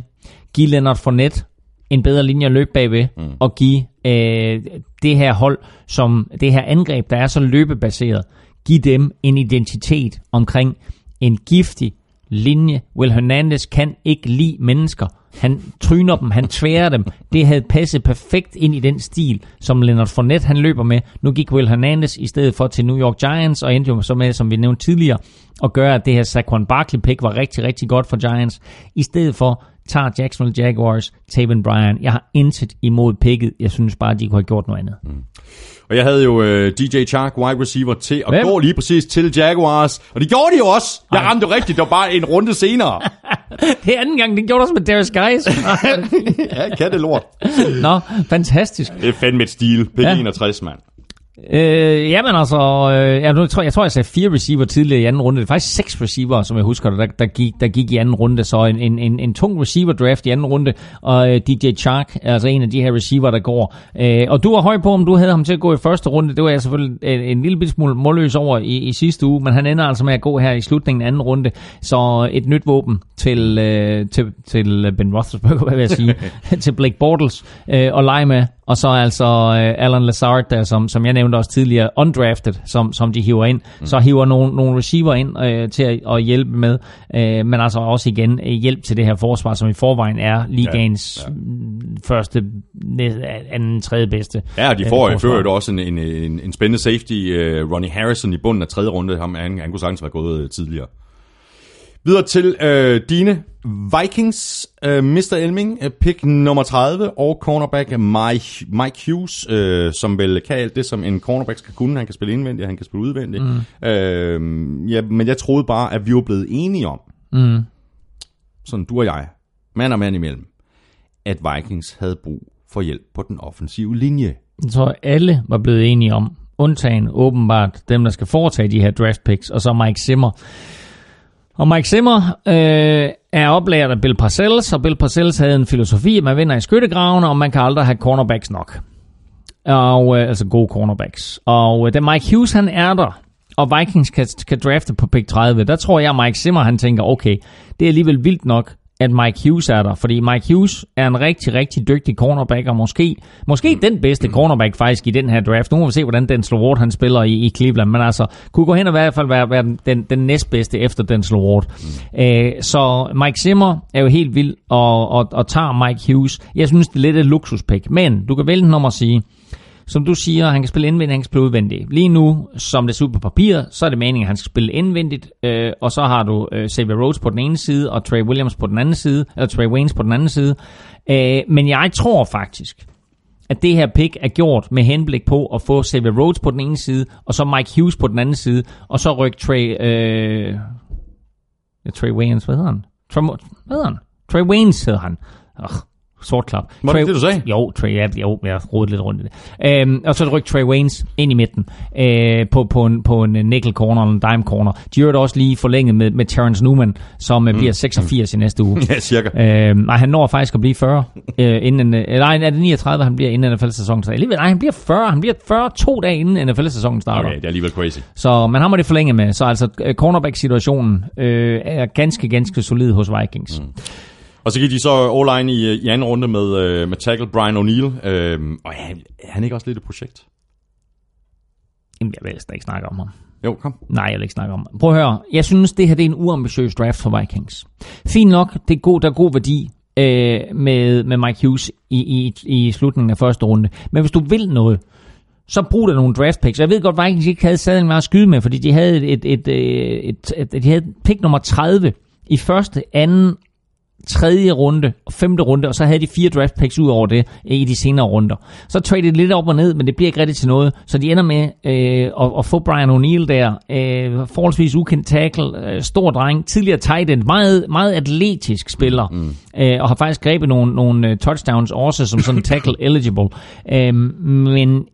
Give Leonard Fournette en bedre linje at løbe bagved, mm. og give uh, det her hold, som det her angreb, der er så løbebaseret, give dem en identitet omkring en giftig linje. Will Hernandez kan ikke lide mennesker. Han tryner dem, han tværer dem. Det havde passet perfekt ind i den stil, som Leonard Fournette han løber med. Nu gik Will Hernandez i stedet for til New York Giants, og endte jo så med, som vi nævnte tidligere, at gøre, at det her Saquon Barkley pick var rigtig, rigtig godt for Giants. I stedet for tager Jacksonville Jaguars Taven Bryan. Jeg har intet imod picket. Jeg synes bare, de kunne have gjort noget andet. Mm.
Og jeg havde jo øh, DJ Chark, wide receiver, til at
Hvem?
gå lige præcis til Jaguars. Og det gjorde de jo også. Jeg
Ej.
ramte jo rigtigt. Det var bare en runde senere.
Det er anden gang, den gjorde også med Darius Guys.
ja, kan det lort.
Nå, fantastisk.
Det er fandme et stil. Pick
ja.
61, mand.
Øh, jamen altså, øh, jeg, nu tror, jeg tror, jeg sagde fire receiver tidligere i anden runde. Det er faktisk seks receiver, som jeg husker, der, der, gik, der gik i anden runde. Så en, en, en, en tung receiver draft i anden runde, og øh, DJ Chark er altså en af de her receiver, der går. Øh, og du var høj på, om du havde ham til at gå i første runde. Det var jeg selvfølgelig en, en lille smule målløs over i, i sidste uge, men han ender altså med at gå her i slutningen af anden runde. Så et nyt våben til, øh, til, til Ben Roethlisberger, hvad vil jeg sige, til Blake Bortles øh, og lege med. Og så altså øh, Alan Lazard, der, som, som jeg nævnte også tidligere, undrafted, som, som de hiver ind. Mm. Så hiver nogle, nogle receiver ind øh, til at, at hjælpe med, øh, men altså også igen øh, hjælp til det her forsvar, som i forvejen er ligaens ja, ja. første, næ- anden, tredje bedste.
Ja, og de
øh,
får i
forsvar.
også en, en, en, en spændende safety. Uh, Ronnie Harrison i bunden af tredje runde. Ham, han, han kunne sagtens være gået uh, tidligere. Videre til uh, dine Vikings, uh, Mr. Elming, uh, pick nummer 30, og cornerback Mike, Mike Hughes, uh, som vel kan alt det, som en cornerback skal kunne. Han kan spille indvendigt, han kan spille udvendigt. Mm. Uh, ja, men jeg troede bare, at vi var blevet enige om,
Mm.
sådan du og jeg, mand og mand imellem, at Vikings havde brug for hjælp på den offensive linje.
Jeg tror, alle var blevet enige om, undtagen åbenbart dem, der skal foretage de her draft picks, og så Mike Zimmer. Og Mike Zimmer øh, er oplært af Bill Parcells, og Bill Parcells havde en filosofi, at man vinder i skyttegravene, og man kan aldrig have cornerbacks nok. Og, øh, altså gode cornerbacks. Og øh, da Mike Hughes han er der, og Vikings kan, kan drafte på pick 30, der tror jeg, Mike Zimmer han tænker, okay, det er alligevel vildt nok, at Mike Hughes er der, fordi Mike Hughes er en rigtig, rigtig dygtig cornerback, og måske, måske den bedste cornerback faktisk i den her draft. Nu må vi se, hvordan Denzel Ward han spiller i, i Cleveland, men altså, kunne gå hen og i hvert fald være, være den, den, den næstbedste efter Denzel Ward. Mm. Æ, så Mike Zimmer er jo helt vild og, og, og tager Mike Hughes. Jeg synes, det er lidt et luksuspick, men du kan vælge den om at sige, som du siger, han kan spille indvendigt, han kan spille udvendigt. Lige nu, som det ser ud på papiret, så er det meningen, at han skal spille indvendigt, øh, og så har du øh, Xavier Rhodes på den ene side, og Trey Williams på den anden side, eller Trey Waynes på den anden side. Øh, men jeg tror faktisk, at det her pick er gjort med henblik på at få Xavier Rhodes på den ene side, og så Mike Hughes på den anden side, og så rykke Trey... Øh, ja, Trey Waynes, hvad hedder han? Trey, hvad hedder han? Trey Waynes hedder han. Ugh. Sort klap.
Var det ikke det, du sagde?
Jo, Trey, ja, jo, jeg rodede lidt rundt i det. Øhm, og så er rykt Trey Waynes ind i midten øh, på, på, en, på en nickel corner eller en dime corner. De det også lige forlænget med, med Terrence Newman, som mm. bliver 86 i næste uge.
Ja, cirka.
Øhm, nej, han når faktisk at blive 40, øh, inden, øh, nej, er det 39, han bliver inden NFL-sæsonen starter. Alligevel, nej, han bliver 40, han bliver 40 to dage inden NFL-sæsonen starter.
Okay, det er alligevel crazy.
Så, men ham må det forlænge med. Så altså, øh, cornerback-situationen øh, er ganske, ganske solid hos Vikings. Mm.
Og så gik de så all-line i, i anden runde med, øh, med tackle Brian O'Neill. Øh, og er han ikke også lidt et projekt?
Jamen, jeg vil helst ikke snakke om ham.
Jo, kom.
Nej, jeg vil ikke snakke om ham. Prøv at høre. Jeg synes, det her det er en uambitiøs draft for Vikings. Fint nok, det er god, der er god værdi øh, med, med Mike Hughes i, i, i slutningen af første runde. Men hvis du vil noget, så brug der nogle draft picks. Jeg ved godt, Vikings ikke havde sadlen meget at skyde med, fordi de havde et, et, et, et, et, et de havde pick nummer 30 i første, anden tredje runde og femte runde, og så havde de fire draft picks ud over det i de senere runder. Så traded det lidt op og ned, men det bliver ikke rigtigt til noget. Så de ender med øh, at, at få Brian O'Neill der. Øh, forholdsvis ukendt tackle, øh, stor dreng, tidligere tight end, meget, meget atletisk spiller, mm. øh, og har faktisk grebet nogle, nogle øh, touchdowns også som sådan tackle eligible. Øh, men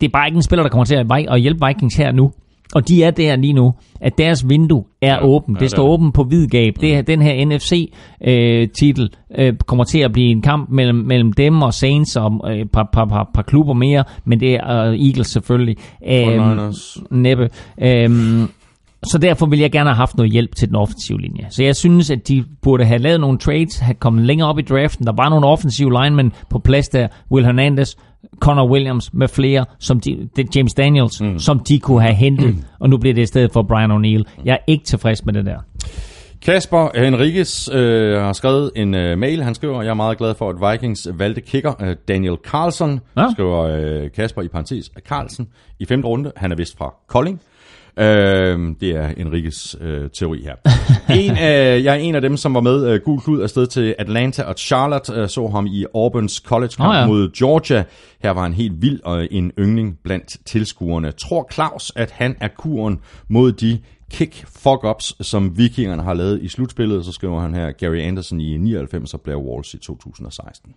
det er bare ikke en spiller, der kommer til at, at hjælpe Vikings her nu. Og de er der lige nu, at deres vindue er ja, åben. Det står åbent på hvid gab. Det, her, den her NFC-titel øh, øh, kommer til at blive en kamp mellem, mellem dem og Saints og et øh, par, par, par, par klubber mere, men det er uh, Eagles selvfølgelig.
Øhm,
næppe. Øhm, så derfor vil jeg gerne have haft noget hjælp til den offensive linje. Så jeg synes, at de burde have lavet nogle trades, have kommet længere op i draften. Der var nogle offensive linemen på plads der. Will Hernandez, Connor Williams med flere, som de, James Daniels, mm. som de kunne have hentet. Og nu bliver det i stedet for Brian O'Neill. Jeg er ikke tilfreds med det der.
Kasper Henriques øh, har skrevet en øh, mail. Han skriver, jeg er meget glad for, at Vikings valgte kicker øh, Daniel Carlson. Ja. Skriver øh, Kasper i parentes Carlsen i femte runde. Han er vist fra Kolding. Øh, det er Enriques øh, teori her. en, øh, jeg er en af dem, som var med øh, gul klud afsted til Atlanta og Charlotte. Øh, så ham i Auburn's college kamp oh, ja. mod Georgia. Her var han helt vild og en yndling blandt tilskuerne. Tror Claus, at han er kuren mod de kick fuck-ups, som vikingerne har lavet i slutspillet. Så skriver han her, Gary Anderson i 99 og Blair Walsh i 2016.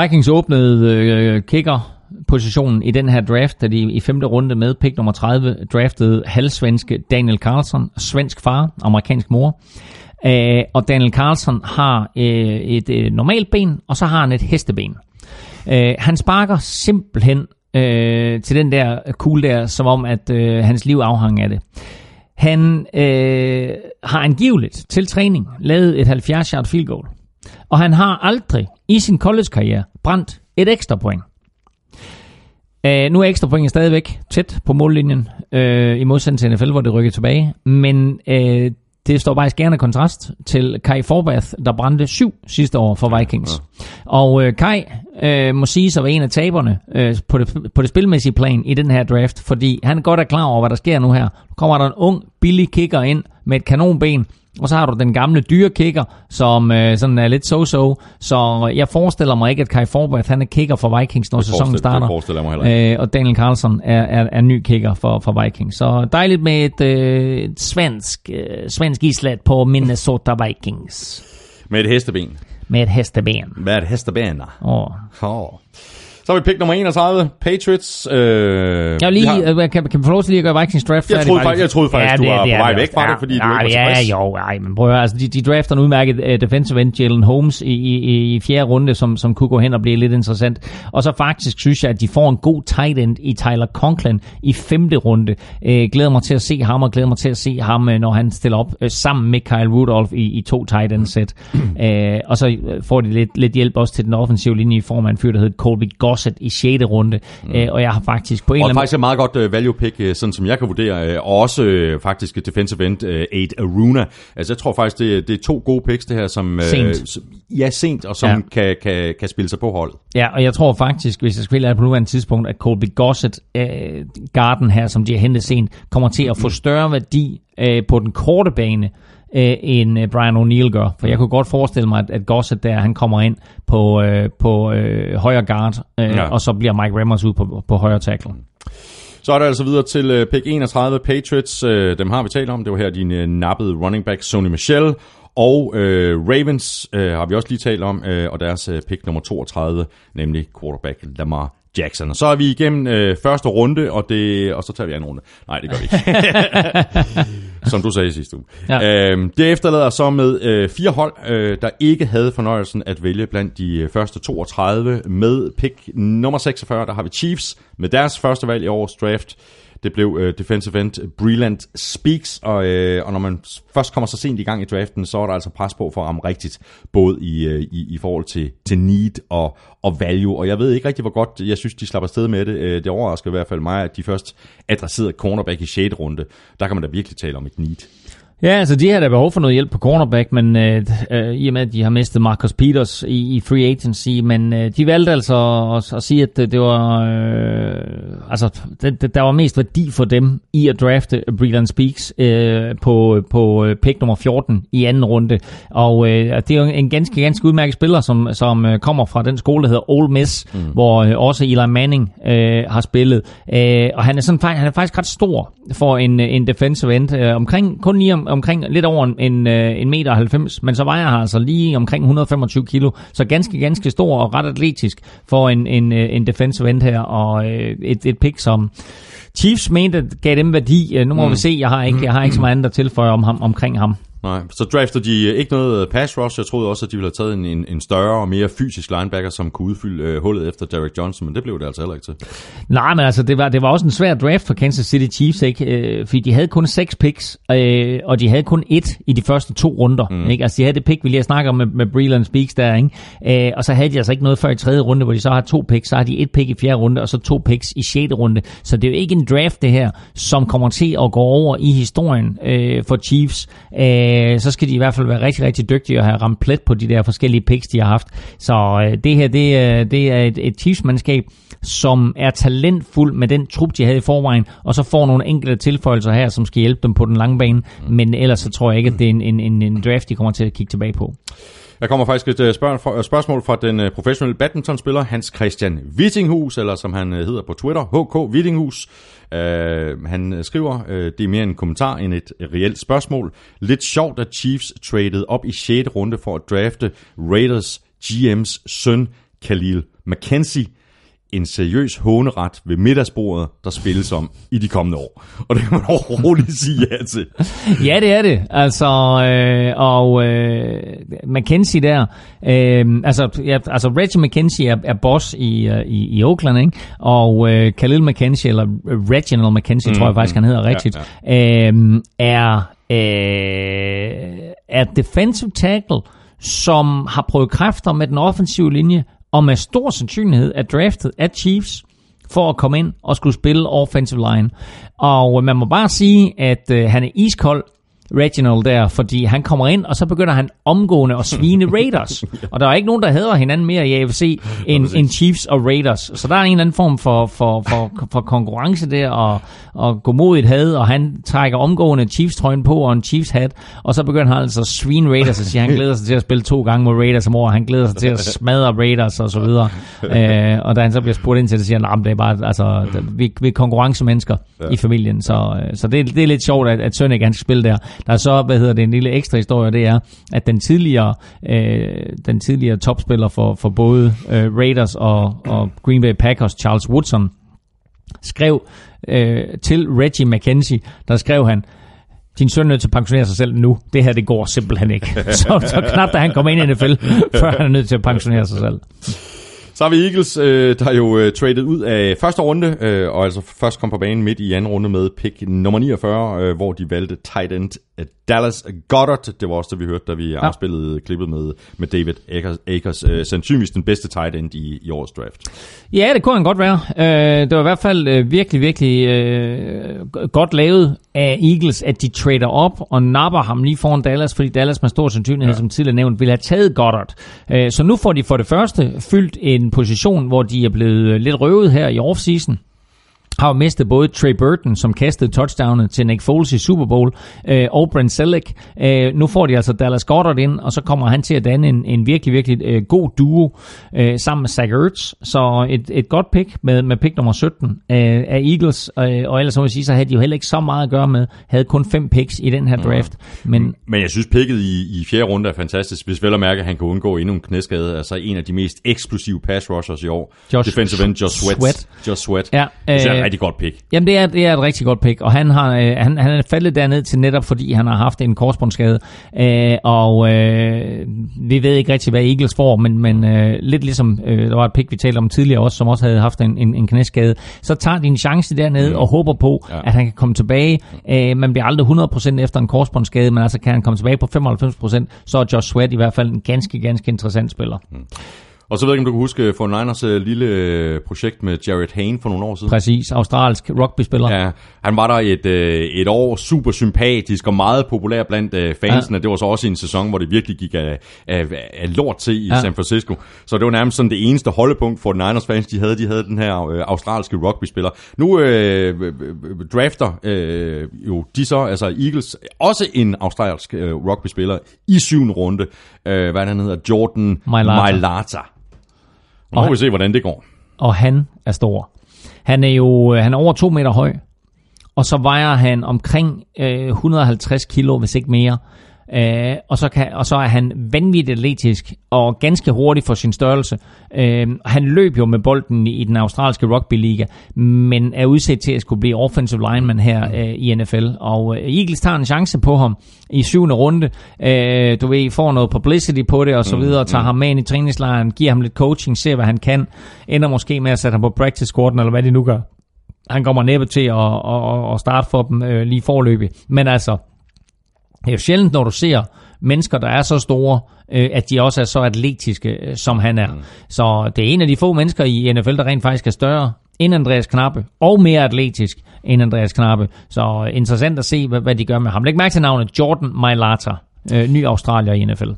Vikings åbnede øh, kicker positionen i den her draft, da de i femte runde med pick nummer 30 draftede halvsvenske Daniel Carlson, svensk far, amerikansk mor. Øh, og Daniel Carlson har øh, et øh, normalt ben, og så har han et hesteben. Øh, han sparker simpelthen øh, til den der kugle der, som om at øh, hans liv afhang af det. Han øh, har angiveligt til træning lavet et 70-yard field goal. Og han har aldrig i sin college-karriere brændt et ekstra point. Uh, nu er ekstra point stadigvæk tæt på mållinjen, uh, i modsætning til NFL, hvor det rykker tilbage. Men uh, det står bare i skærende kontrast til Kai Forbath, der brændte syv sidste år for Vikings. Ja. Og uh, Kai uh, må sige sig være en af taberne uh, på, det, på det spilmæssige plan i den her draft, fordi han godt er klar over, hvad der sker nu her. Nu kommer der en ung, billig kicker ind med et kanonben, og så har du den gamle dyre kicker, som øh, sådan er lidt so-so. Så jeg forestiller mig ikke, at Kai Forbath han er kicker for Vikings, når det sæsonen starter. Det
forestiller mig heller
øh, Og Daniel Carlson er, er, er ny kicker for, for Vikings. Så dejligt med et, øh, et svensk, øh, svensk islet på Minnesota Vikings.
Med et hesteben.
Med et hesteben.
Med et hesteben.
Åh.
Oh. Så har vi pick nummer 31, Patriots. Øh,
jeg lige, har... Kan, kan vi få lov til lige at gøre Vikings draft
jeg troede, faktisk, jeg troede faktisk, ja, det, du var det, på vej væk fra ja, det, fordi ja, du ikke var
Ja, jo, ej, men prøv at høre, altså, de, de drafter en udmærket uh, defensive end, Jalen Holmes, i, i, i fjerde runde, som, som kunne gå hen og blive lidt interessant. Og så faktisk synes jeg, at de får en god tight end i Tyler Conklin i femte runde. Uh, glæder mig til at se ham, og glæder mig til at se ham, uh, når han stiller op uh, sammen med Kyle Rudolph i, i to tight end sæt. Uh, og så får de lidt, lidt hjælp også til den offensive linje i form af en fyr, der hedder Colby Gossett i 6 runde, mm. øh, og jeg har faktisk på en
og
eller anden...
faktisk et meget godt uh, value pick, uh, sådan som jeg kan vurdere, uh, og også uh, faktisk defensive end uh, Aid Aruna. Altså jeg tror faktisk, det, det er to gode picks det her, som... Uh,
sent.
Ja, sent, og som ja. Kan, kan, kan spille sig på holdet.
Ja, og jeg tror faktisk, hvis jeg spiller på nuværende tidspunkt, at Colby Gossett, uh, garden her, som de har hentet sent, kommer til at få større værdi uh, på den korte bane, øh, end øh, Brian O'Neill gør. For jeg kunne godt forestille mig, at, at Gossett der, han kommer ind på, øh, på øh, højre guard, øh, ja. og så bliver Mike Remmers ud på, på højre tackle.
Så er der altså videre til uh, pick 31 Patriots. Uh, dem har vi talt om. Det var her din uh, nappede running back Sony Michel. Og øh, Ravens øh, har vi også lige talt om, øh, og deres øh, pick nummer 32, nemlig quarterback Lamar Jackson. Og så er vi igennem øh, første runde, og, det, og så tager vi anden runde. Nej, det gør vi ikke. Som du sagde sidste uge. Ja. Øhm, det efterlader så med øh, fire hold, øh, der ikke havde fornøjelsen at vælge blandt de øh, første 32. Med pick nummer 46, der har vi Chiefs med deres første valg i årets draft. Det blev øh, defensive end Breland Speaks, og, øh, og når man først kommer så sent i gang i draften, så er der altså pres på for at ramme rigtigt, både i, øh, i, i forhold til, til need og, og value. Og jeg ved ikke rigtig, hvor godt jeg synes, de slapper sted med det. Øh, det overrasker i hvert fald mig, at de først adresserede cornerback i 6. runde. Der kan man da virkelig tale om et need.
Ja, altså de har da behov for noget hjælp på cornerback, men øh, øh, i og med, at de har mistet Marcus Peters i, i free agency, men øh, de valgte altså at, at sige, at det, det var, øh, altså det, det, der var mest værdi for dem i at drafte Breland Speaks øh, på, på øh, pick nummer 14 i anden runde, og øh, det er jo en ganske, ganske udmærket spiller, som, som øh, kommer fra den skole, der hedder Ole Miss, mm. hvor øh, også Eli Manning øh, har spillet, øh, og han er, sådan, han er faktisk ret stor for en, en defensive end, øh, omkring kun lige om, omkring lidt over en, øh, en meter 90, men så vejer han altså lige omkring 125 kilo, så ganske, ganske stor og ret atletisk for en, en, øh, en defensive end her, og øh, et, et pick, som Chiefs mente gav dem værdi. Nu må mm. vi se, jeg har ikke, jeg har ikke så meget andet at tilføje om ham, omkring ham.
Nej, så drafter de ikke noget pass rush. Jeg troede også, at de ville have taget en, en, en større og mere fysisk linebacker, som kunne udfylde øh, hullet efter Derek Johnson, men det blev det altså heller ikke til.
Nej, men altså, det var, det var også en svær draft for Kansas City Chiefs, ikke? Øh, fordi de havde kun seks picks, øh, og de havde kun et i de første to runder. Mm. Ikke? Altså, de havde det pick, vi lige snakker om med, med Breland Speaks der, ikke? Øh, og så havde de altså ikke noget før i tredje runde, hvor de så har to picks. Så har de et pick i fjerde runde, og så to picks i sjette runde. Så det er jo ikke en draft, det her, som kommer til at gå over i historien øh, for Chiefs. Øh, så skal de i hvert fald være rigtig, rigtig dygtige og have ramt plet på de der forskellige picks, de har haft. Så øh, det her, det, er, det er et, et Chiefs-mandskab, som er talentfuld med den trup, de havde i forvejen, og så får nogle enkelte tilføjelser her, som skal hjælpe dem på den lange bane. Men ellers så tror jeg ikke, at det er en, en, en draft, de kommer til at kigge tilbage på.
Der kommer faktisk et øh, spørg- spørgsmål fra den øh, professionelle badmintonspiller Hans Christian Wittinghus, eller som han øh, hedder på Twitter, HK Wittinghus. Uh, han skriver, uh, det er mere en kommentar end et reelt spørgsmål. Lidt sjovt, at Chiefs traded op i 6. runde for at drafte Raiders GM's søn Khalil McKenzie en seriøs håneret ved middagsbordet, der spilles om i de kommende år. Og det kan man overhovedet sige ja til.
ja, det er det. Altså, øh, og øh, McKenzie der, øh, altså, ja, altså Reggie McKenzie er, er boss i, uh, i, i Oakland, ikke? Og øh, Khalil McKenzie, eller Reginald McKenzie, mm, tror jeg faktisk, mm, han hedder rigtigt, ja, ja. Øh, er, øh, er defensive tackle, som har prøvet kræfter med den offensive linje, og med stor sandsynlighed er draftet af Chiefs for at komme ind og skulle spille offensive line. Og øh, man må bare sige, at øh, han er iskold Reginald der, fordi han kommer ind, og så begynder han omgående at svine Raiders. og der er ikke nogen, der hedder hinanden mere i AFC end, end Chiefs og Raiders. Så der er en eller anden form for, for, for, for konkurrence der, og, og gå mod et had, og han trækker omgående Chiefs-trøjen på og en Chiefs-hat, og så begynder han altså at svine Raiders, og siger, han glæder sig til at spille to gange mod Raiders om året, han glæder sig til at smadre Raiders og så videre. øh, og da han så bliver spurgt ind til det, siger han, nah, det er bare, altså, vi, vi er konkurrencemennesker ja. i familien, så, øh, så det, det er lidt sjovt, at, at Søn ikke kan spille der. Der er så, hvad hedder det, en lille ekstra historie, det er, at den tidligere, øh, den tidligere topspiller for, for både øh, Raiders og, og Green Bay Packers, Charles Woodson, skrev øh, til Reggie McKenzie, der skrev han, din søn er nødt til at pensionere sig selv nu. Det her, det går simpelthen ikke. så, så knap da han kommer ind i NFL, før han er nødt til at pensionere sig selv.
Så har vi Eagles, øh, der er jo øh, traded ud af første runde, øh, og altså først kom på banen midt i anden runde med pick nummer 49, øh, hvor de valgte tight end Dallas Goddard. Det var også det, vi hørte, da vi ja. afspillede klippet med, med David Akers, Akers øh, sandsynligvis den bedste tight end i, i årets draft.
Ja, det kunne han godt være. Øh, det var i hvert fald øh, virkelig, virkelig øh, godt lavet af Eagles, at de trader op og napper ham lige foran Dallas, fordi Dallas med stor sandsynlighed, ja. som tidligere nævnt, ville have taget Goddard. Øh, så nu får de for det første fyldt en position, hvor de er blevet lidt røvet her i offseason har jo mistet både Trey Burton, som kastede touchdownet til Nick Foles i Super Bowl, øh, og Brent Selleck. Øh, nu får de altså Dallas Goddard ind, og så kommer han til at danne en, en virkelig, virkelig øh, god duo øh, sammen med Zach Ertz. Så et, et godt pick med, med pick nummer 17 øh, af Eagles. Øh, og ellers må jeg sige, så havde de jo heller ikke så meget at gøre med. Havde kun fem picks i den her draft. Men
Men jeg synes, picket i, i fjerde runde er fantastisk. Hvis vel at mærke, at han kan undgå endnu en knæskade. Altså en af de mest eksplosive pass rushers i år.
Josh
Defensive end Josh Sweat.
Sweat.
Josh Sweat.
Ja, øh,
et rigtig godt pick.
Jamen, det er, det er et rigtig godt pick, og han, har, øh, han, han er faldet derned til netop, fordi han har haft en korsbåndsskade. Øh, og øh, vi ved ikke rigtig, hvad Eagles får, men, men øh, lidt ligesom, øh, der var et pick, vi talte om tidligere også, som også havde haft en, en, en knæskade, så tager de en chance dernede mm. og håber på,
Ja.
ja. at han kan komme tilbage. Øh, man bliver aldrig 100% efter en korsbåndsskade, men altså kan han komme tilbage på 95%, så er Josh Sweat i hvert fald en ganske, ganske interessant spiller.
Og så ved jeg ikke, om du kan huske for Niners øh, lille øh, projekt med Jared Hayne for nogle år siden.
Præcis, australsk rugbyspiller.
Ja, han var der et, øh, et år, super sympatisk og meget populær blandt fansene. Ja. Det var så også i en sæson, hvor det virkelig gik af, af, af lort til i ja. San Francisco. Så det var nærmest sådan det eneste holdepunkt for Niners fans, de havde. De havde den her øh, australske rugbyspiller. Nu øh, drafter øh, jo de så, altså Eagles, også en australsk øh, rugbyspiller i syvende runde. Øh, hvad han hedder? Jordan
Mailata.
Mailata. Nu må
Og
vi se, hvordan det går.
og han er stor. Han er jo øh, han er over to meter høj, og så vejer han omkring øh, 150 kilo, hvis ikke mere. Øh, og, så kan, og så er han vanvittigt atletisk og ganske hurtig for sin størrelse. Øh, han løb jo med bolden i, den australske rugbyliga, men er udsat til at skulle blive offensive lineman her øh, i NFL. Og øh, Eagles tager en chance på ham i syvende runde. Øh, du ved, får noget publicity på det og så videre, tager ham med ind i træningslejren, giver ham lidt coaching, ser hvad han kan, ender måske med at sætte ham på practice squaden, eller hvad de nu gør. Han kommer næppe til at, at, at, at starte for dem øh, lige forløbig. Men altså, det er jo sjældent, når du ser mennesker, der er så store, øh, at de også er så atletiske, øh, som han er. Mm. Så det er en af de få mennesker i NFL, der rent faktisk er større end Andreas Knappe, og mere atletisk end Andreas Knappe. Så interessant at se, hvad, hvad de gør med ham. Læg mærke til navnet Jordan Mailata, øh, ny australier i NFL.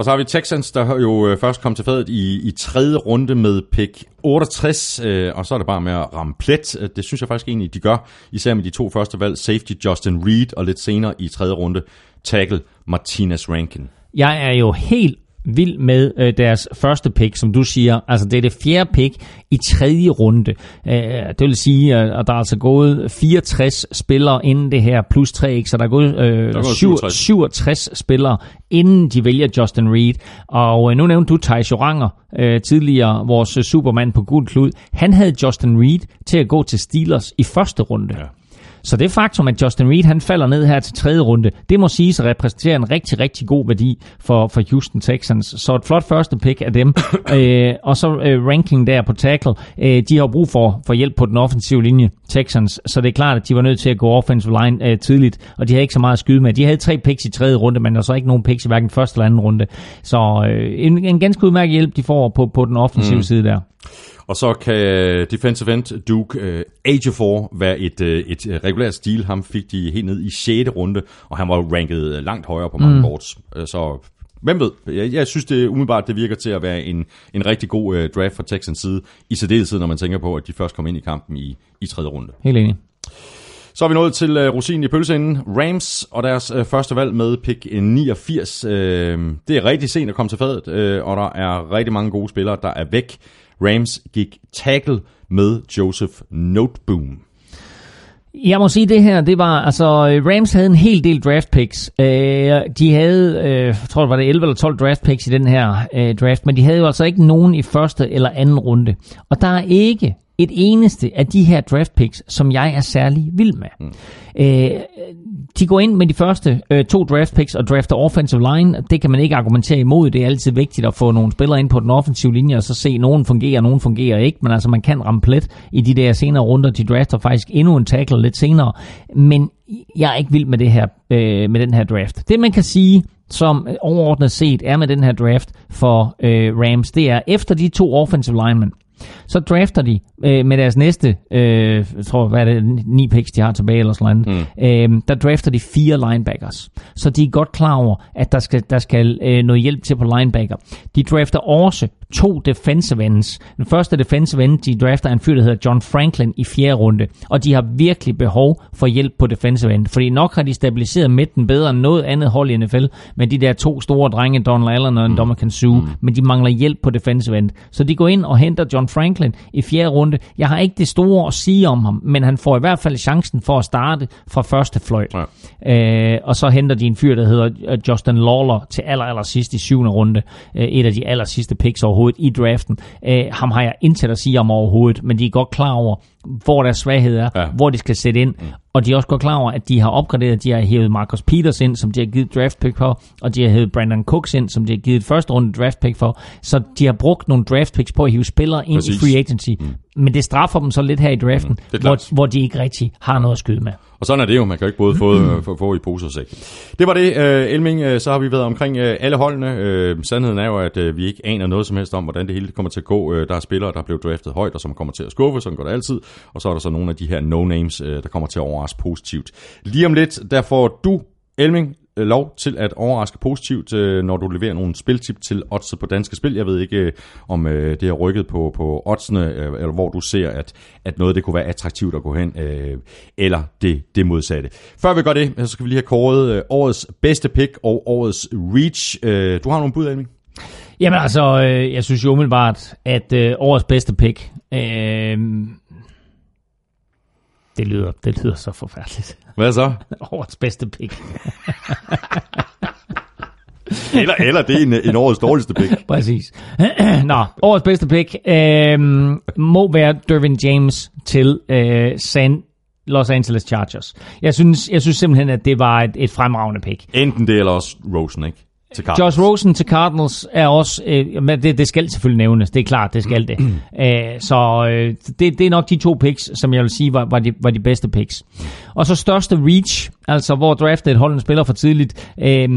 Og så har vi Texans, der jo øh, først kom til fadet i, i tredje runde med pick 68, øh, og så er det bare med at ramme plet. Øh, det synes jeg faktisk egentlig, de gør, især med de to første valg, safety Justin Reed, og lidt senere i tredje runde, tackle Martinez Rankin.
Jeg er jo helt vild med øh, deres første pick, som du siger. Altså, det er det fjerde pick i tredje runde. Øh, det vil sige, at der er altså gået 64 spillere inden det her, plus 3, ikke? så der er gået, øh,
gået
67. 67 spillere, inden de vælger Justin Reed. Og øh, nu nævnte du Thijs Joranger, øh, tidligere vores øh, supermand på gul klud. Han havde Justin Reed til at gå til Steelers i første runde. Ja. Så det faktum, at Justin Reed han falder ned her til tredje runde, det må siges at repræsentere en rigtig, rigtig god værdi for, for Houston Texans. Så et flot første pick af dem. øh, og så øh, ranking der på tackle. Øh, de har brug for, for hjælp på den offensive linje, Texans. Så det er klart, at de var nødt til at gå offensive line øh, tidligt, og de havde ikke så meget at skyde med. De havde tre picks i tredje runde, men der så ikke nogen picks i hverken første eller anden runde. Så øh, en, en ganske udmærket hjælp, de får på, på den offensive mm. side der.
Og så kan defensive end Duke uh, Agefor være et, uh, et øh, regulært stil. Ham fik de helt ned i 6. runde, og han var ranket øh, langt højere på mange mm. boards. Øh, Så hvem ved? Jeg, jeg synes det umiddelbart, det virker til at være en, en rigtig god uh, draft fra Texans side, i særdeleshed, når man tænker på, at de først kom ind i kampen i, i tredje runde.
Helt enig.
Så er vi nået til uh, rosinen i pølseenden. Rams og deres uh, første valg med pick 89. Uh, det er rigtig sent at komme til fadet, uh, og der er rigtig mange gode spillere, der er væk. Rams gik tackle med Joseph Noteboom.
Jeg må sige det her, det var, altså øh, Rams havde en hel del draft picks. Øh, de havde, øh, jeg tror det var det 11 eller 12 draft picks i den her draft, men de havde jo altså ikke nogen i første eller anden runde. Og der er ikke et eneste af de her draft picks, som jeg er særlig vild med. Mm. Øh, de går ind med de første øh, to draft picks og drafter offensive line. Det kan man ikke argumentere imod. Det er altid vigtigt at få nogle spillere ind på den offensive linje, og så se, at nogen fungerer, nogen fungerer ikke. Men altså, man kan ramme plet i de der senere runder. De drafter faktisk endnu en tackle lidt senere. Men jeg er ikke vild med, det her, øh, med den her draft. Det, man kan sige, som overordnet set er med den her draft for øh, Rams, det er efter de to offensive linemen, så drafter de øh, med deres næste, øh, jeg tror, hvad er det, ni picks, de har tilbage eller sådan noget, mm. øh, der drafter de fire linebackers. Så de er godt klar over, at der skal, der skal øh, noget hjælp til på linebacker. De drafter også to defensive ends. Den første defensive end, de drafter, er en fyr, der hedder John Franklin i fjerde runde. Og de har virkelig behov for hjælp på defensive end. Fordi nok har de stabiliseret midten bedre end noget andet hold i NFL, med de der to store drenge, Donald Allen og mm. Dominican Sue, mm. men de mangler hjælp på defensive end. Så de går ind og henter John Franklin i fjerde runde. Jeg har ikke det store at sige om ham, men han får i hvert fald chancen for at starte fra første fløjt. Ja. Øh, og så henter de en fyr, der hedder øh, Justin Lawler til aller, aller sidst i syvende runde. Øh, et af de aller sidste picks overhovedet i draften. Øh, ham har jeg intet at sige om overhovedet, men de er godt klar over, hvor deres svaghed er, ja. hvor de skal sætte ind. Mm. Og de er også godt klar over, at de har opgraderet, de har hævet Marcus Peters ind, som de har givet draft pick for, og de har hævet Brandon Cooks ind, som de har givet første runde draft pick for. Så de har brugt nogle draft picks på at hive spillere ind Præcis. i free agency. Mm. Men det straffer dem så lidt her i draften, mm. hvor, hvor de ikke rigtig har noget at skyde med.
Og sådan er det jo, man kan jo ikke både få, mm. få, få i pose og sæk. Det var det, uh, Elming, uh, så har vi været omkring uh, alle holdene. Uh, sandheden er jo, at uh, vi ikke aner noget som helst om, hvordan det hele kommer til at gå. Uh, der er spillere, der blev draftet højt, og som kommer til at skuffe, sådan går det altid. Og så er der så nogle af de her no-names, uh, der kommer til at overraske positivt. Lige om lidt, der får du, Elming, øh, lov til at overraske positivt, øh, når du leverer nogle spiltip til odds på danske spil. Jeg ved ikke, øh, om øh, det har rykket på, på oddsene, øh, eller hvor du ser, at, at noget det kunne være attraktivt at gå hen, øh, eller det, det modsatte. Før vi gør det, så skal vi lige have kåret årets bedste pick og årets reach. Du har nogle bud, Elming?
Jamen altså, jeg synes jo umiddelbart, at årets bedste pick... Øh, det lyder, det lyder så forfærdeligt.
Hvad så?
Årets bedste pick.
eller, eller det er en, en årets dårligste pick.
Præcis. Nå, årets bedste pick øh, må være Dervin James til øh, San Los Angeles Chargers. Jeg synes, jeg synes simpelthen, at det var et, et fremragende pick.
Enten det, eller også Rosen, ikke?
Til Cardinals. Josh Rosen til Cardinals er også, øh, men det, det skal selvfølgelig nævnes, det er klart, det skal det. Æh, øh, så øh, det, det er nok de to picks, som jeg vil sige var, var, de, var de bedste picks. Og så største reach, altså hvor draftet et hold spiller for tidligt, øh,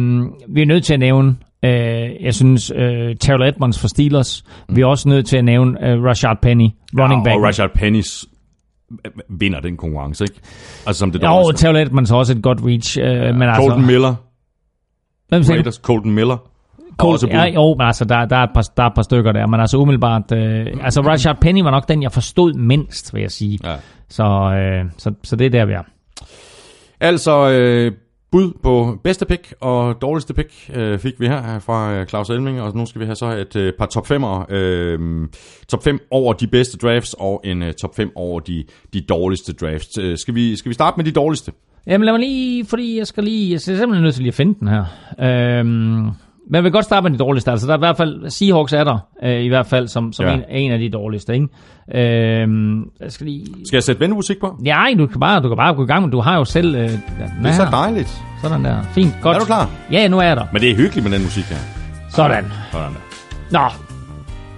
vi er nødt til at nævne Øh, jeg synes, øh, Terrell Edmonds for Steelers. Vi er også nødt til at nævne øh, Rashard Penny, running ja, back.
og Rashard Pennys vinder den konkurrence, ikke?
Altså som det Jo, Terrell Edmonds har også et godt reach. Øh, ja. men
altså, Colton Miller. Hvem siger Raiders, Colton Miller.
Colt, ja, jo, men altså, der, der, er et par, der er et par stykker der, men altså umiddelbart, øh, altså Rashard Penny var nok den, jeg forstod mindst, vil jeg sige. Ja. Så, øh, så, så det er der, vi er.
Altså, øh, bud på bedste pick og dårligste pick øh, fik vi her fra øh, Claus Elming, og nu skal vi have så et øh, par top 5'ere. Øh, top 5 over de bedste drafts, og en øh, top 5 over de, de dårligste drafts. Øh, skal, vi, skal vi starte med de dårligste?
Jamen lad mig lige, fordi jeg skal lige, jeg er simpelthen nødt til lige at finde den her. Øhm, men jeg vil godt starte med de dårligste. Altså der er i hvert fald, Seahawks er der, øh, i hvert fald som, som ja. en, en af de dårligste. Ikke? Øhm,
jeg skal, lige... skal jeg sætte ventemusik på?
Ja, du kan bare, du kan bare gå i gang, men du har jo selv... Øh, det
er så dejligt.
Sådan der. Fint, godt.
Er du klar?
Ja, nu er jeg der.
Men det er hyggeligt med den musik her.
Sådan. Sådan der. Nå,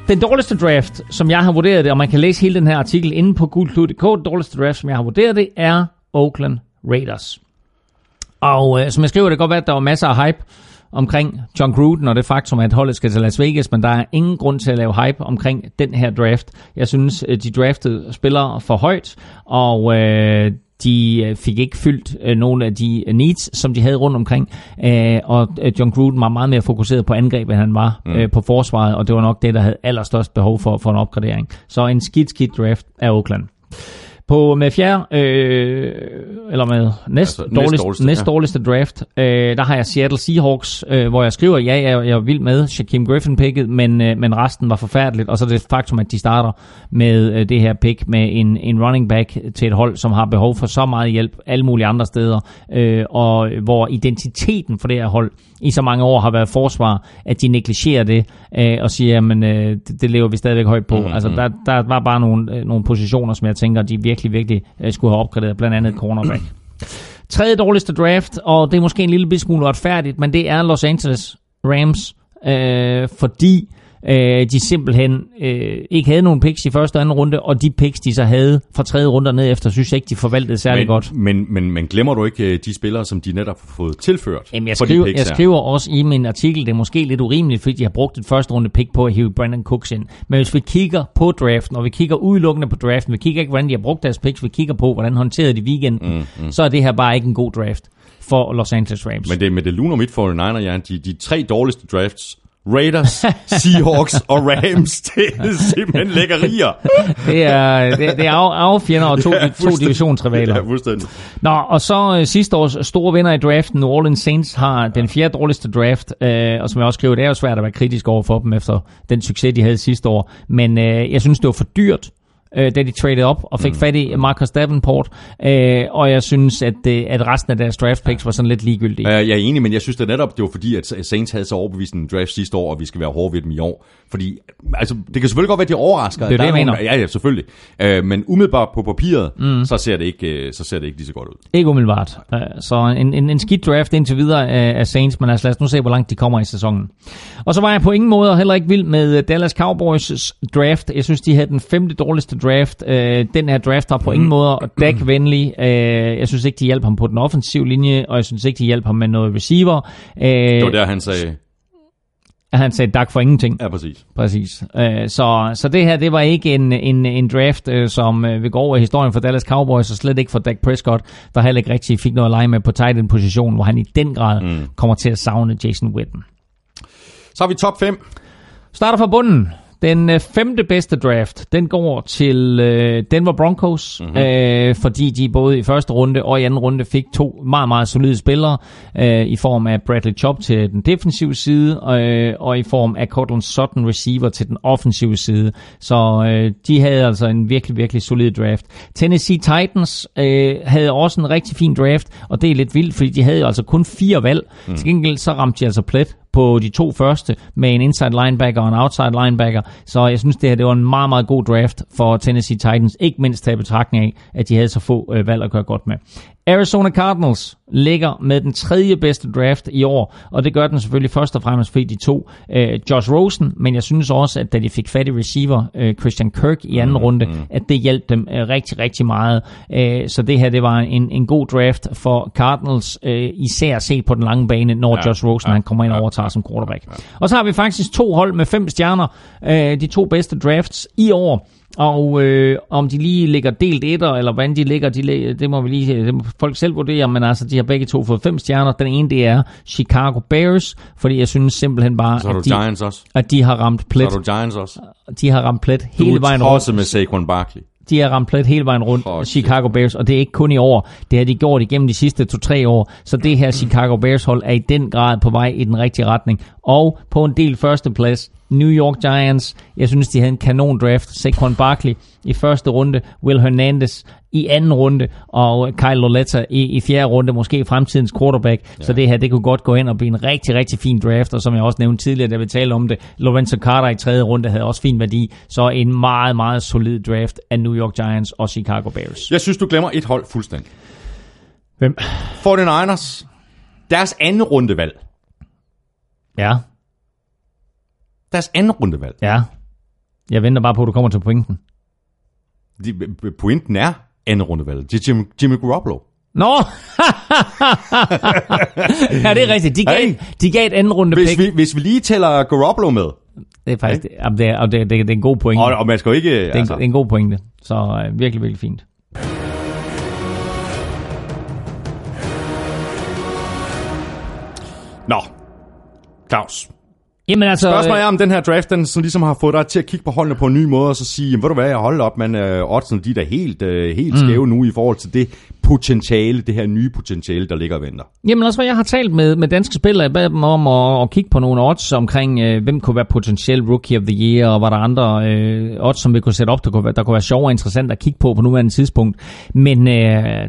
den dårligste draft, som jeg har vurderet det, og man kan læse hele den her artikel inde på gulklud.dk, den dårligste draft, som jeg har vurderet det, er Oakland Raiders. Og øh, som jeg skriver, det kan godt være, at der var masser af hype omkring John Gruden og det faktum, at holdet skal til Las Vegas, men der er ingen grund til at lave hype omkring den her draft. Jeg synes, de draftede spillere for højt, og øh, de øh, fik ikke fyldt øh, nogle af de needs, som de havde rundt omkring, øh, og øh, John Gruden var meget mere fokuseret på angreb, end han var mm. øh, på forsvaret, og det var nok det, der havde allerstørst behov for, for en opgradering. Så en skidt, skidt draft af Oakland. På med fjerde, øh, eller med næst, altså, dårligst, næst, dårligste, næst dårligste draft, øh, der har jeg Seattle Seahawks, øh, hvor jeg skriver, ja, jeg, jeg er vild med Shaquem Griffin picket, men, øh, men resten var forfærdeligt. Og så det faktum, at de starter med øh, det her pick med en, en running back til et hold, som har behov for så meget hjælp alle mulige andre steder, øh, og hvor identiteten for det her hold i så mange år har været forsvar, at de negligerer det øh, og siger, at øh, det, det lever vi stadigvæk højt på. Mm, altså, der, der var bare nogle, øh, nogle positioner, som jeg tænker, de virkelig, virkelig virkelig øh, skulle have opgraderet, blandt andet cornerback. Tredje dårligste draft, og det er måske en lille smule retfærdigt, men det er Los Angeles Rams, øh, fordi øh, de simpelthen øh, ikke havde nogen picks i første og anden runde, og de picks, de så havde fra tredje runde ned efter, synes jeg ikke, de forvaltede særlig
men,
godt.
Men, men, men glemmer du ikke øh, de spillere, som de netop har fået tilført?
Jamen, jeg, skriver, jeg skriver også i min artikel, det er måske lidt urimeligt, fordi de har brugt et første runde pick på at hive Brandon Cooks ind. Men hvis vi kigger på draften, og vi kigger udelukkende på draften, vi kigger ikke, hvordan de har brugt deres picks, vi kigger på, hvordan håndterede de weekenden, mm, mm. så er det her bare ikke en god draft for Los Angeles Rams.
Men det, med det luner mit for 49er, ja, de, de tre dårligste drafts Raiders, Seahawks og Rams. Det er simpelthen lækkerier.
Det er, det, det er af, affjender og to,
Ja,
to divisionsrivaler.
Ja, fuldstændig.
Nå, og så øh, sidste års store vinder i draften, New Orleans Saints, har den fjerde dårligste draft, øh, og som jeg også skrev, det er jo svært at være kritisk over for dem efter den succes, de havde sidste år. Men øh, jeg synes, det var for dyrt, øh, da de traded op og fik fat i Marcus Davenport, øh, og jeg synes, at, øh, at resten af deres draft picks var sådan lidt ligegyldige.
Jeg er enig, men jeg synes det netop, det var fordi, at Saints havde så overbevist en draft sidste år, og vi skal være hårde ved dem i år. Fordi, altså, det kan selvfølgelig godt være, at de overrasker.
Det er det, jeg
nogle-
mener.
Ja, ja, selvfølgelig. Uh, men umiddelbart på papiret, mm. så, ser det ikke, uh, så ser det ikke lige så godt ud.
Ikke umiddelbart. Øh, Så en, en, en skidt draft indtil videre af, af Saints, men altså lad os nu se, hvor langt de kommer i sæsonen. Og så var jeg på ingen måde heller ikke vild med øh, Dallas Cowboys' draft. Jeg synes, de havde den femte dårligste draft. Øh, Den her draft var på ingen måde Dak-venlig. Øh, Jeg synes ikke, de hjalp ham på den offensive linje, og jeg synes ikke, de hjalp ham med noget receiver. Øh,
Det var der, han sagde,
Han sagde Dak for ingenting.
ja, præcis.
Præcis. Øh, Så, så det her, det var ikke en, en, en draft, øh, som øh, vil gå over i historien for Dallas Cowboys, og slet ikke for Dak Prescott, der heller ikke rigtig fik noget at lege med på tight end position, hvor han i den grad mm. kommer til at savne Jason Witten.
Så har vi top 5.
Starter fra bunden. Den øh, femte bedste draft, den går til øh, Denver Broncos, mm-hmm. øh, fordi de både i første runde og i anden runde fik to meget, meget solide spillere, øh, i form af Bradley Chubb til den defensive side, øh, og i form af Cortland Sutton receiver til den offensive side. Så øh, de havde altså en virkelig, virkelig solid draft. Tennessee Titans øh, havde også en rigtig fin draft, og det er lidt vildt, fordi de havde jo altså kun fire valg. Mm. Til gengæld så ramte de altså plet på de to første med en inside linebacker og en outside linebacker. Så jeg synes, det her det var en meget, meget god draft for Tennessee Titans. Ikke mindst taget betragtning af, at de havde så få øh, valg at gøre godt med. Arizona Cardinals ligger med den tredje bedste draft i år, og det gør den selvfølgelig først og fremmest fordi de to øh, Josh Rosen, men jeg synes også, at da de fik fat i receiver øh, Christian Kirk i anden mm, runde, mm. at det hjalp dem øh, rigtig, rigtig meget. Øh, så det her, det var en, en god draft for Cardinals, øh, især set på den lange bane, når ja, Josh Rosen ja, han kommer ind og overtager som quarterback. Og så har vi faktisk to hold med fem stjerner, øh, de to bedste drafts i år. Og øh, om de lige ligger delt etter, eller hvordan de ligger, de, det må vi lige det må folk selv vurdere, men altså, de har begge to fået fem stjerner. Den ene, det er Chicago Bears, fordi jeg synes simpelthen bare,
Så du
at de,
Giants også.
at de har ramt
Så
plet.
har du Giants også.
De har ramt plet
Du
hele vejen rundt.
med Saquon Barkley.
De har ramt plet hele vejen rundt, oh, Chicago Bears, og det er ikke kun i år. Det har de gjort igennem de sidste to-tre år. Så det her Chicago Bears hold er i den grad på vej i den rigtige retning. Og på en del førsteplads, New York Giants. Jeg synes, de havde en kanon draft. Saquon Barkley i første runde, Will Hernandez i anden runde, og Kyle Loletta i, i fjerde runde, måske fremtidens quarterback. Ja. Så det her, det kunne godt gå ind og blive en rigtig, rigtig fin draft, og som jeg også nævnte tidligere, da vi talte om det, Lorenzo Carter i tredje runde havde også fin værdi. Så en meget, meget solid draft af New York Giants og Chicago Bears.
Jeg synes, du glemmer et hold fuldstændig.
Hvem?
49ers. Deres anden rundevalg.
Ja,
Deres anden rundevalg.
ja. Jeg venter bare på, at du kommer til pointen.
De, pointen er anden rundevalg. Det er Jimmy, Jimmy Garoppolo.
Nå! ja, det er rigtigt. De gav,
Hey.
de gav et anden runde
Hvis
pick.
vi, hvis vi lige tæller Garoppolo med,
Det er faktisk jamen, det og det, det, det er en god pointe.
og, og man skal jo ikke...
det, er en, det er en god pointe. Så øh, virkelig, virkelig fint.
Nå, Claus.
Jamen altså...
Spørgsmålet er, om den her draft, den sådan ligesom har fået dig til at kigge på holdene på en ny måde, og så sige, jamen, ved du hvad, jeg holder op, men øh, oddsene, de er da helt, øh, helt
Mm.
skæve nu i forhold til det potentiale, det her nye potentiale, der ligger og venter.
Jamen også, hvad jeg har talt med, med danske spillere, jeg bad dem om at, at kigge på nogle odds omkring, øh, hvem kunne være potentiel rookie of the year, og var der andre øh, odds, som vi kunne sætte op, der kunne, være, der kunne være sjove og interessant at kigge på på nuværende tidspunkt. Men øh,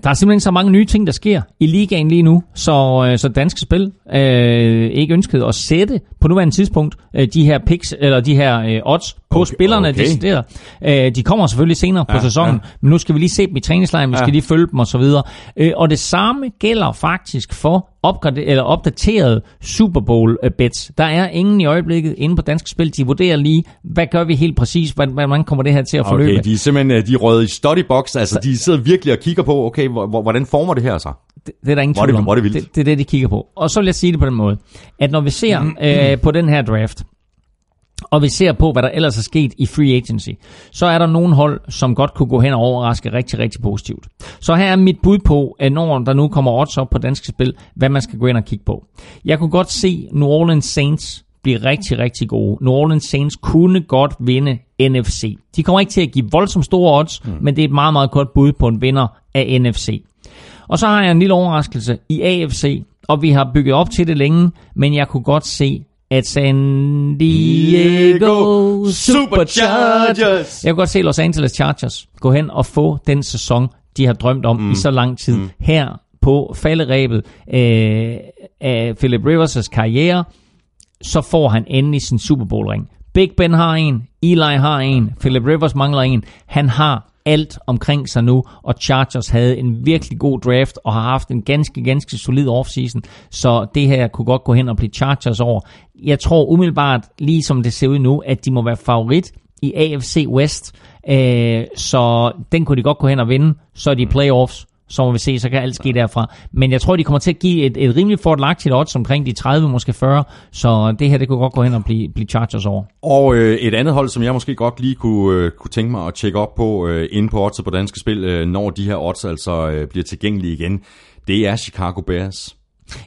der er simpelthen så mange nye ting, der sker i ligaen lige nu, så, øh, så danske spil øh, ikke ønsket at sætte på nuværende tidspunkt øh, de her picks, eller de her øh, odds på
Okay,
spillerne
okay.
decideret. Øh, de kommer selvfølgelig senere på
Ja,
sæsonen,
ja.
men nu skal vi lige se dem i træningslejren, vi skal
Ja.
lige følge dem og så videre. Øh, og det samme gælder faktisk for opgrade- eller opdaterede Super Bowl øh, bets. Der er ingen i øjeblikket inde på Danske Spil. De vurderer lige, hvad gør vi helt præcis, hvordan, kommer det her til at forløbe.
Okay, de er simpelthen øh, de er røget i studybox, altså de sidder virkelig og kigger på, okay, hvor- hvor- hvordan former det her sig?
Det, det er der ingen tvivl
det-
om.
er det
det, det er det, de kigger på. Og så vil jeg sige det på den måde, at når vi ser øh, på den her draft, og vi ser på, hvad der ellers er sket i free agency, så er der nogle hold, som godt kunne gå hen og overraske rigtig, rigtig positivt. Så her er mit bud på, at når der nu kommer odds op på danske spil, hvad man skal gå ind og kigge på. Jeg kunne godt se New Orleans Saints blive rigtig, rigtig gode. New Orleans Saints kunne godt vinde NFC. De kommer ikke til at give voldsomt store odds, mm. men det er et meget, meget godt bud på en vinder af NFC. Og så har jeg en lille overraskelse i AFC, og vi har bygget op til det længe, men jeg kunne godt se, at San Diego Superchargers, jeg kunne godt se Los Angeles Chargers gå hen og få den sæson, de har drømt om mm. i så lang tid. Mm. Her på falderæbet øh, af Philip Rivers' karriere, så får han endelig sin Super Bowl ring. Big Ben har en, Eli har en, Philip Rivers mangler en. Han har alt omkring sig nu, og Chargers havde en virkelig god draft, og har haft en ganske, ganske solid offseason, så det her kunne godt gå hen og blive Chargers over. Jeg tror umiddelbart, lige som det ser ud nu, at de må være favorit i AFC West, øh, så den kunne de godt gå hen og vinde, så er de playoffs, så må vi se, så kan alt ske derfra. Men jeg tror, de kommer til at give et, et rimelig fordelagtigt odds omkring de 30, måske 40, så det her, det kunne godt gå hen og blive, blive Chargers over.
Og øh, et andet hold, som jeg måske godt lige kunne, øh, kunne tænke mig at tjekke op på, øh, inde på odds på danske spil, øh, når de her odds altså øh, bliver tilgængelige igen, det er Chicago Bears.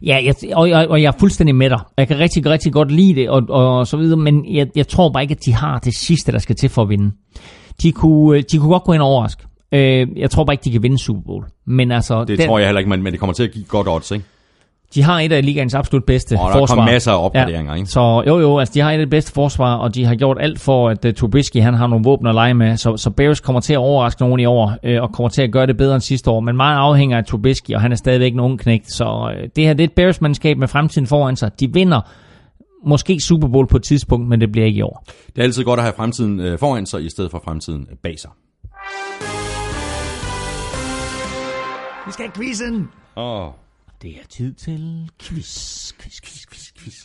Ja, jeg, og, og, og jeg er fuldstændig med dig. Jeg kan rigtig, rigtig godt lide det, og, og så videre, men jeg, jeg tror bare ikke, at de har det sidste, der skal til for at vinde. De kunne, øh, de kunne godt gå ind og overraske. Øh, jeg tror bare ikke, de kan vinde Super Bowl. Men altså,
Det
den,
tror jeg heller ikke, men, men det kommer til at give godt odds, ikke?
de har et af ligaens absolut bedste
Og der
forsvar.
kommer masser af opgraderinger, ikke?
Så jo jo, altså de har et af det bedste forsvar, og de har gjort alt for, at uh, Trubisky han har nogle våben at lege med, så, så Bears kommer til at overraske nogen i år, øh, og kommer til at gøre det bedre end sidste år, men meget afhænger af Trubisky, og han er stadigvæk en ung knægt, så øh, det her det er et Bears-mandskab med fremtiden foran sig. De vinder måske Super Bowl på et tidspunkt, men det bliver ikke i år.
Det er altid godt at have fremtiden øh, foran sig, i stedet for fremtiden bag sig.
Vi skal have quizzen!
Åh.
Det er tid til quiz, quiz, quiz, quiz, quiz.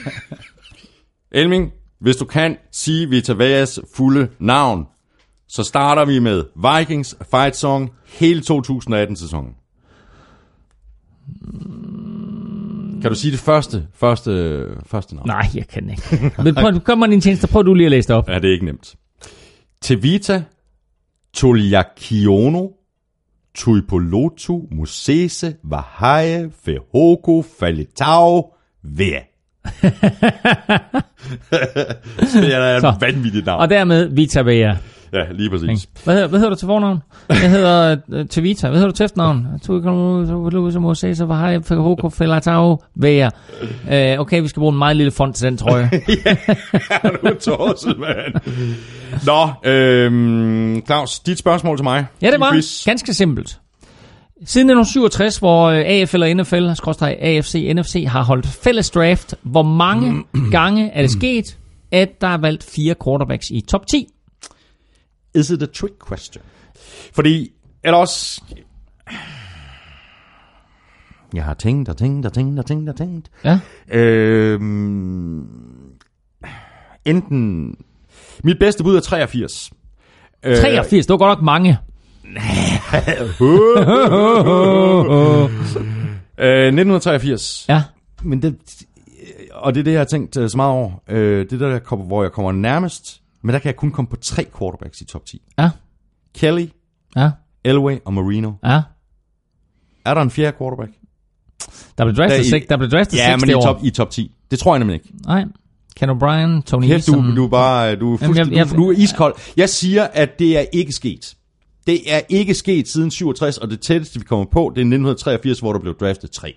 Elming, hvis du kan sige Vita Veas fulde navn, så starter vi med Vikings Fight Song hele 2018-sæsonen. Kan du sige det første, første, første navn?
Nej, jeg kan ikke. Men prøv, kom med din tjeneste, prøv du lige at læse det op.
Ja, det er ikke nemt. Tevita, Toliakiono, Tuipolotu, Musese, Vahaye, Fehoko, Falitao, Vea. det er
Så.
et vanvittigt navn.
Og dermed Vita Vea.
Ja, lige præcis.
Hvad hedder, hvad hedder du til fornavn? Jeg hedder uh, til Vita. Hvad hedder du til efternavn? Så var jeg Fehoko Felatao Vea. Uh, okay, vi skal bruge en meget lille font til den, tror jeg.
er du tosset, mand? Nå, øhm, Claus, dit spørgsmål til mig.
Ja, det var
quiz.
ganske simpelt. Siden 1967, hvor øh, AFL og NFL, skråstreg AFC, NFC, har holdt fælles draft, hvor mange gange er det sket, at der er valgt fire quarterbacks i top 10?
Is it a trick question? Fordi, eller også... Jeg har tænkt og tænkt og tænkt og tænkt og tænkt.
Ja.
Øhm, enten... Mit bedste bud er 83. Øh,
83, det var godt nok mange.
Øh, 1983.
Ja.
Men det, og det er det, jeg har tænkt øh, så meget over. Øh, det er der, der kommer, hvor jeg kommer nærmest. Men der kan jeg kun komme på tre quarterbacks i top 10.
Ja.
Kelly,
Ja.
Elway og Marino.
Ja.
Er der en fjerde quarterback?
Der blev draftet
Der i-
6, der blev draftet
Ja,
6
men i
år.
top, i top 10. Det tror jeg nemlig ikke.
Nej. Ken O'Brien, Tony
Kæft, du, du er bare du er,
Jamen, jeg- jeg-
du, du er iskold. Jeg siger, at det er ikke sket. Det er ikke sket siden 67, og det tætteste, vi kommer på, det er 1983, hvor der blev draftet tre.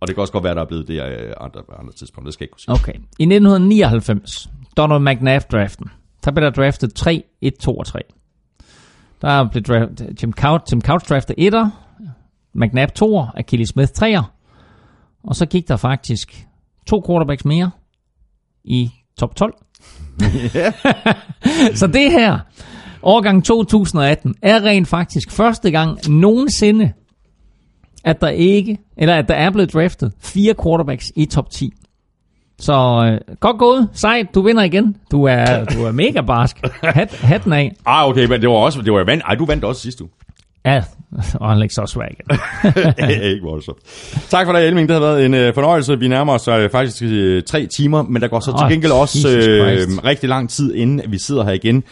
Og det kan også godt være, der er blevet det øh, andre, andre tidspunkter. Det skal jeg ikke kunne sige.
Okay. I 1999, Donald McNabb-draften, der blev der draftet 3, 1, 2 og 3. Der blev draftet Jim Couch, Tim Couch draftet 1'er, McNabb 2'er, Achilles Smith 3'er. Og så gik der faktisk to quarterbacks mere i top 12. så det her, årgang 2018, er rent faktisk første gang nogensinde, at der ikke, eller at der er blevet draftet fire quarterbacks i top 10. Så øh, godt gået, sejt, du vinder igen. Du er, du er mega barsk. Hat, hatten af.
Ah, okay, men det var også, det var jeg vandt. Ej, du vandt også sidste uge.
Ja, og han lægger så svær igen.
ikke voldsomt. Tak for det, Elming. Det har været en øh, fornøjelse. Vi nærmer os øh, faktisk øh, tre timer, men der går så til
Åh,
gengæld også øh, rigtig lang tid, inden vi sidder her igen.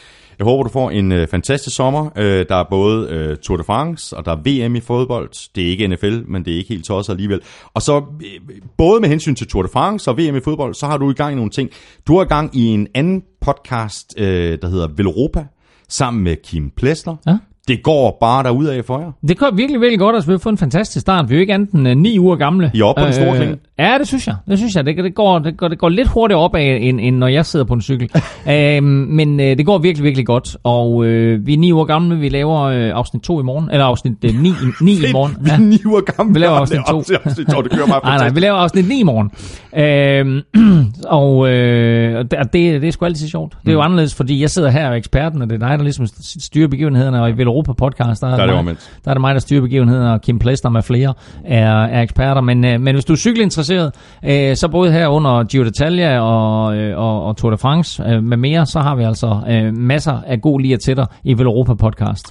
Jeg håber, du får en øh, fantastisk sommer. Øh, der er både øh, Tour de France, og der er VM i fodbold. Det er ikke NFL, men det er ikke helt tosset alligevel. Og så øh, både med hensyn til Tour de France og VM i fodbold, så har du i gang i nogle ting. Du har i gang i en anden podcast, øh, der hedder Velropa, sammen med Kim Plesner.
Ja.
Det går bare derudad for jer.
Det går virkelig, virkelig godt, og vi har fået en fantastisk start. Vi er jo ikke andet end uh, ni uger gamle.
I er oppe på den store klinge.
Ja, det synes jeg. Det synes jeg. Det, det, går, det, går, det går lidt hurtigere opad, end, end når jeg sidder på en cykel. øhm, men øh, det går virkelig, virkelig godt. Og øh, vi er ni uger gamle. Vi laver øh, afsnit 2 i morgen. Eller afsnit øh, 9, 9 i morgen.
Vi er ni uger gamle.
Vi laver afsnit
det er op
to.
til afsnit to. Det kører bare
Nej, nej, vi laver afsnit 9 i morgen. Øhm, og øh, det, det, det er sgu altid sjovt. Det er jo
Mm.
anderledes, fordi jeg sidder her og er eksperten, og det er dig, der ligesom styrer begivenhederne. Og i Vel Europa podcast, der er,
Der er det
mig, der er det mig, der styrer begivenhederne, og Kim Plester med flere er, er eksperter. Men, øh, men hvis du er cykelinteresseret, øh, så både her under Giro d'Italia og, øh, og, og Tour de France øh, med mere, så har vi altså øh, masser af god lige til dig i Vel Europa podcast.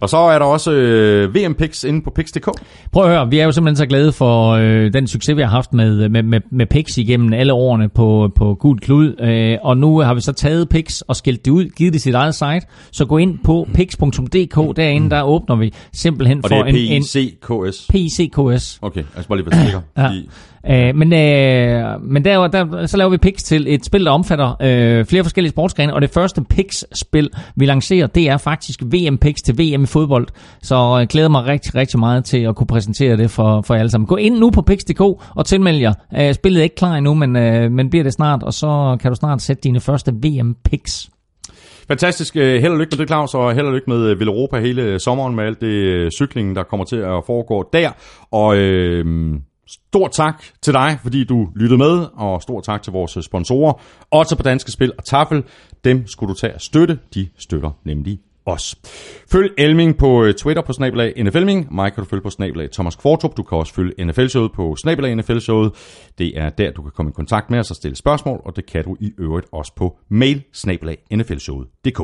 Og så er der også øh, VM-picks inde på picks.dk.
Prøv at høre, vi er jo simpelthen så glade for øh, den succes, vi har haft med, med, med, med Pix igennem alle årene på, på Gud Klud. Øh, og nu har vi så taget Pix og skilt det ud, givet det sit eget site. Så gå ind på pix.dk, derinde der åbner vi simpelthen
Og det
for
er
en, en
PICKS.
PICKS.
Okay, jeg skal bare lige være sikker.
Ja. Øh, men øh, men der, der, så laver vi Pix til et spil, der omfatter øh, flere forskellige sportsgrene, og det første Pix-spil, vi lancerer, det er faktisk VM Pix til VM i fodbold. Så jeg glæder mig rigtig, rigtig meget til at kunne præsentere det for, for jer alle sammen. Gå ind nu på Pix.dk og tilmeld jer. Øh, spillet er ikke klar endnu, men, øh, men bliver det snart, og så kan du snart sætte dine første VM Pix.
Fantastisk. Øh, held og lykke med det, Claus, og held og lykke med øh, Ville Vel Europa hele sommeren med alt det cykling, der kommer til at foregå der. Og øh, stort tak til dig, fordi du lyttede med, og stor tak til vores sponsorer, også på Danske Spil og Tafel. Dem skulle du tage at støtte. De støtter nemlig os. Følg Elming på øh, Twitter på snabelag NFLming. Mig kan du følge på snabelag Thomas Kvartrup. Du kan også følge NFL-showet på snabelag NFL-showet. Det er der, du kan komme i kontakt med os og stille spørgsmål, og det kan du i øvrigt også på mail snabelag nflshowet.dk.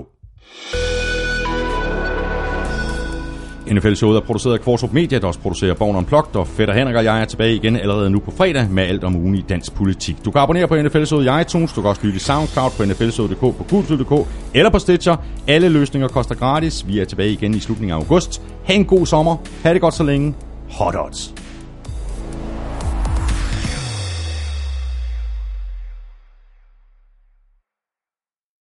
NFL-showet er produceret af Kvartrup Media, der også producerer Born Unplugged, og Fætter Henrik og jeg er tilbage igen allerede nu på fredag med alt om ugen i dansk politik. Du kan abonnere på NFL-showet i iTunes, du kan også lytte i SoundCloud på nflshowet.dk, på gulsød.dk eller på Stitcher. Alle løsninger koster gratis. Vi er tilbage igen i slutningen af august. Ha' en god sommer. Ha' det godt så længe. Hot odds.